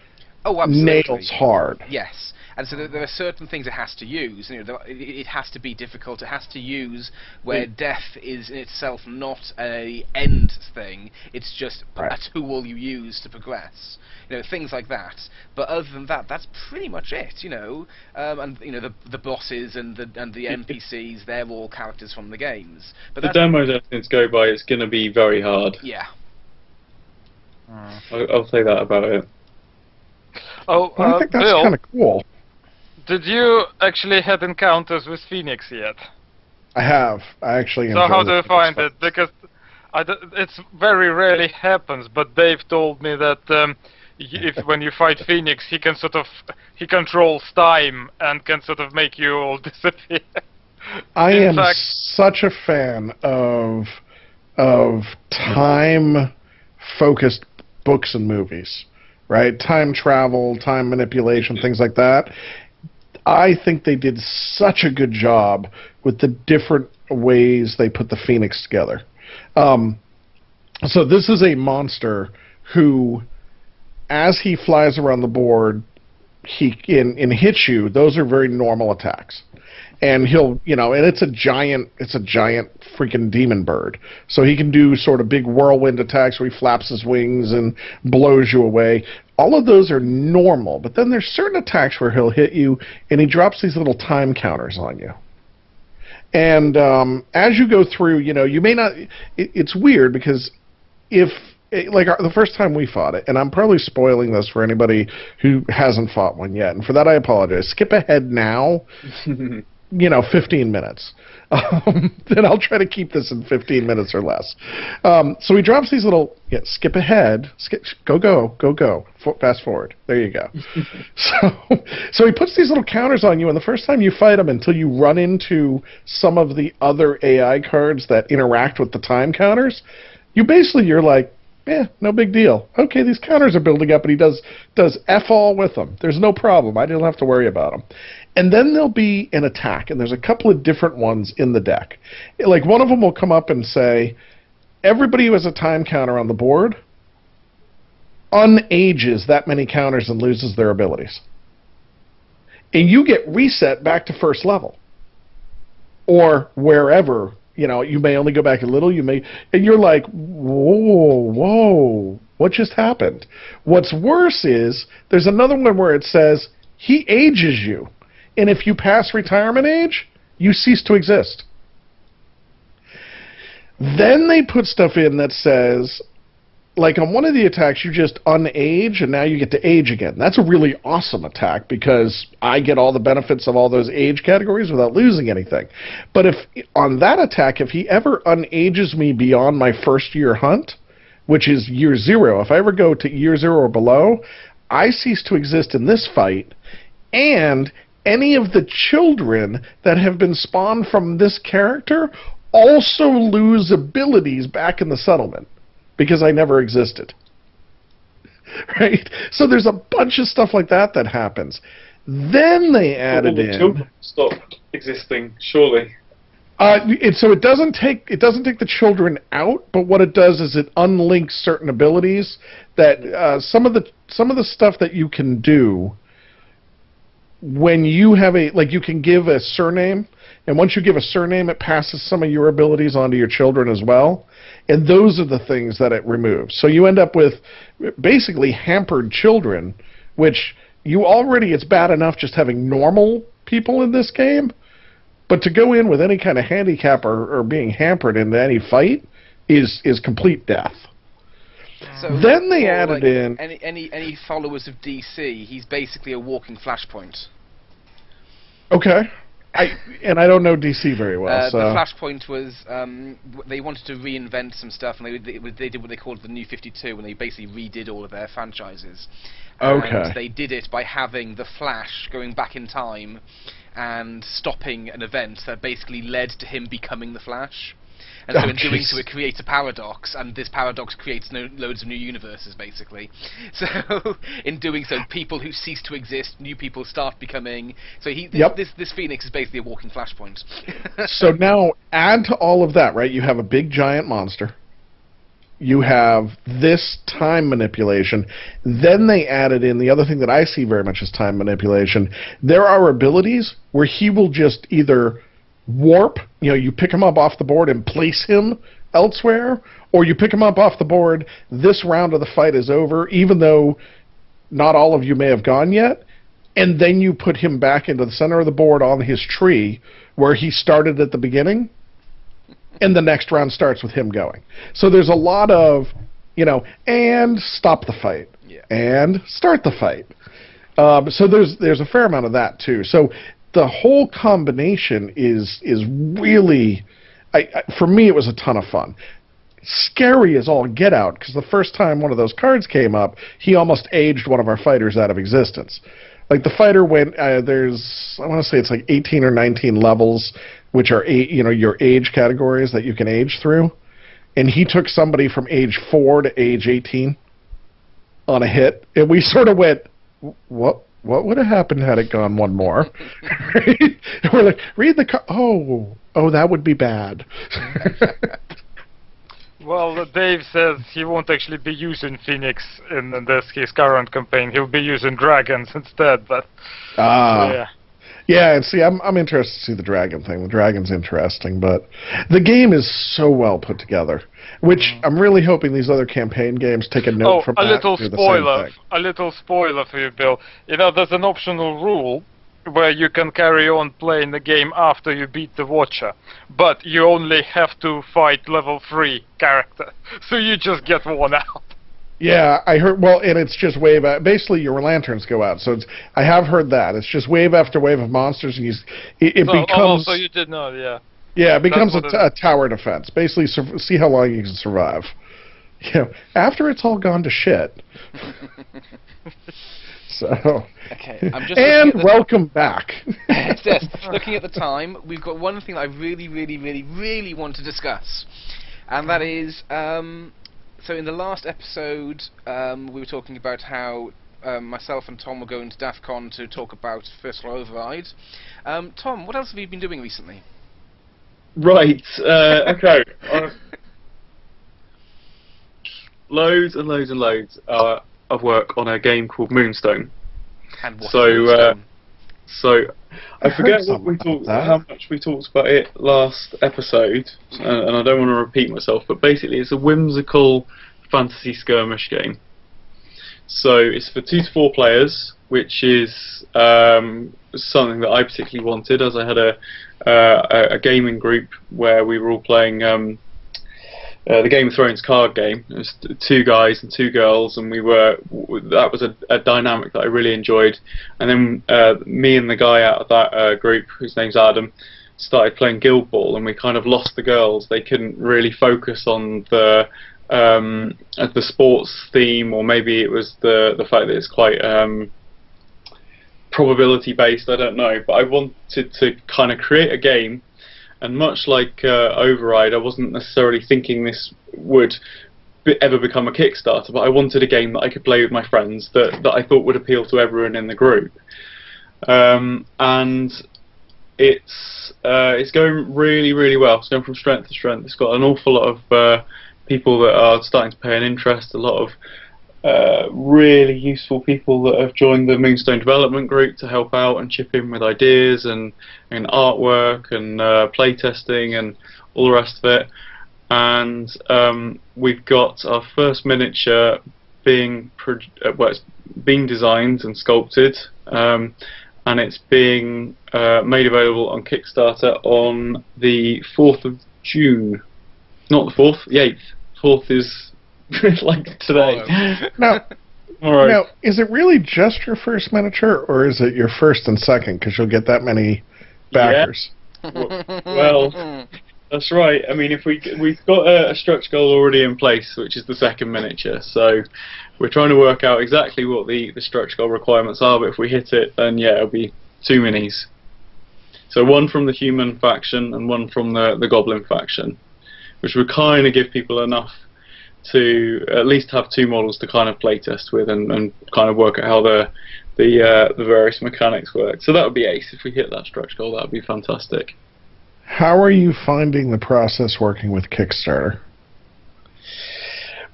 oh, absolutely. nails hard. Yes, and so there, there are certain things it has to use. You know, it, it has to be difficult. It has to use where Mm. death is in itself not a end thing. It's just Right. a tool you use to progress. You know, things like that. But other than that, that's pretty much it. You know, um, and you know the the bosses and the and the NPCs, they're all characters from the games. But The that's, demos as things go by, it's going to be very hard. yeah. Mm. I'll, I'll say that about it. Oh, Well, I uh, think that's kind of cool. Did you actually had encounters with Phoenix yet? I have. I actually. So how do you find it? Because I d- it's very rarely happens. But Dave told me that um, [LAUGHS] if when you fight Phoenix, he can sort of he controls time and can sort of make you all [LAUGHS] disappear. I am fact- such a fan of of time focused books and movies, right? Time travel, time manipulation, things like that. I think they did such a good job with the different ways they put the Phoenix together. Um, so this is a monster who, as he flies around the board, he and, and hits you. Those are very normal attacks and he'll you know and it's a giant it's a giant freaking demon bird so he can do sort of big whirlwind attacks where he flaps his wings and blows you away all of those are normal but then there's certain attacks where he'll hit you and he drops these little time counters on you and um, as you go through you know you may not it, it's weird because if like our, the first time we fought it, and I'm probably spoiling this for anybody who hasn't fought one yet, and for that I apologize. Skip ahead now [LAUGHS] you know, 15 minutes. Um, [LAUGHS] then I'll try to keep this in 15 minutes or less. Um, so he drops these little, yeah, skip ahead, skip, go, go, go, go, F- fast forward. There you go. [LAUGHS] so, so he puts these little counters on you, and the first time you fight him, until you run into some of the other AI cards that interact with the time counters, you basically you're like, yeah, no big deal. Okay, these counters are building up, and he does does f all with them. There's no problem. I didn't have to worry about them. And then there'll be an attack, and there's a couple of different ones in the deck. Like one of them will come up and say, everybody who has a time counter on the board unages that many counters and loses their abilities. And you get reset back to first level. Or wherever, you know, you may only go back a little, you may and you're like, Whoa, whoa, what just happened? What's worse is there's another one where it says he ages you. And if you pass retirement age, you cease to exist. Then they put stuff in that says, like on one of the attacks, you just unage and now you get to age again. That's a really awesome attack because I get all the benefits of all those age categories without losing anything. But if on that attack, if he ever unages me beyond my first year hunt, which is year zero, if I ever go to year zero or below, I cease to exist in this fight, and any of the children that have been spawned from this character also lose abilities back in the settlement because I never existed. [LAUGHS] Right? So there's a bunch of stuff like that that happens. Then they added the in stop existing, surely. uh, it, so it doesn't take it doesn't take the children out, but what it does is it unlinks certain abilities that uh, some of the some of the stuff that you can do when you have a like you can give a surname, and once you give a surname, it passes some of your abilities onto your children as well, and those are the things that it removes. So you end up with basically hampered children, which you already it's bad enough just having normal people in this game. But to go in with any kind of handicap or, or being hampered in any fight is is complete death. So Then they added like, in- any any any followers of DC. He's basically a walking flashpoint. Okay. I and I don't know DC very well, uh, so The Flashpoint was um, they wanted to reinvent some stuff, and they they, they did what they called the New Fifty Two, and they basically redid all of their franchises. Okay. And they did it by having the Flash going back in time and stopping an event that basically led to him becoming the Flash. And so Oh, in doing so, it creates a paradox, and this paradox creates no, loads of new universes, basically. [LAUGHS] So, in doing so, people who cease to exist, new people start becoming. So he, this, Yep. this, this Phoenix is basically a walking flashpoint. [LAUGHS] so now add to all of that, right? You have a big giant monster. you have this time manipulation. Then they added in the other thing that I see very much as time manipulation. There are abilities where he will just either warp, you know, you pick him up off the board and place him elsewhere, or you pick him up off the board, this round of the fight is over, even though not all of you may have gone yet, and then you put him back into the center of the board on his tree where he started at the beginning and the next round starts with him going. So there's a lot of, you know, and stop the fight, Yeah. and start the fight. Um, so there's there's a fair amount of that too. So the whole combination is is really, I, I, for me, it was a ton of fun. Scary as all get out because the first time one of those cards came up, he almost aged one of our fighters out of existence. Like the fighter went, uh, there's I want to say it's like 18 or 19 levels which are eight, you know your age categories that you can age through, and he took somebody from age four to age eighteen on a hit, and we [LAUGHS] sort of went, what what would have happened had it gone one more? [LAUGHS] we're like, read the car. Oh, oh, that would be bad. [LAUGHS] Well, Dave says he won't actually be using Phoenix in this his current campaign. He'll be using dragons instead. But Ah, yeah, Yeah, and see, I'm I'm interested to see the dragon thing. The dragon's interesting, but the game is so well put together. Which mm. I'm really hoping these other campaign games take a note oh, from a that little spoiler. A little spoiler for you, Bill. You know, there's an optional rule where you can carry on playing the game after you beat the Watcher, but you only have to fight level three character, [LAUGHS] so you just get worn out. Yeah, I heard. Well, and it's just wave. a- Basically, your lanterns go out. So it's. I have heard that it's just wave after wave of monsters, and you. It, it so, oh, becomes. so you did know, yeah. yeah, it becomes a, it a tower defense. Basically, sur- see how long you can survive. [LAUGHS] You know, after it's all gone to shit. [LAUGHS] so. Okay, I'm just and looking at welcome back. [LAUGHS] yes, yes. Looking at the time, we've got one thing that I really, really, really, really want to discuss, and that is, um, so in the last episode, um, we were talking about how um, myself and Tom were going to DAFCON to talk about First Floor Override. Um, Tom, what else have you been doing recently? Right. Uh, okay. Uh, loads and loads and loads uh, of work on a game called Moonstone. And what So, is uh, Moonstone? So I, I forget what we talked, how much we talked about it last episode, and, and I don't want to repeat myself, but basically it's a whimsical fantasy skirmish game. So it's for two to four players, which is um, something that I particularly wanted, as I had a uh, a, a gaming group where we were all playing um, uh, the Game of Thrones card game. It was two guys and two girls, and we were that was a, a dynamic that I really enjoyed. And then uh, me and the guy out of that uh, group, whose name's Adam, started playing Guild Ball, and we kind of lost the girls. They couldn't really focus on the um, uh, the sports theme, or maybe it was the the fact that it's quite um, probability based. I don't know, but I wanted to kind of create a game and much like uh, Override, I wasn't necessarily thinking this would be, ever become a Kickstarter, but I wanted a game that I could play with my friends that, that I thought would appeal to everyone in the group. Um, and it's uh, it's going really, really well. It's going from strength to strength. It's got an awful lot of uh, people that are starting to pay an interest, a lot of uh, really useful people that have joined the Moonstone Development Group to help out and chip in with ideas and, and artwork and uh, playtesting and all the rest of it. And um, we've got our first miniature being pro- uh, well, it's being designed and sculpted, um, and it's being uh, made available on Kickstarter on the 4th of June. Not the 4th, the 8th. 4th is [LAUGHS] like today. now, [LAUGHS] Alright. now, is it really just your first miniature, or is it your first and second? Because you'll get that many backers. well, That's right. I mean, if we we've got a, a stretch goal already in place, which is the second miniature, so we're trying to work out exactly what the the stretch goal requirements are. But if we hit it, then yeah, it'll be two minis. So one from the human faction and one from the the goblin faction, which would kind of give people enough to at least have two models to kind of playtest with and, and kind of work out how the the uh, the various mechanics work. So that would be ace if we hit that stretch goal. That would be fantastic. How are you finding the process working with Kickstarter?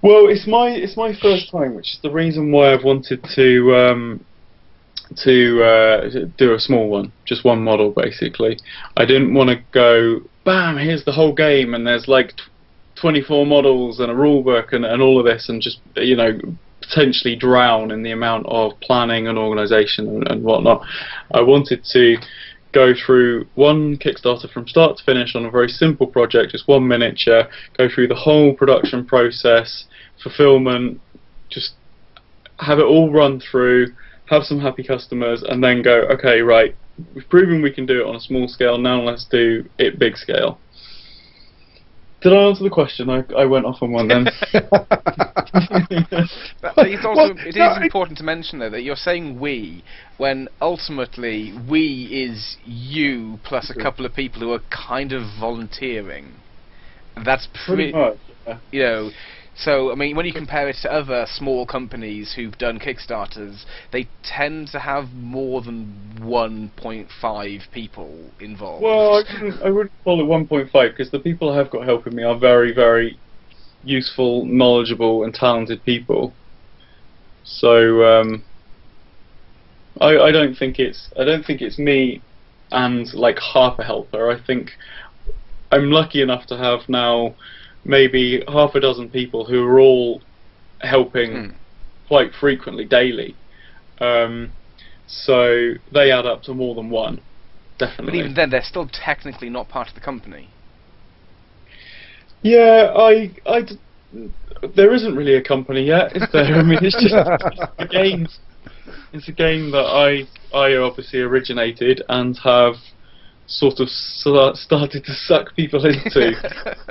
Well, it's my it's my first time, which is the reason why I've wanted to um, to uh, do a small one, just one model basically. I didn't want to go, bam, here's the whole game, and there's like 24 models and a rulebook and, and all of this, and just you know potentially drown in the amount of planning and organisation and, and whatnot. I wanted to go through one Kickstarter from start to finish on a very simple project, just one miniature, go through the whole production process, fulfillment, just have it all run through, have some happy customers, and then go, okay, right, we've proven we can do it on a small scale, now let's do it big scale. Did I answer the question? I, I went off on one then. [LAUGHS] But it's also [LAUGHS] Well, it is no, I- important to mention though that you're saying we when ultimately we is you plus a couple of people who are kind of volunteering. That's Pretty pretty, much. yeah. you know. So I mean, when you compare it to other small companies who've done Kickstarters, they tend to have more than 1.5 people involved. Well, I wouldn't, call it 1.5 because the people I have got helping me are very, very useful, knowledgeable, and talented people. So um, I, I don't think it's I don't think it's me and like half a helper. I think I'm lucky enough to have now maybe half a dozen people who are all helping Hmm. quite frequently daily. Um, so they add up to more than one, definitely. but even then, they're still technically not part of the company. Yeah, I, I d- there isn't really a company yet, is there? I mean, it's just a game. It's a game that I, I obviously originated and have sort of started to suck people into.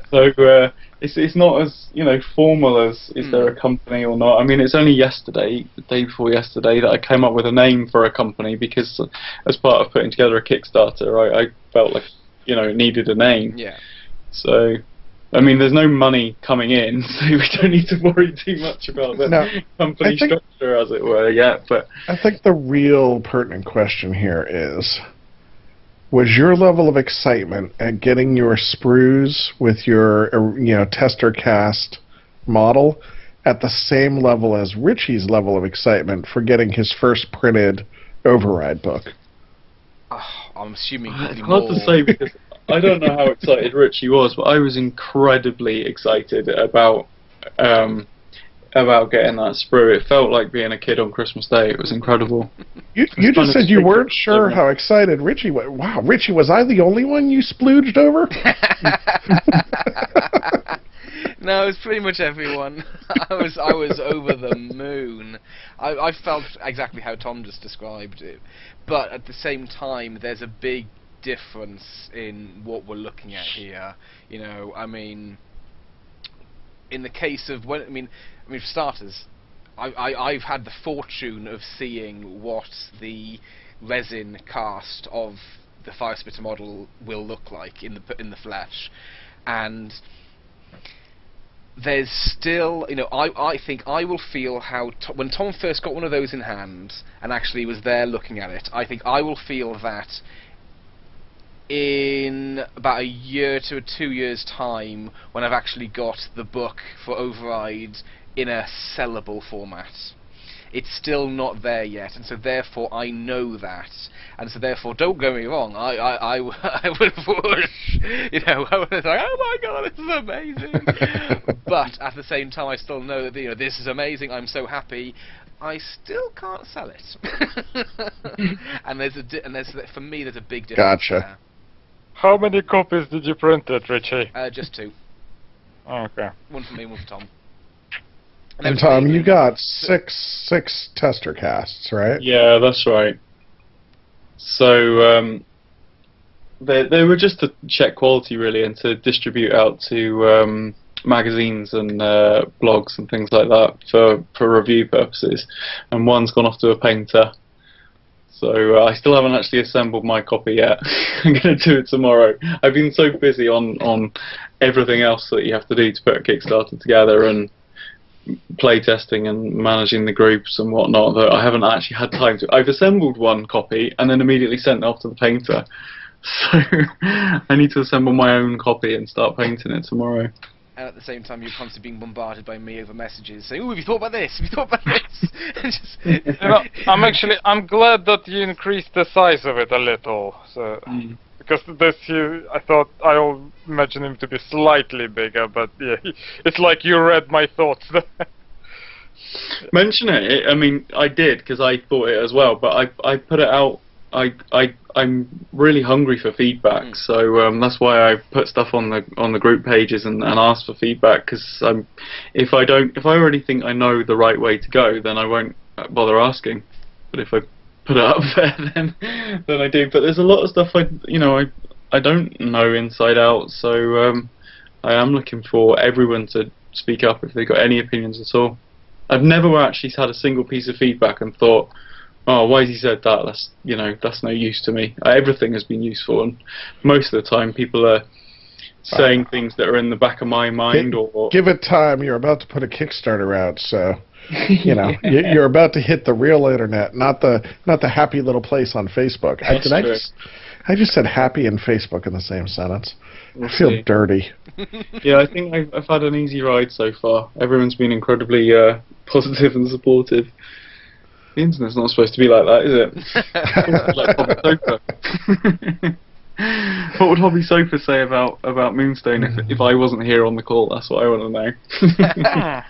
[LAUGHS] so uh, it's it's not as you know formal as is there a company or not. I mean, it's only yesterday, the day before yesterday, that I came up with a name for a company because as part of putting together a Kickstarter, I, I felt like you know it needed a name. yeah. So, I mean, there's no money coming in, [LAUGHS] so we don't need to worry too much about the No, company think- structure, as it were, yet. But I think the real pertinent question here is was your level of excitement at getting your sprues with your uh, you know tester cast model at the same level as Richie's level of excitement for getting his first printed override book? Oh, [SIGHS] I'm assuming it's probably hard to say because I don't know how excited Richie was, but I was incredibly excited about um, about getting that sprue. It felt like being a kid on Christmas Day. It was incredible. You, It's you just said you weren't sure everyone. how excited Richie was. Wow, Richie, was I the only one you splooged over? [LAUGHS] [LAUGHS] no, it's pretty much everyone. [LAUGHS] I was I was over the moon. I, I felt exactly how Tom just described it, but at the same time, there's a big difference in what we're looking at here. You know, I mean, in the case of when I mean, I mean for starters, I, I've had the fortune of seeing what the resin cast of the fire spitter model will look like in the in the flesh, and there's still, you know, I, I think I will feel how to, when Tom first got one of those in hand and actually was there looking at it, I think I will feel that in about a year to a two years' time, when I've actually got the book for Override in a sellable format. It's still not there yet, and so therefore I know that, and so therefore don't get me wrong, I I [LAUGHS] would push, you know, [LAUGHS] I would like, oh my god, this is amazing, [LAUGHS] but at the same time I still know that you know this is amazing, I'm so happy, I still can't sell it, and there's a di- and there's for me there's a big difference. Gotcha. How many copies did you print it, Richie? Uh, just two, Okay. one for me, one for Tom. And that Tom, you got six six tester casts, right? Yeah, that's right. So um, they they were just to check quality really and to distribute out to um, magazines and uh, blogs and things like that for for review purposes. And one's gone off to a painter. So uh, I still haven't actually assembled my copy yet. [LAUGHS] I'm going to do it tomorrow. I've been so busy on on everything else that you have to do to put a Kickstarter together and play testing and managing the groups and whatnot that I haven't actually had time to. I've assembled one copy and then immediately sent it off to the painter. [LAUGHS] So I need to assemble my own copy and start painting it tomorrow. and at the same time you're constantly being bombarded by me over messages saying, "Oh, have you thought about this? Have you thought about this?" [LAUGHS] Just- You know, I'm actually I'm glad that you increased the size of it a little. So Mm. Because this you I thought I will imagine him to be slightly bigger, but yeah, it's like you read my thoughts. [LAUGHS] Mention it. it I mean, I did because I thought it as well, but I I put it out. I I I'm really hungry for feedback, Mm. so um, that's why I put stuff on the on the group pages and, and ask for feedback. Because I'm, if I don't, if I already think I know the right way to go, then I won't bother asking. But if I put it up [LAUGHS] there, then then I do. But there's a lot of stuff I you know I I don't know inside out, so um, I am looking for everyone to speak up if they've got any opinions at all. I've never actually had a single piece of feedback and thought, oh, why has he said that? That's you know, that's no use to me. Uh, everything has been useful, and most of the time people are saying things that are in the back of my mind or Give it time. You're about to put a Kickstarter out, so [LAUGHS] you know you- you're about to hit the real internet, not the not the happy little place on Facebook. I, That's did I just I just said happy and Facebook in the same sentence. We'll I feel see. dirty. [LAUGHS] yeah, I think I've, I've had an easy ride so far. Everyone's been incredibly uh, positive and supportive. The internet's not supposed to be like that, is it? [LAUGHS] like Hobby Sofa. what would Hobby Sofa say about about Moonstone if if I wasn't here on the call? That's what I want to know.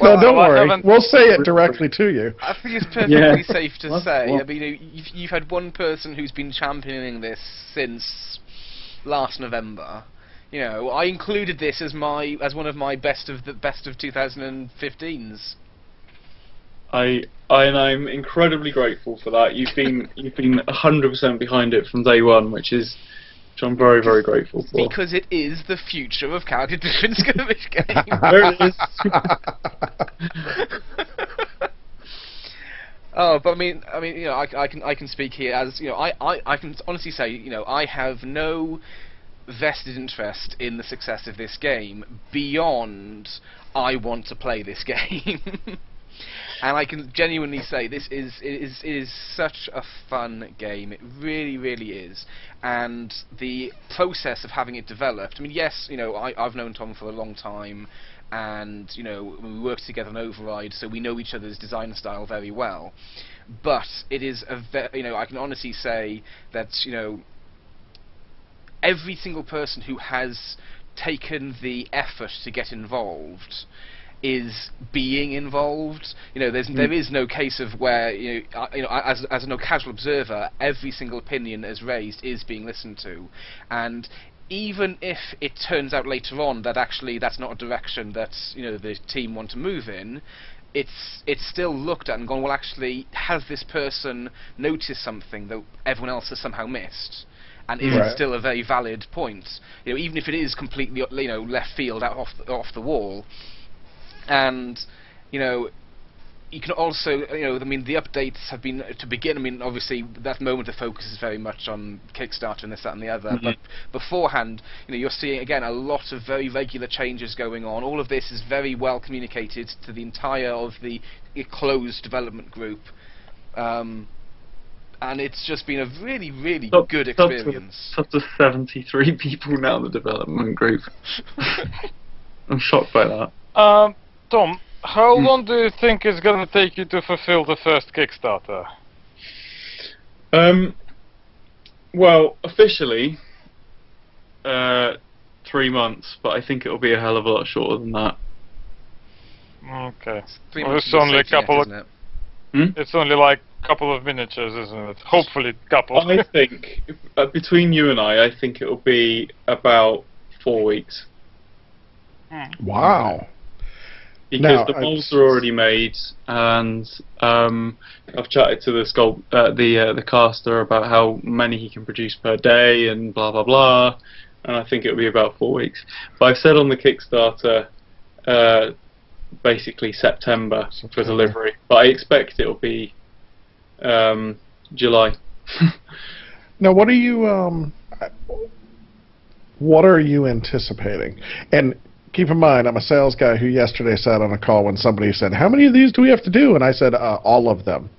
Well, no, don't I worry. haven't- We'll say it directly [LAUGHS] to you. I think it's perfectly Yeah. safe to Well, say. well. I mean, you know, you've, you've had one person who's been championing this since last November. You know, I included this as my as one of my best of the best of 2015s. I, I and I'm incredibly grateful for that. You've been you've been hundred percent behind it from day one, which is which I'm very very grateful for. Because it is the future of character different skirmish [LAUGHS] games. [LAUGHS] There it is. [LAUGHS] Oh, but I mean, I mean, you know, I, I can I can speak here as you know, I, I, I can honestly say, you know, I have no vested interest in the success of this game beyond I want to play this game. And I can genuinely say this is is is such a fun game. It really, really is. And the process of having it developed. I mean, yes, you know, I, I've known Tom for a long time, and you know, we worked together on Override, so we know each other's design style very well. But it is a ve- you know, I can honestly say that you know, every single person who has taken the effort to get involved is being involved. You know, there's there hmm. is no case of where you know, you know, as as a casual observer, every single opinion as raised is being listened to, and even if it turns out later on that actually that's not a direction that you know the team want to move in, it's it's still looked at and gone. Well, actually, has this person noticed something that everyone else has somehow missed? And is Right. it still a very valid point? You know, even if it is completely you know left field out off the, off the wall, and you know you can also you know I mean the updates have been to begin I mean obviously that moment of focus is very much on Kickstarter and this that and the other Mhm. but beforehand you know you're seeing again a lot of very regular changes going on all of this is very well communicated to the entire of the closed development group um, and it's just been a really really Up- good up to- experience Up to 73 [LAUGHS] people now in the development group. [LAUGHS] I'm shocked by that. um, Tom, how Hmm. long do you think it's gonna take you to fulfill the first Kickstarter? Um, well, officially, uh, three months, but I think it'll be a hell of a lot shorter than that. Okay. Three Well, months it's is only a safety net, couple of- isn't it? It's only like a couple of miniatures, isn't it? Hopefully, couple. I think uh, between you and I, I think it'll be about four weeks Wow. Because the molds are already made, and um, I've chatted to the sculpt, uh, the uh, the caster about how many he can produce per day and blah blah blah, and I think it'll be about four weeks. But I've said on the Kickstarter, uh, basically September, for delivery, but I expect it'll be um, July. [LAUGHS] Now, what are you um, what are you anticipating? And keep in mind, I'm a sales guy who yesterday sat on a call when somebody said, "How many of these do we have to do?" And I said, uh, "All of them,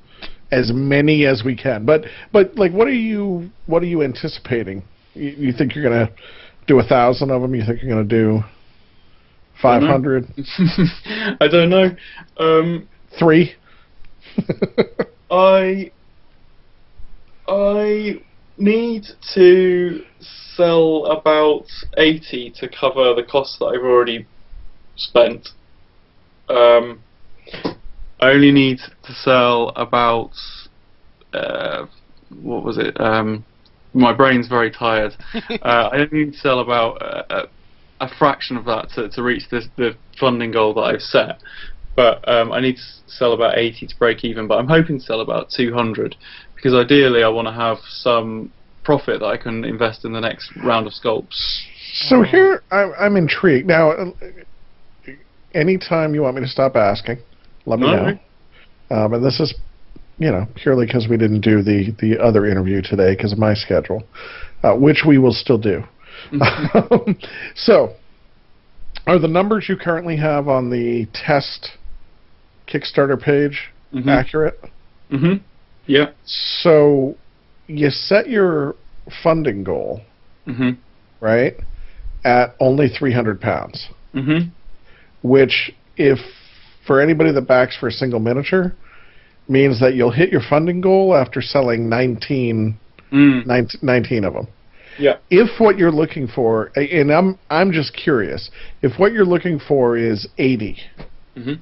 as many as we can." But but like, what are you what are you anticipating? You, you think you're gonna do a thousand of them? You think you're gonna do Five hundred? [LAUGHS] I don't know. Um, Three? [LAUGHS] I I need to sell about eighty to cover the costs that I've already spent. Um, I only need to sell about uh, what was it? Um, my brain's very tired. [LAUGHS] uh, I only need to sell about uh, a, a fraction of that to, to reach this, the funding goal that I've set. But um, I need to sell about 80 to break even. But I'm hoping to sell about 200 because ideally I want to have some profit that I can invest in the next round of sculpts. So here, I'm, I'm intrigued. Now, uh, anytime you want me to stop asking, let me No, know. Um, and this is, you know, purely because we didn't do the, the other interview today because of my schedule, uh, which we will still do. Um, [LAUGHS] so, are the numbers you currently have on the test Kickstarter page Mhm. accurate? Mhm. Yeah. So, you set your funding goal, Mhm. right, at only 300 pounds. Mhm. which if for anybody that backs for a single miniature means that you'll hit your funding goal after selling 19, Mm. 19, 19 of them. Yeah. If what you're looking for, and I'm I'm just curious, if what you're looking for is 80 Mhm.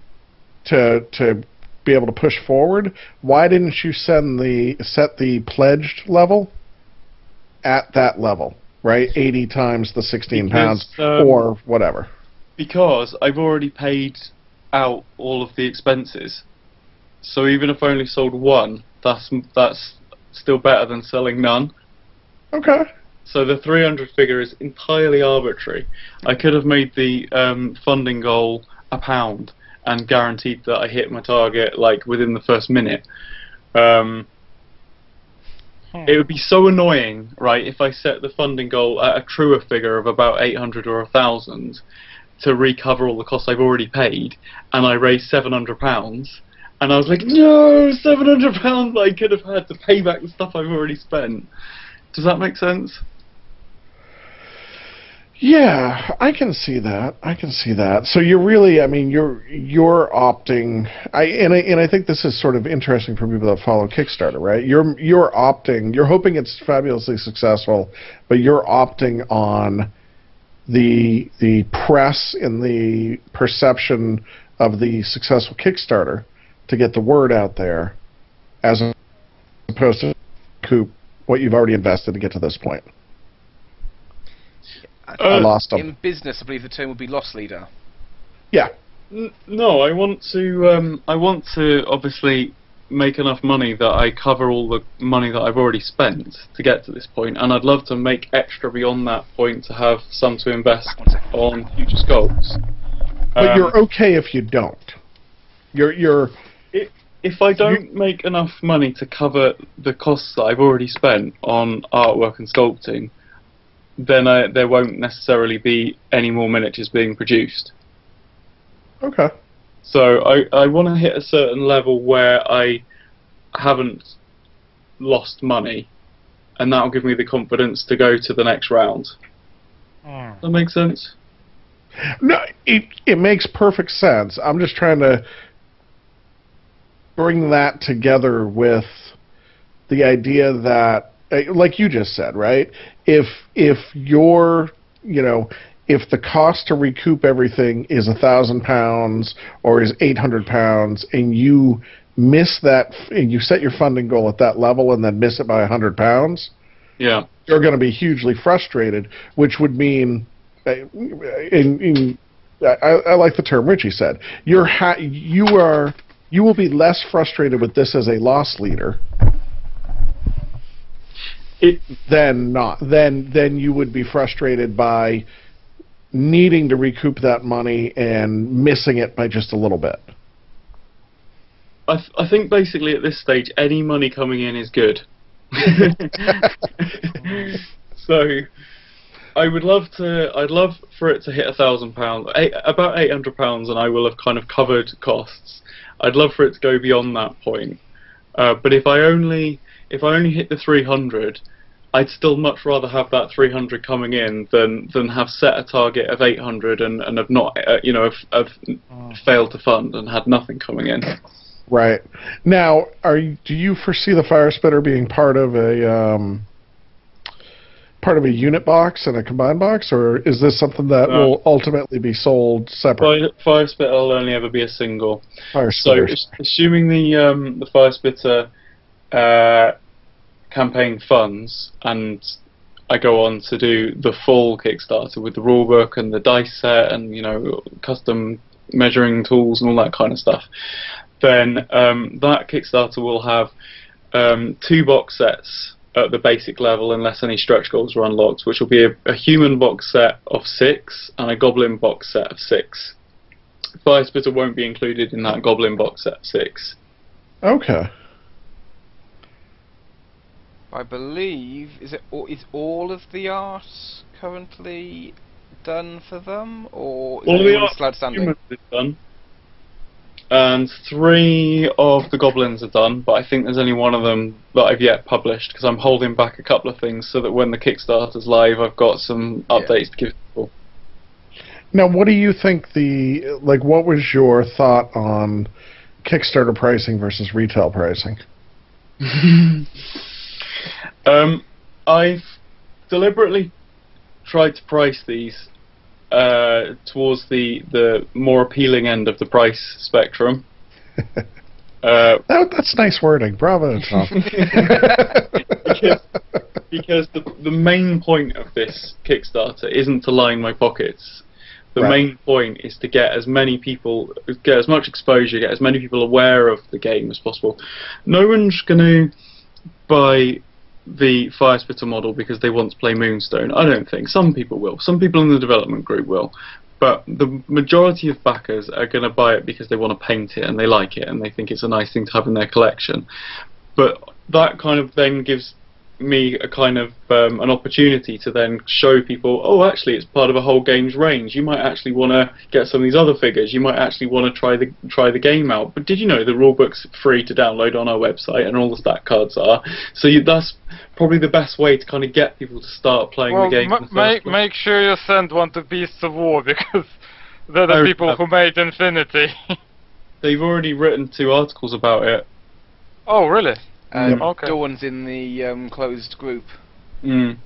to to be able to push forward, why didn't you send the set the pledged level at that level, right? 80 times the 16 pounds Because, um, or whatever. Because I've already paid out all of the expenses. So even if I only sold one, that's that's still better than selling none. Okay. So the 300 figure is entirely arbitrary. I could have made the um, funding goal a pound and guaranteed that I hit my target like within the first minute. Um, it would be so annoying, right, if I set the funding goal at a truer figure of about 800 or 1,000 to recover all the costs I've already paid, and I raised 700 pounds, and I was like, no, 700 pounds I could have had to pay back the stuff I've already spent. Does that make sense? Yeah, I can see that. I can see that. So you're really, I mean, you're you're opting. I and I and I think this is sort of interesting for people that follow Kickstarter, right? You're you're opting. You're hoping it's fabulously successful, but you're opting on the the press and the perception of the successful Kickstarter to get the word out there, as opposed to recoup what you've already invested to get to this point. I Uh, I lost them. In business, I believe the term would be loss leader. Yeah. N- No, I want to. Um, I want to obviously make enough money that I cover all the money that I've already spent to get to this point, and I'd love to make extra beyond that point to have some to invest Back one second. on future sculpts. But Um, you're okay if you don't. You're you're if I don't make enough money to cover the costs that I've already spent on artwork and sculpting, then I, there won't necessarily be any more miniatures being produced. okay. So I, I want to hit a certain level where I haven't lost money, and that'll give me the confidence to go to the next round. Hmm. That makes sense? No, it it makes perfect sense. I'm just trying to bring that together with the idea that, like you just said, right? If if you're, you know, if the cost to recoup everything is a thousand pounds or is eight hundred pounds, and you miss that, and you set your funding goal at that level, and then miss it by a hundred pounds, Yeah. you're going to be hugely frustrated, which would mean, uh, in, in I, I like the term Richie said. You're ha- you are you will be less frustrated with this as a loss leader It, than not than than you would be frustrated by needing to recoup that money and missing it by just a little bit. I, th- I think basically at this stage, any money coming in is good. [LAUGHS] so, I would love to. I'd love for it to hit a thousand pounds, about eight hundred pounds, and I will have kind of covered costs. I'd love for it to go beyond that point. Uh, but if I only if I only hit the three hundred, I'd still much rather have that 300 coming in than than have set a target of 800 and and have not uh, you know have, have failed to fund and had nothing coming in. Right. Now, are you, do you foresee the fire spitter being part of a um, part of a unit box and a combined box, or is this something that No. will ultimately be sold separate? Fire, fire spitter will only ever be a single. Fire So, assuming the um, the fire spitter uh, campaign funds, and I go on to do the full Kickstarter with the rulebook and the dice set and you know custom measuring tools and all that kind of stuff, then um, that Kickstarter will have um, two box sets at the basic level unless any stretch goals are unlocked, which will be a, a human box set of six and a goblin box set of six. Fire Spitter won't be included in that goblin box set of six. Okay. I believe is it all, is all of the art currently done for them, or is All of the art still outstanding? Is done. And three of the goblins are done, but I think there's only one of them that I've yet published because I'm holding back a couple of things so that when the Kickstarter's live, I've got some Yeah. updates to give people. Now, what do you think the like? What was your thought on Kickstarter pricing versus retail pricing? [LAUGHS] um, I've deliberately tried to price these uh, towards the, the more appealing end of the price spectrum. [LAUGHS] Uh, That, that's nice wording. Bravo, Tom. [LAUGHS] because because the the main point of this Kickstarter isn't to line my pockets. The Right. main point is to get as many people, get as much exposure, get as many people aware of the game as possible. No one's going to buy the Fire Spitter model because they want to play Moonstone. I don't think. Some people will. Some people in the development group will. But the majority of backers are going to buy it because they want to paint it and they like it and they think it's a nice thing to have in their collection. But that kind of then gives me a kind of um, an opportunity to then show people, oh, actually, it's part of a whole game's range. You might actually want to get some of these other figures. You might actually want to try the try the game out. But did you know the rulebook's free to download on our website, and all the stat cards are? So you, that's probably the best way to kind of get people to start playing well, the game. in the make place. make sure you send one to Beasts of War [LAUGHS] because they're the Oh, people uh, who made Infinity. [LAUGHS] They've already written two articles about it. oh, really? Um, Yep. Okay. Dawn's in the um, closed group. Mm.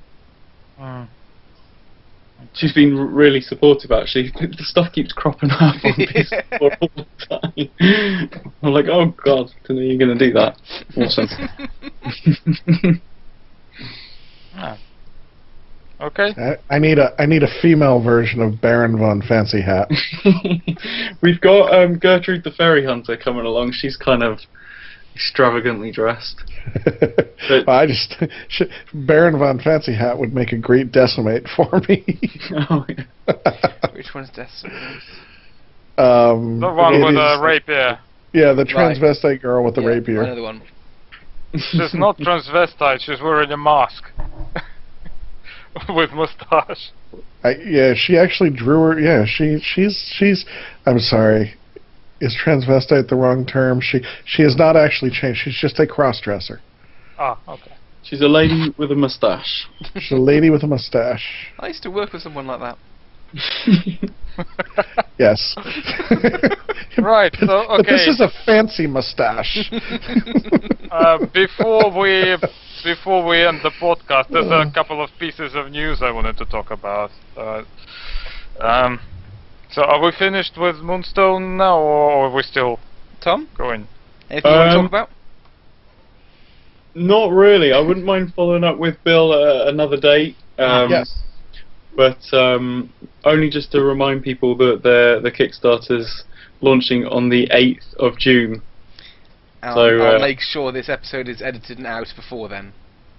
She's been r- really supportive actually. [LAUGHS] The stuff keeps cropping up on [LAUGHS] this all the time. I'm like, oh god, didn't know you were going to do that. Awesome. [LAUGHS] Ah. Okay. I, I need a I need a female version of Baron von Fancy Hat. We've got um, Gertrude the Fairy Hunter coming along. She's kind of extravagantly dressed. [LAUGHS] I just Baron von Fancy Hat would make a great decimate for me. [LAUGHS] oh, yeah. [LAUGHS] Which one's Destiny? um, The one with is- a rapier. Yeah, the Right. transvestite girl with the yeah, rapier. Another one. She's not transvestite. She's wearing a mask with mustache. I, yeah, she actually drew her. Yeah, she she's she's. I'm sorry. Is transvestite the wrong term? She she has not actually changed. She's just a cross-dresser. Ah, okay. She's a lady with a moustache. She's a lady with a mustache. [LAUGHS] I used to work with someone like that. [LAUGHS] Yes. [LAUGHS] Right, so, But this is a fancy mustache. Uh, before we before we end the podcast, there's a [SIGHS] couple of pieces of news I wanted to talk about. Uh, um, so are we finished with Moonstone now, or are we still Tom, going? anything you want to Um, talk about? Not really. I wouldn't mind following up with Bill uh, another date. Um, yes. But um, only just to remind people that the the Kickstarter's launching on the 8th of June. I'll, so, I'll uh, make sure this episode is edited and out before then.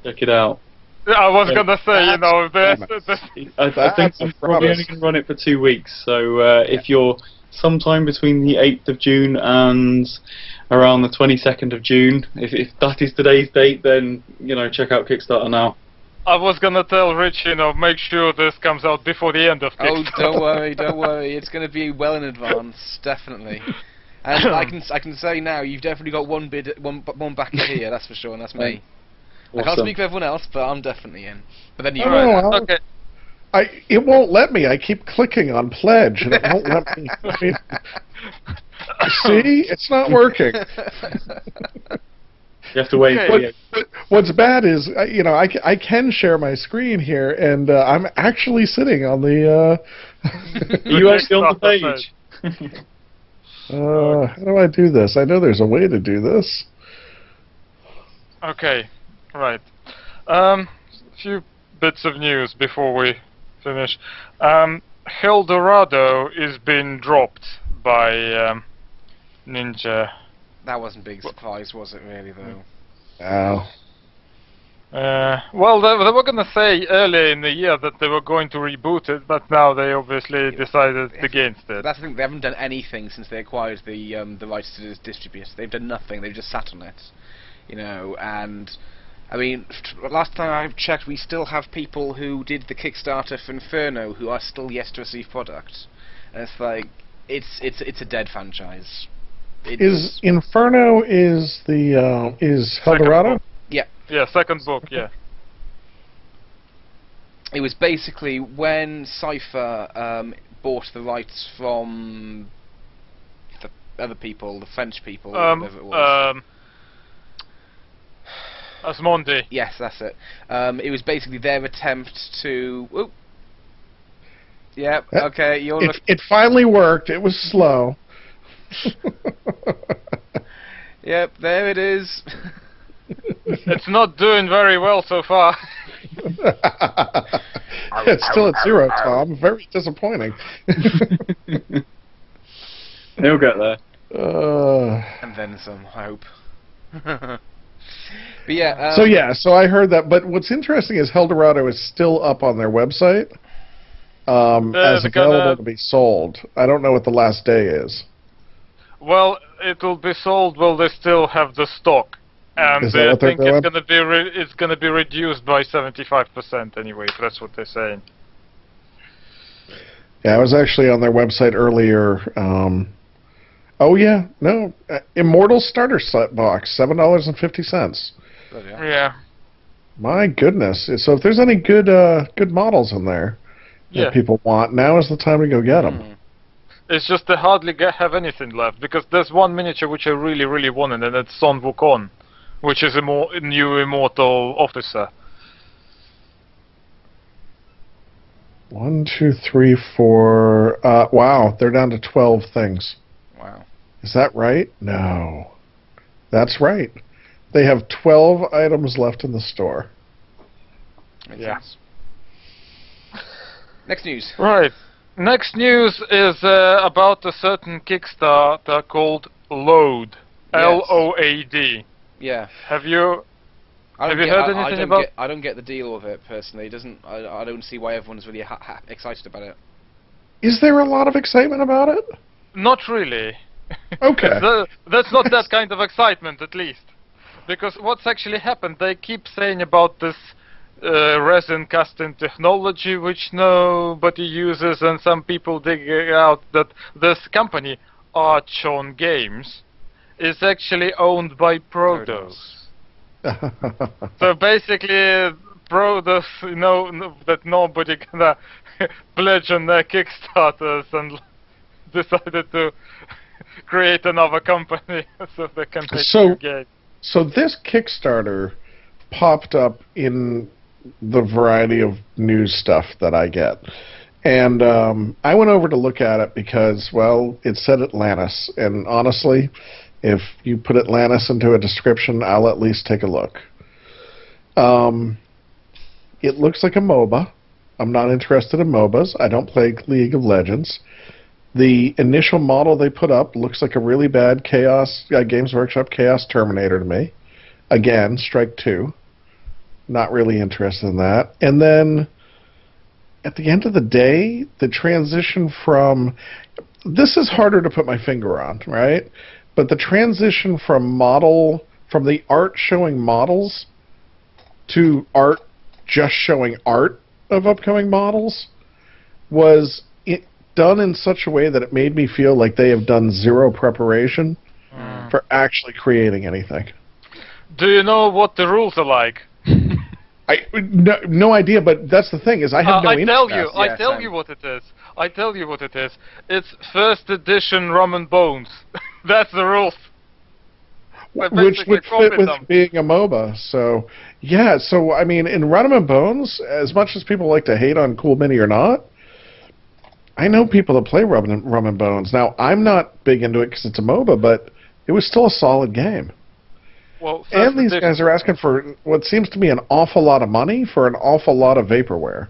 Check it out. I was Yeah. gonna say, you know, the, promise. the, I, I think That's a I'm probably only going to run it for two weeks. So uh, if you're sometime between the 8th of June and around the 22nd of June, if, if that is today's date, then you know check out Kickstarter now. I was gonna tell Rich, you know, make sure this comes out before the end of Kickstarter. Oh, don't worry, don't [LAUGHS] worry. It's going to be well in advance, definitely. And I can I can say now, you've definitely got one bid, one one backer here. That's for sure, and that's me. I can't speak for everyone else, but I'm definitely in. But then you. Oh, Alright, well. okay. I it won't let me. I keep clicking on pledge and it won't let me. I mean, see, it's not working. [LAUGHS] You have to wait. Okay. What, the- what's bad is, uh, you know, I, I can share my screen here, and uh, I'm actually sitting on the. Uh, [LAUGHS] Are you actually on the page? [LAUGHS] uh, how do I do this? I know there's a way to do this. Okay, right. Um, few bits of news before we finish. Um, Hell Dorado is being dropped by um, Ninja. that wasn't a big surprise, was it? Really, though. Oh. Uh, well, they, they were going to say earlier in the year that they were going to reboot it, but now they obviously decided against it. That's the thing. They haven't done anything since they acquired the um, the rights to distribute. They've done nothing. They've just sat on it, you know. And I mean, last time I checked, we still have people who did the Kickstarter for Inferno who are still yet to receive products. And it's like it's it's it's a dead franchise. It's, Is Inferno is the uh, is Second Hell Dorado? book. Yeah, second book, yeah. [LAUGHS] it was basically when Cipher um, bought the rights from the other people, the French people, Um, whatever it was. um, Asmodee. Yes, that's it. Um, it was basically their attempt to. Oop. Yep. Okay. You're It, look- it finally worked. It was slow. [LAUGHS] Yep. There it is. [LAUGHS] It's not doing very well so far. [LAUGHS] it's still at zero, Tom. Very disappointing. He'll get there. uh, and then some. I hope. But yeah. Um, so yeah, so I heard that. But what's interesting is Hell Dorado is still up on their website um, Uh, as they're gonna- available to be sold. I don't know what the last day is. Well, it will be sold. Well, they still have the stock, and Is that I what think it's gonna be re- it's gonna be reduced by seventy-five percent anyway. That's what they're saying. Yeah, I was actually on their website earlier. Um, oh yeah, no, uh, Immortal starter set box, seven dollars and fifty cents. bloody hell. Yeah, My goodness! So if there's any good uh, good models in there that people want, now is the time to go get them. Hmm. It's just they hardly get, have anything left because there's one miniature which I really, really wanted, and it's Son Wukong, which is a more new immortal officer. One, two, three, four. Uh, wow, they're down to twelve things. Wow. Is that right? No, that's right. They have twelve items left in the store. Makes Yeah. sense. Next news. Right. Next news is uh, about a certain Kickstarter called Load. Yes. L O A D. Yeah. Have you? I don't Have you get, heard I, I anything don't about- Get, I don't get the deal with it personally. It doesn't. I, I don't see why everyone's really ha- ha- excited about it. Is there a lot of excitement about it? Not really. [LAUGHS] Okay. Uh, that's not that kind of excitement, at least. Because what's actually happened, they keep saying about this uh, resin casting technology, which nobody uses, and some people dig out that this company, Archon Games, is actually owned by Prodos. [LAUGHS] So basically, Prodos know know that nobody gonna [LAUGHS] pledge on their Kickstarters and decided to [LAUGHS] create another company [LAUGHS] so they can make So- new games. So this Kickstarter popped up in the variety of news stuff that I get. And um, I went over to look at it because, well, it said Atlantis. And honestly, if you put Atlantis into a description, I'll at least take a look. Um, it looks like a MOBA. I'm not interested in MOBAs. I don't play League of Legends. The initial model they put up looks like a really bad Chaos uh, Games Workshop Chaos Terminator to me. Again, Strike Two. Not really interested in that. And then at the end of the day, the transition from this is harder to put my finger on, right? But the transition from model from the art showing models to art just showing art of upcoming models was done in such a way that it made me feel like they have done zero preparation Mm. for actually creating anything. Do you know what the rules are like? [LAUGHS] I no, no idea, but that's the thing is I have Uh, no I interest. tell you, I Yeah, tell same. you what it is. I tell you what it is. It's first edition Rum and Bones. [LAUGHS] That's the rules. Which would fit with them. being a MOBA. So yeah, so I mean, in Rum and Bones, as much as people like to hate on Cool Mini or not, I know people that play Rum and, Rum and Bones. Now I'm not big into it because it's a MOBA, but it was still a solid game. Well, And these guys are asking for what seems to be an awful lot of money for an awful lot of vaporware.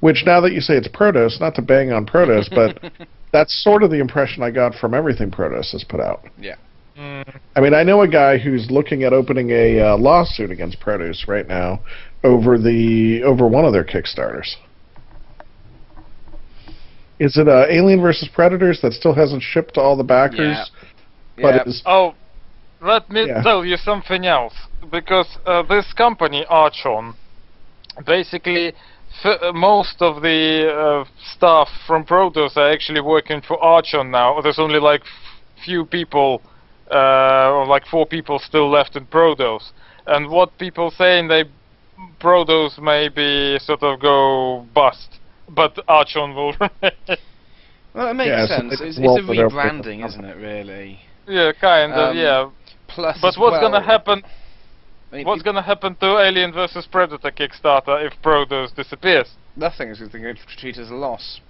Which now that you say it's Prodos, not to bang on Prodos, but [LAUGHS] that's sort of the impression I got from everything Prodos has put out. Mm, I mean, I know a guy who's looking at opening a uh, lawsuit against Prodos right now over the over one of their Kickstarters. Is it uh, Alien versus Predators that still hasn't shipped to all the backers, Yeah. but yeah. is Oh, let me Yeah. tell you something else. Because uh, this company, Archon, basically, f- uh, most of the uh, staff from Prodos are actually working for Archon now. There's only like f- few people, uh, or like four people still left in Prodos. And what people saying they Prodos maybe sort of go bust, but Archon will [LAUGHS] remain. Well, it makes Yeah, sense. it's It's, it's well a rebranding, isn't it? Really. yeah, kind of, Um, yeah. Plus, But what's well, gonna happen? I mean, What's gonna happen to Alien vs Predator Kickstarter if Prodos disappears? Nothing is going to treat it as a loss.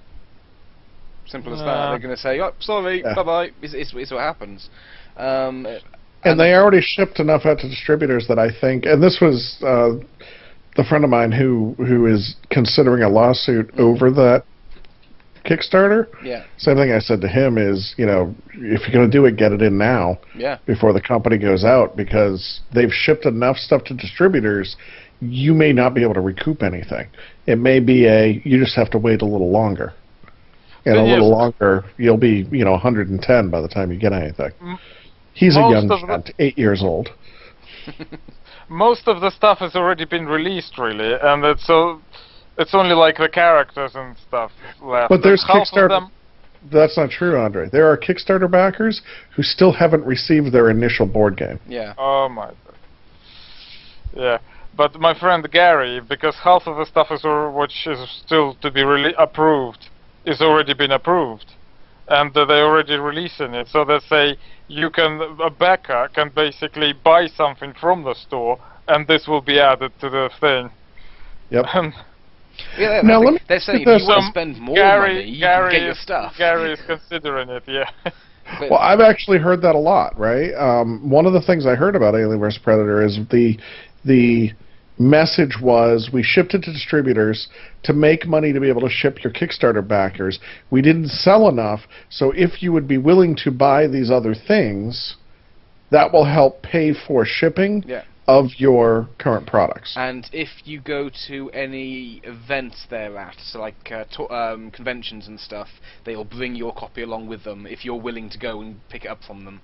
Simple as that. They're going to say, "Oh, sorry, Yeah. bye bye." It's, it's, it's what happens. Um, and they already shipped enough out to distributors that I think, and this was uh, the friend of mine who who is considering a lawsuit over that Kickstarter. yeah, Same thing I said to him is, you know, if you're going to do it, get it in now. yeah, before the company goes out because they've shipped enough stuff to distributors you may not be able to recoup anything. It may be a you just have to wait a little longer. And a little longer you'll be you know 110 by the time you get anything. He's a young gent, eight years old [LAUGHS] Most of the stuff has already been released, really, and it's so it's only like the characters and stuff left. But there's Half Kickstarter- them- that's not true andre there are kickstarter backers who still haven't received their initial board game yeah. Oh my. God. Yeah, but my friend Gary, because half of the stuff is al- which is still to be really approved, is already been approved, and uh, they're already releasing it. So they say you can a backer can basically buy something from the store, and this will be added to the thing. yep And [LAUGHS] Yeah, Now, I let me they're saying you if you want to spend more Gary, money, you Gary can get your is, stuff. Gary is considering it. Yeah. [LAUGHS] Well, I've actually heard that a lot, right? Um, one of the things I heard about Alien vs Predator is the the message was we shipped it to distributors to make money to be able to ship your Kickstarter backers. We didn't sell enough, so if you would be willing to buy these other things, that will help pay for shipping Yeah. of your current products. And if you go to any events they're at, so like uh, to- um, conventions and stuff, they'll bring your copy along with them if you're willing to go and pick it up from them.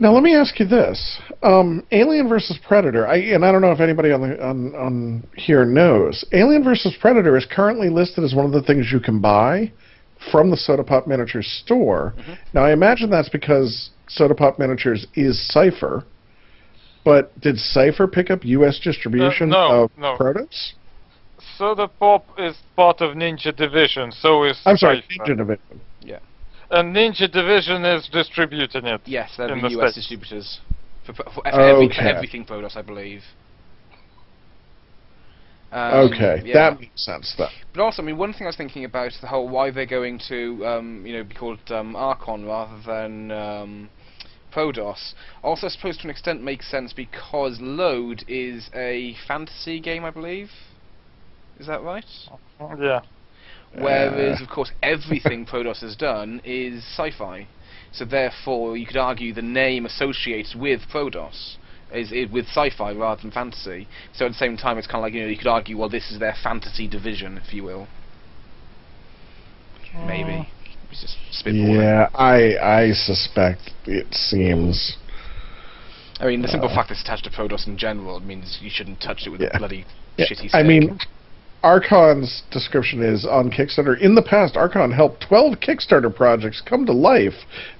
Now let me ask you this: um, Alien versus Predator. I and I don't know if anybody on the on, on here knows. Alien versus Predator is currently listed as one of the things you can buy from the Soda Pop Miniatures store. Now I imagine that's because Soda Pop Miniatures is Cipher. But did Cipher pick up U.S. distribution Uh, no, of no. Protos? Soda Pop is part of Ninja Division. So is I'm sorry, Cipher. Ninja Division. And Ninja Division is distributing it. Yes, they're In the, the US States. distributors for, for, for, every, for Okay. everything Prodos, I believe. Um, okay, yeah. that makes sense then. But also, I mean, one thing I was thinking about is the whole why they're going to, um, you know, be called um, Archon rather than um, Prodos. Also, I suppose to an extent makes sense because Load is a fantasy game, I believe. Is that right? Yeah. Whereas, Uh. of course, everything Prodos has done is sci-fi. So therefore, you could argue the name associated with Prodos is, is with sci-fi rather than fantasy. So at the same time, it's kind of like you know you could argue, well, this is their fantasy division, if you will. Maybe. Just. Yeah, I I suspect it seems. I mean, the simple Uh. fact that it's attached to Prodos in general means you shouldn't touch it with Yeah. a bloody Yeah, shitty stick. I mean, Archon's description is on Kickstarter. In the past, Archon helped 12 Kickstarter projects come to life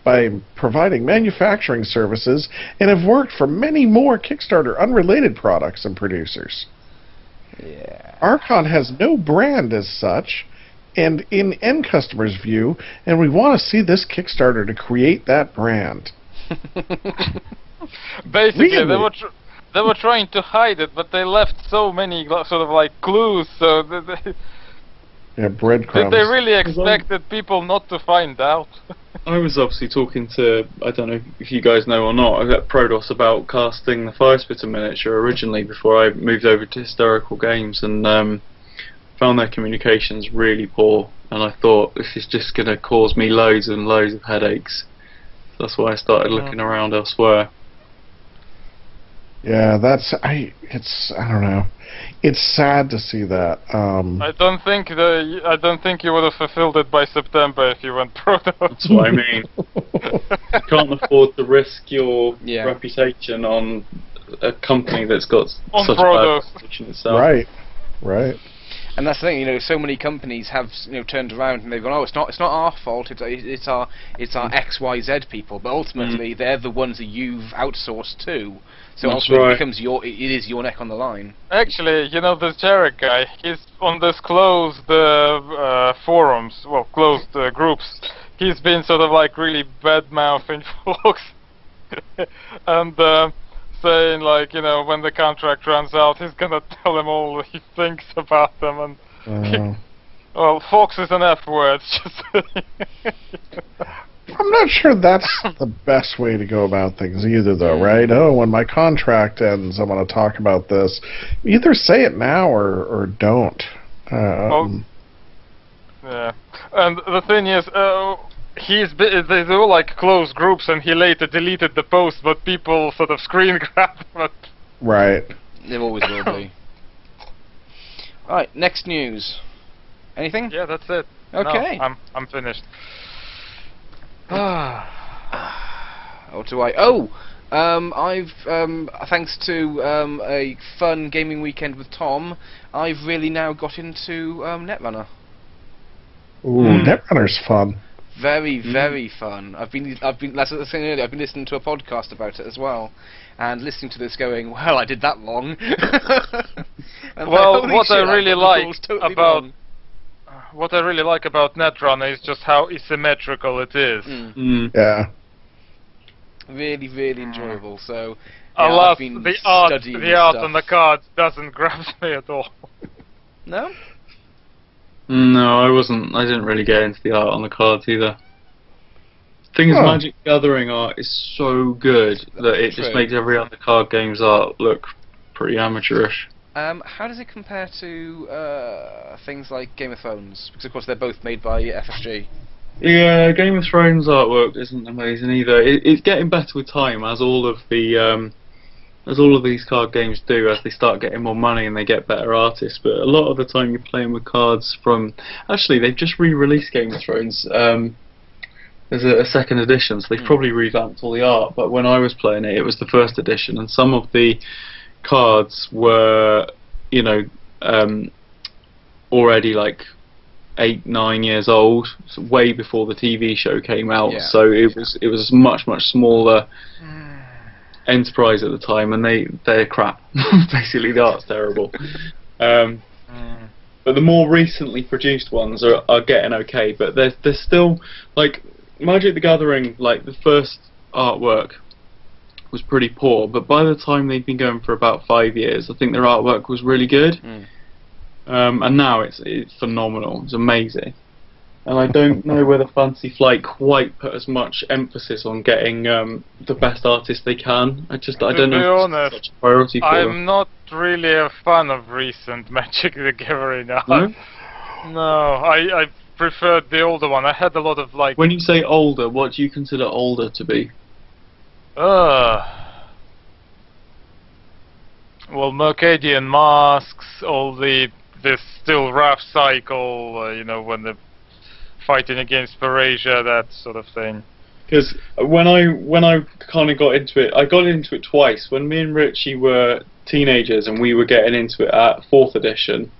by providing manufacturing services and have worked for many more Kickstarter unrelated products and producers. Yeah. Archon has no brand as such, and in end customers' view, and we want to see this Kickstarter to create that brand. [LAUGHS] [LAUGHS] Basically, they Really? were tr- they were trying to hide it, but they left so many sort of like clues, so [LAUGHS] they, they, Yeah, they, breadcrumbs. they really As long- expected people not to find out. [LAUGHS] I was obviously talking to I don't know if you guys know or not. I got Prodos about casting the Fire Spitter miniature originally before I moved over to historical games and um, found their communications really poor. And I thought this is just going to cause me loads and loads of headaches. That's why I started Yeah. looking around elsewhere. Yeah, that's I. It's I don't know. It's sad to see that. Um, I don't think the I don't think you would have fulfilled it by September if you went [LAUGHS] proto. That's what I mean. You can't afford to risk your Yeah. reputation on a company that's got On such Prodos. bad reputation itself. right, right. And that's the thing, you know. So many companies have you know turned around and they've gone, "Oh, it's not, it's not our fault. It's it's our, it's our X, Y, Z people." But ultimately, they're the ones that you've outsourced to. So That's ultimately, right. it becomes your, it is your neck on the line. Actually, you know this Jarek guy. He's on this closed uh, uh, forums, well, closed uh, groups. He's been sort of like really bad mouthing [LAUGHS] folks, and uh, saying like, you know, when the contract runs out, he's gonna [LAUGHS] tell them all he thinks about them. And Uh, [LAUGHS] well, Fox is an F word. Just I'm not sure that's [LAUGHS] the best way to go about things either, though, right? Oh, when my contract ends, I'm going to talk about this. Either say it now or or don't. Um, Yeah, and the thing is, uh, he's be- they were like closed groups, and he later deleted the post, but people sort of [LAUGHS] screen grabbed it. right. There always will be. [LAUGHS] Right, next news. Anything? Yeah, that's it. No, Okay. I'm I'm finished. What do I? Oh, um, I've um, thanks to um, a fun gaming weekend with Tom, I've really now got into um, Netrunner. Ooh, Hmm. Netrunner's fun. Very, very fun. I've been, I've been, as I was saying earlier, I've been listening to a podcast about it as well, and listening to this, going, well, I did that long. [LAUGHS] Well, like, holy what I really got like totally about- wrong. What I really like about Netrunner is just how asymmetrical it is. Mm, Mm. Yeah. really, really enjoyable. So, yeah. Alas, I've been the art, the art stuff. on the cards doesn't [LAUGHS] grab me at all. No. No, I wasn't. I didn't really get into the art on the cards either. Thing is, Huh. Magic Gathering art is so good that it just makes every other card game's art look pretty amateurish. Um, how does it compare to uh, things like Game of Thrones? Because of course they're both made by FFG. Yeah, Game of Thrones artwork isn't amazing either. It, it's getting better with time, as all of the um, as all of these card games do, as they start getting more money and they get better artists. But a lot of the time, you're playing with cards from. Actually, they've just re-released Game of Thrones. Um, there's a, a second edition, so they've Hmm. probably revamped all the art. But when I was playing it, it was the first edition, and some of the cards were, you know, um, already like eight, nine years old, so way before the TV show came out. Yeah. So it was it was much much smaller enterprise at the time, and they they're crap. [LAUGHS] Basically, the art's terrible. Um, Mm. but the more recently produced ones are are getting okay, but they're they're still like Magic the Gathering. Like the first artwork was pretty poor, but by the time they'd been going for about five years, I think their artwork was really good. Mm. Um, and now it's it's phenomenal. It's amazing. And I don't know whether Fantasy Flight quite put as much emphasis on getting um, the best artist they can. I just I To don't be know if honest, such a priority for. I'm not really a fan of recent [LAUGHS] Magic the Gathering art. No? [LAUGHS] No, I I preferred the older one. I had a lot of like When you say older, what do you consider older to be? Uh, well, Mercadian masks, all the this still rough cycle, uh, you know, when they're fighting against Phyrexia, that sort of thing. Because when I when I kind of got into it, I got into it twice. When me and Richie were teenagers and we were getting into it at fourth edition,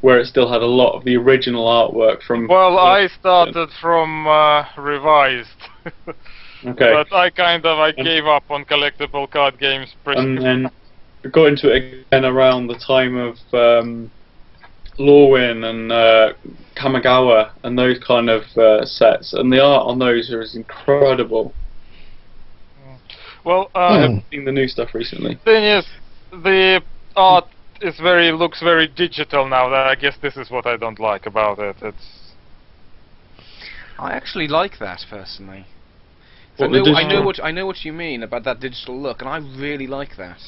where it still had a lot of the original artwork from. Well, I started from uh, revised, [LAUGHS] okay, but I kind of I And- gave up on collectible card games pretty. and then got into it again around the time of um, Lorwyn and uh, Kamigawa and those kind of uh, sets, and the art on those is incredible. well, I uh, Hmm. haven't seen the new stuff recently. thing is, the art is very looks very digital now. That I guess this is what I don't like about it. It's I actually like that personally. 'Cause I know, I know what I know what you mean about that digital look, and I really like that.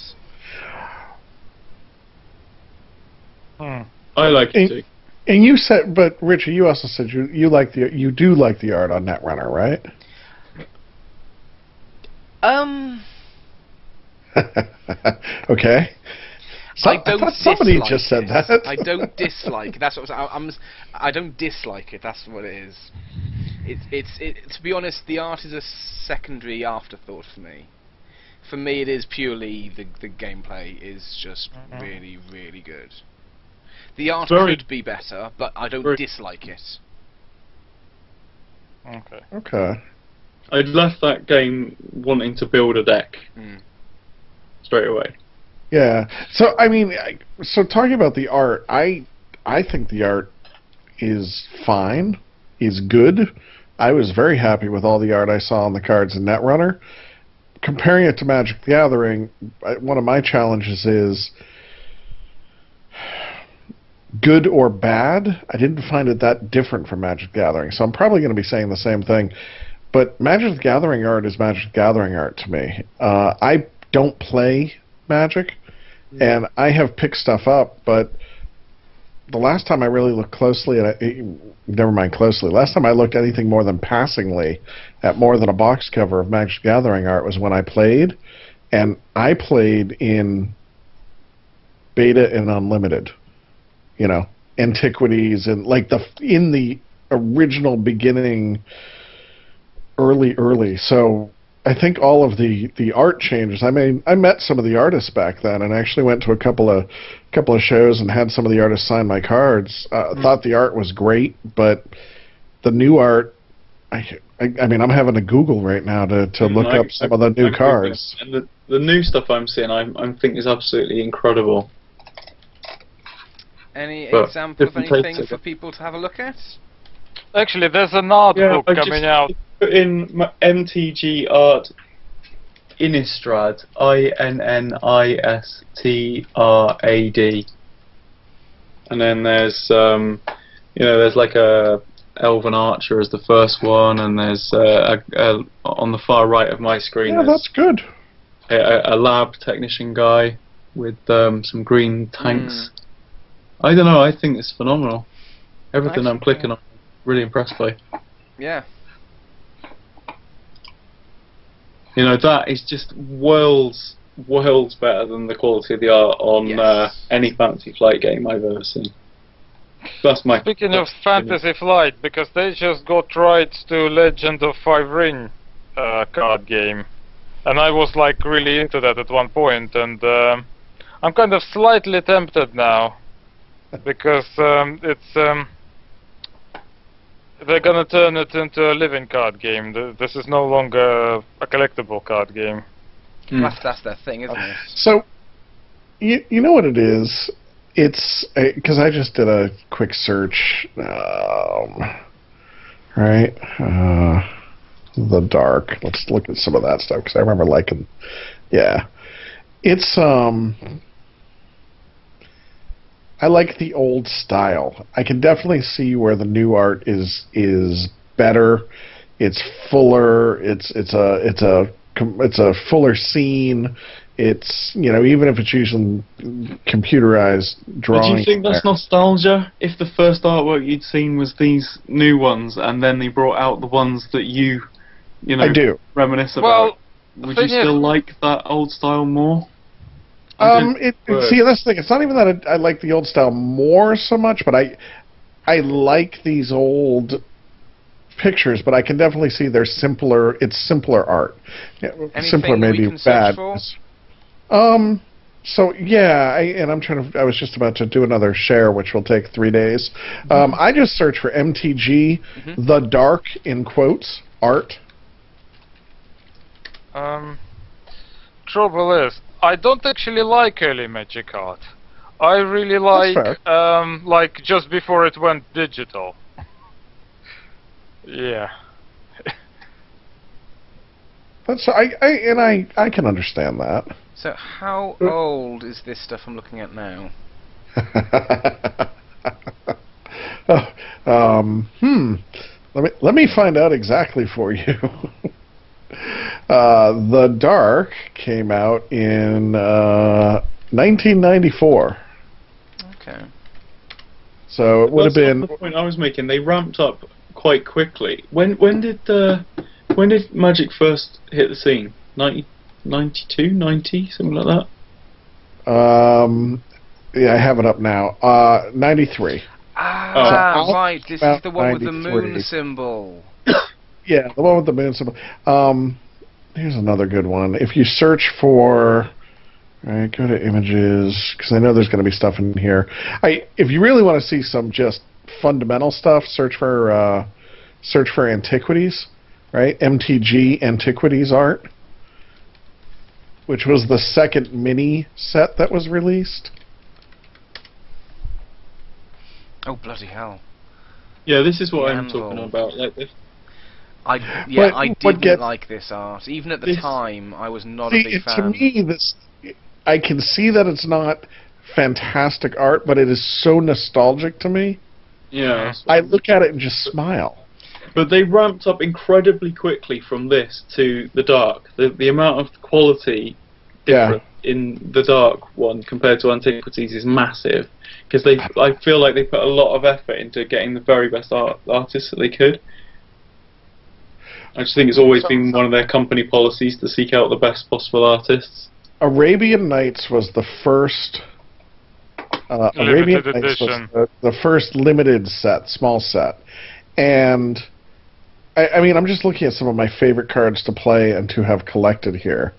hmm. I like it too. And you said, but Richard, you also said you you like the you do like the art on Netrunner, right? Um, [LAUGHS] okay. So, I don't thought somebody dislike just said it. that. I don't dislike. That's what I'm, I'm. I don't dislike it. That's what it is. It's it's it, to be honest, the art is a secondary afterthought for me. For me, it is purely the the gameplay is just Mhm. really really good. The art Very- could be better, but I don't Very- dislike it. okay. okay. I'd left that game wanting to build a deck Mm. straight away. Yeah. So I mean, so talking about the art, I I think the art is fine, is good. I was very happy with all the art I saw on the cards in Netrunner. Comparing it to Magic the Gathering, one of my challenges is good or bad. I didn't find it that different from Magic the Gathering, so I'm probably going to be saying the same thing. But Magic the Gathering art is Magic the Gathering art to me. Uh, I don't play Magic, and I have picked stuff up, but the last time I really looked closely at it, never mind closely, last time I looked anything more than passingly at more than a box cover of Magic Gathering art was when I played, and I played in beta and unlimited, you know, antiquities and like the in the original beginning, early early. So I think all of the the art changes. I mean, I met some of the artists back then, and actually went to a couple of couple of shows and had some of the artists sign my cards. Uh, Thought the art was great, but the new art. I, I, I mean, I'm having to Google right now to, to Mm, look I- up some I- of the new I agree cards. with. And the, the new stuff I'm seeing, I, I think is absolutely incredible. Any But example of anything tastes, for people to have a look at? Actually, there's an art book I coming just out. Put in MTG Art Innistrad, I N N I S T R A D, and then there's um, you know, there's like a Elven Archer as the first one, and there's uh, a, a, on the far right of my screen. Yeah, that's good. a, a- a lab technician guy with um, some green tanks. I don't know. I think it's phenomenal. Everything I'm clicking on, really impressed by. Yeah. You know that is just worlds, worlds better than the quality of the art on Yes. uh, any Fantasy Flight game I've ever seen. That's my. Speaking of that's- Fantasy Flight, because they just got rights to Legend of Five Ring uh, card game, and I was like really into that at one point, and um, I'm kind of slightly tempted now [LAUGHS] because um, it's um, they're gonna turn it into a living card game. This is no longer a collectible card game. Hmm. That's that's their thing, isn't it? So, you you know what it is? It's because I just did a quick search. Um, right, uh, the dark. Let's look at some of that stuff because I remember liking. Yeah, it's um. I like the old style. I can definitely see where the new art is is better. It's fuller. It's it's a it's a it's a fuller scene. It's you know even if it's using computerized But drawing. do you think that's nostalgia? If the first artwork you'd seen was these new ones, and then they brought out the ones that you, you know, I do. reminisce Well, about, would you thing is- still like that old style more? I Um, did- it, see, that's the thing. It's not even that I, I like the old style more so much, but I, I like these old pictures. But I can definitely see they're simpler. It's simpler art. Yeah, Anything simpler, we maybe bad. Um, So yeah, I, and I'm trying to. I was just about to do another share, which will take three days. Um, I just searched for MTG, Mhm. the dark in quotes art. Um, trouble is, I don't actually like early Magic art. I really like, um, like just before it went digital. yeah. [LAUGHS] That's I, I and I I can understand that. So how old is this stuff I'm looking at now? [LAUGHS] Oh, um, hmm. Let me let me find out exactly for you. [LAUGHS] uh, the Dark came out in uh, 1994, Okay. so it would have been. not the point I was making. They ramped up quite quickly. When when did the when did Magic first hit the scene? 90, 92, 90, something like that. Um, yeah, I have it up now. Uh, 93. Ah, So, right. This is the one with the moon symbol. [COUGHS] Yeah, the one with the moon symbol. Um, here's another good one. If you search for, right, go to images because I know there's going to be stuff in here. I, if you really want to see some just fundamental stuff, search for, uh, search for antiquities, right? MTG antiquities art, which was the second mini set that was released. Oh bloody hell! Yeah, this is what I'm Handle. talking about. Like, if, I yeah, But I didn't gets- like this art. Even at the time, I was not See, a big it- to me, this I can see that it's not fantastic art, but it is so nostalgic to me. yeah, I look at it and just smile. but they ramped up incredibly quickly from this to the dark. The the amount of quality Yeah. in the dark one compared to Antiquities is massive because they I feel like they put a lot of effort into getting the very best art, artists that they could. I just think it's always been one of their company policies to seek out the best possible artists. Arabian Nights was the first. Uh, Limited Arabian Nights was the, the first limited set, small set, and I, I mean, I'm just looking at some of my favorite cards to play and to have collected here.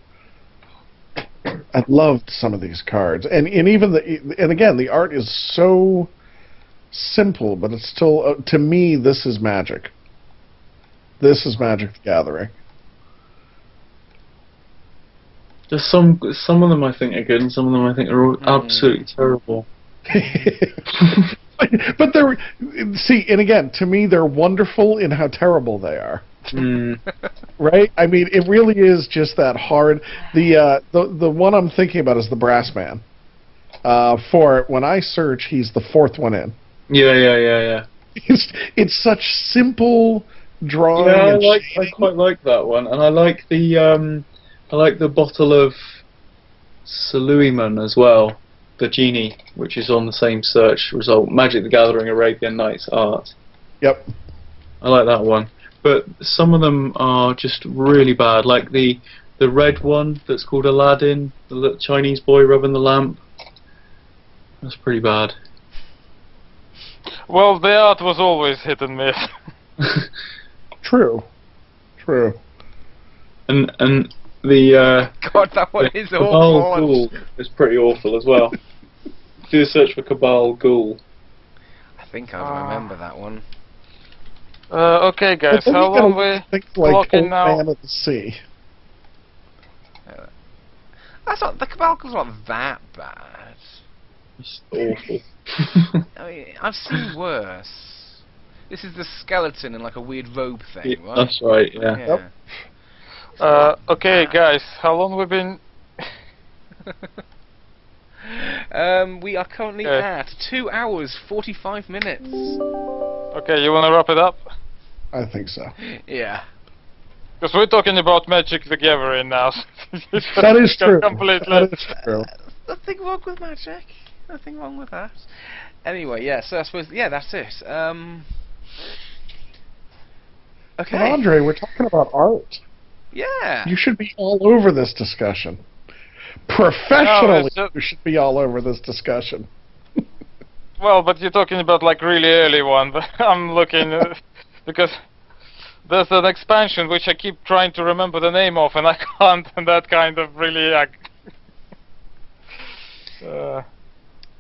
I loved some of these cards, and and even the and again, the art is so simple, but it's still uh, to me this is magic. This is Magic the Gathering. There's some some of them I think are good, and some of them I think are all Hmm. absolutely terrible. but, [LAUGHS] [LAUGHS] but they're see, and again, to me, they're wonderful in how terrible they are. Mm. [LAUGHS] Right? I mean, it really is just that hard. The uh, the the one I'm thinking about is the Brass Man. Uh, for when I search, he's the fourth one in. Yeah, yeah, yeah, yeah. It's it's such simple drawing. Yeah, I and like. I quite like that one, and I like the um, I like the bottle of Suleiman as well, the genie, which is on the same search result. Magic the Gathering, Arabian Nights art. Yep. I like that one, but some of them are just really bad. Like the the red one that's called Aladdin, the little Chinese boy rubbing the lamp. That's pretty bad. Well, the art was always hit and miss. [LAUGHS] True. True. and and the uh, God, that one is Cabal awful. Ghoul is pretty awful as well. Do a search for Cabal Ghoul. I think I Ah. remember that one. Uh, okay, guys, how you gotta long we? think like clocking Old now? Man of the Sea. That's not the Cabalcal's not that bad. It's awful. I mean, I've seen worse. This is the skeleton in like a weird robe thing, Yeah, right? That's right. Yeah. Yeah. Uh, okay, guys, how long we been? [LAUGHS] um, we are currently Okay. at two hours forty-five minutes. Okay, you wanna wrap it up? I think so. Yeah. Because we're talking about Magic the Gathering now. [LAUGHS] That is true. Completely. That is true. Nothing wrong with magic. Nothing wrong with that. Anyway, yeah. So I suppose yeah, that's it. Um. Okay. But Andre, we're talking about art. Yeah. You should be all over this discussion. Professionally, just- you should be all over this discussion. [LAUGHS] Well, but you're talking about like really early one. But [LAUGHS] I'm looking uh, [LAUGHS] because there's an expansion which I keep trying to remember the name of, and I can't, and that kind of really. Uh,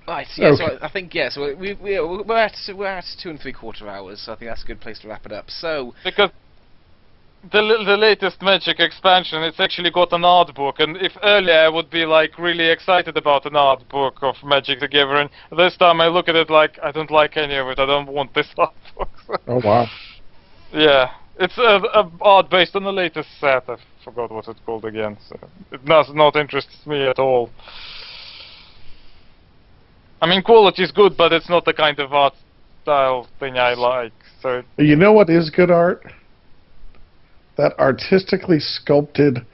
Right, yeah, so Okay. I, I think yeah, so we, we we're at we're at two and three quarter hours, so I think that's a good place to wrap it up. So because the the latest Magic expansion, it's actually got an art book, and if earlier I would be like really excited about an art book of Magic the Gathering, this time I look at it like I don't like any of it. I don't want this [LAUGHS] art book. Oh wow. yeah, it's a, a art based on the latest set. I forgot what it's called again. So it does not interest me at all. I mean, quality is good, but it's not the kind of art style thing I like. So You know what is good art? That artistically sculpted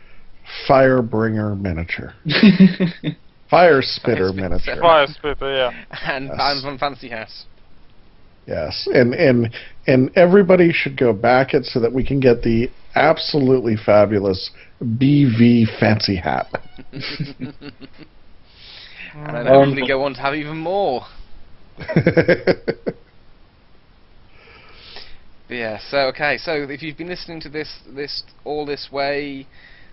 Firebringer miniature. [LAUGHS] Fire Spitter miniature. Fire Spitter, yeah. [LAUGHS] and Yes. bands on fancy hats. Yes, and and and everybody should go back it so that we can get the absolutely fabulous BV fancy hat. [LAUGHS] And then Um, hopefully go on to have even more. [LAUGHS] Yeah, so okay, so if you've been listening to this this all this way,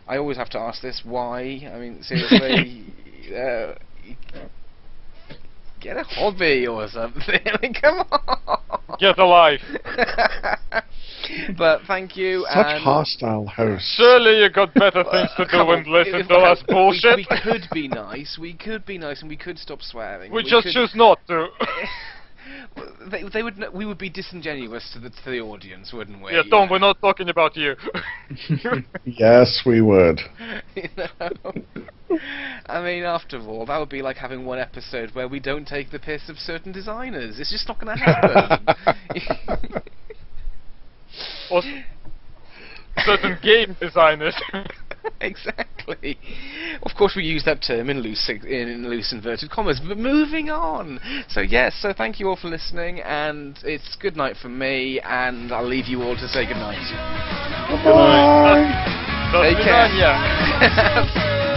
I always have to ask this why. I mean, seriously, [LAUGHS] uh, get a hobby or something. [LAUGHS] I mean, come on. Get a life. But thank you. Such and hostile hosts. Surely you got better things to [LAUGHS] do than listen to us bullshit. We, we could be nice. We could be nice, and we could stop swearing. We just could- choose not to. [LAUGHS] they, they would. We would be disingenuous to the to the audience, wouldn't we? yeah, Tom, we're not talking about you. [LAUGHS] Yes, we would. you know? I mean, after all, that would be like having one episode where we don't take the piss of certain designers. It's just not going to happen. Or certain game designers. [LAUGHS] exactly. Of course, we use that term in loose in loose inverted commas. But moving on. So yes. So thank you all for listening, and it's good night from me, and I'll leave you all to say good night. Bye. That's [LAUGHS] Take care. yeah. [LAUGHS]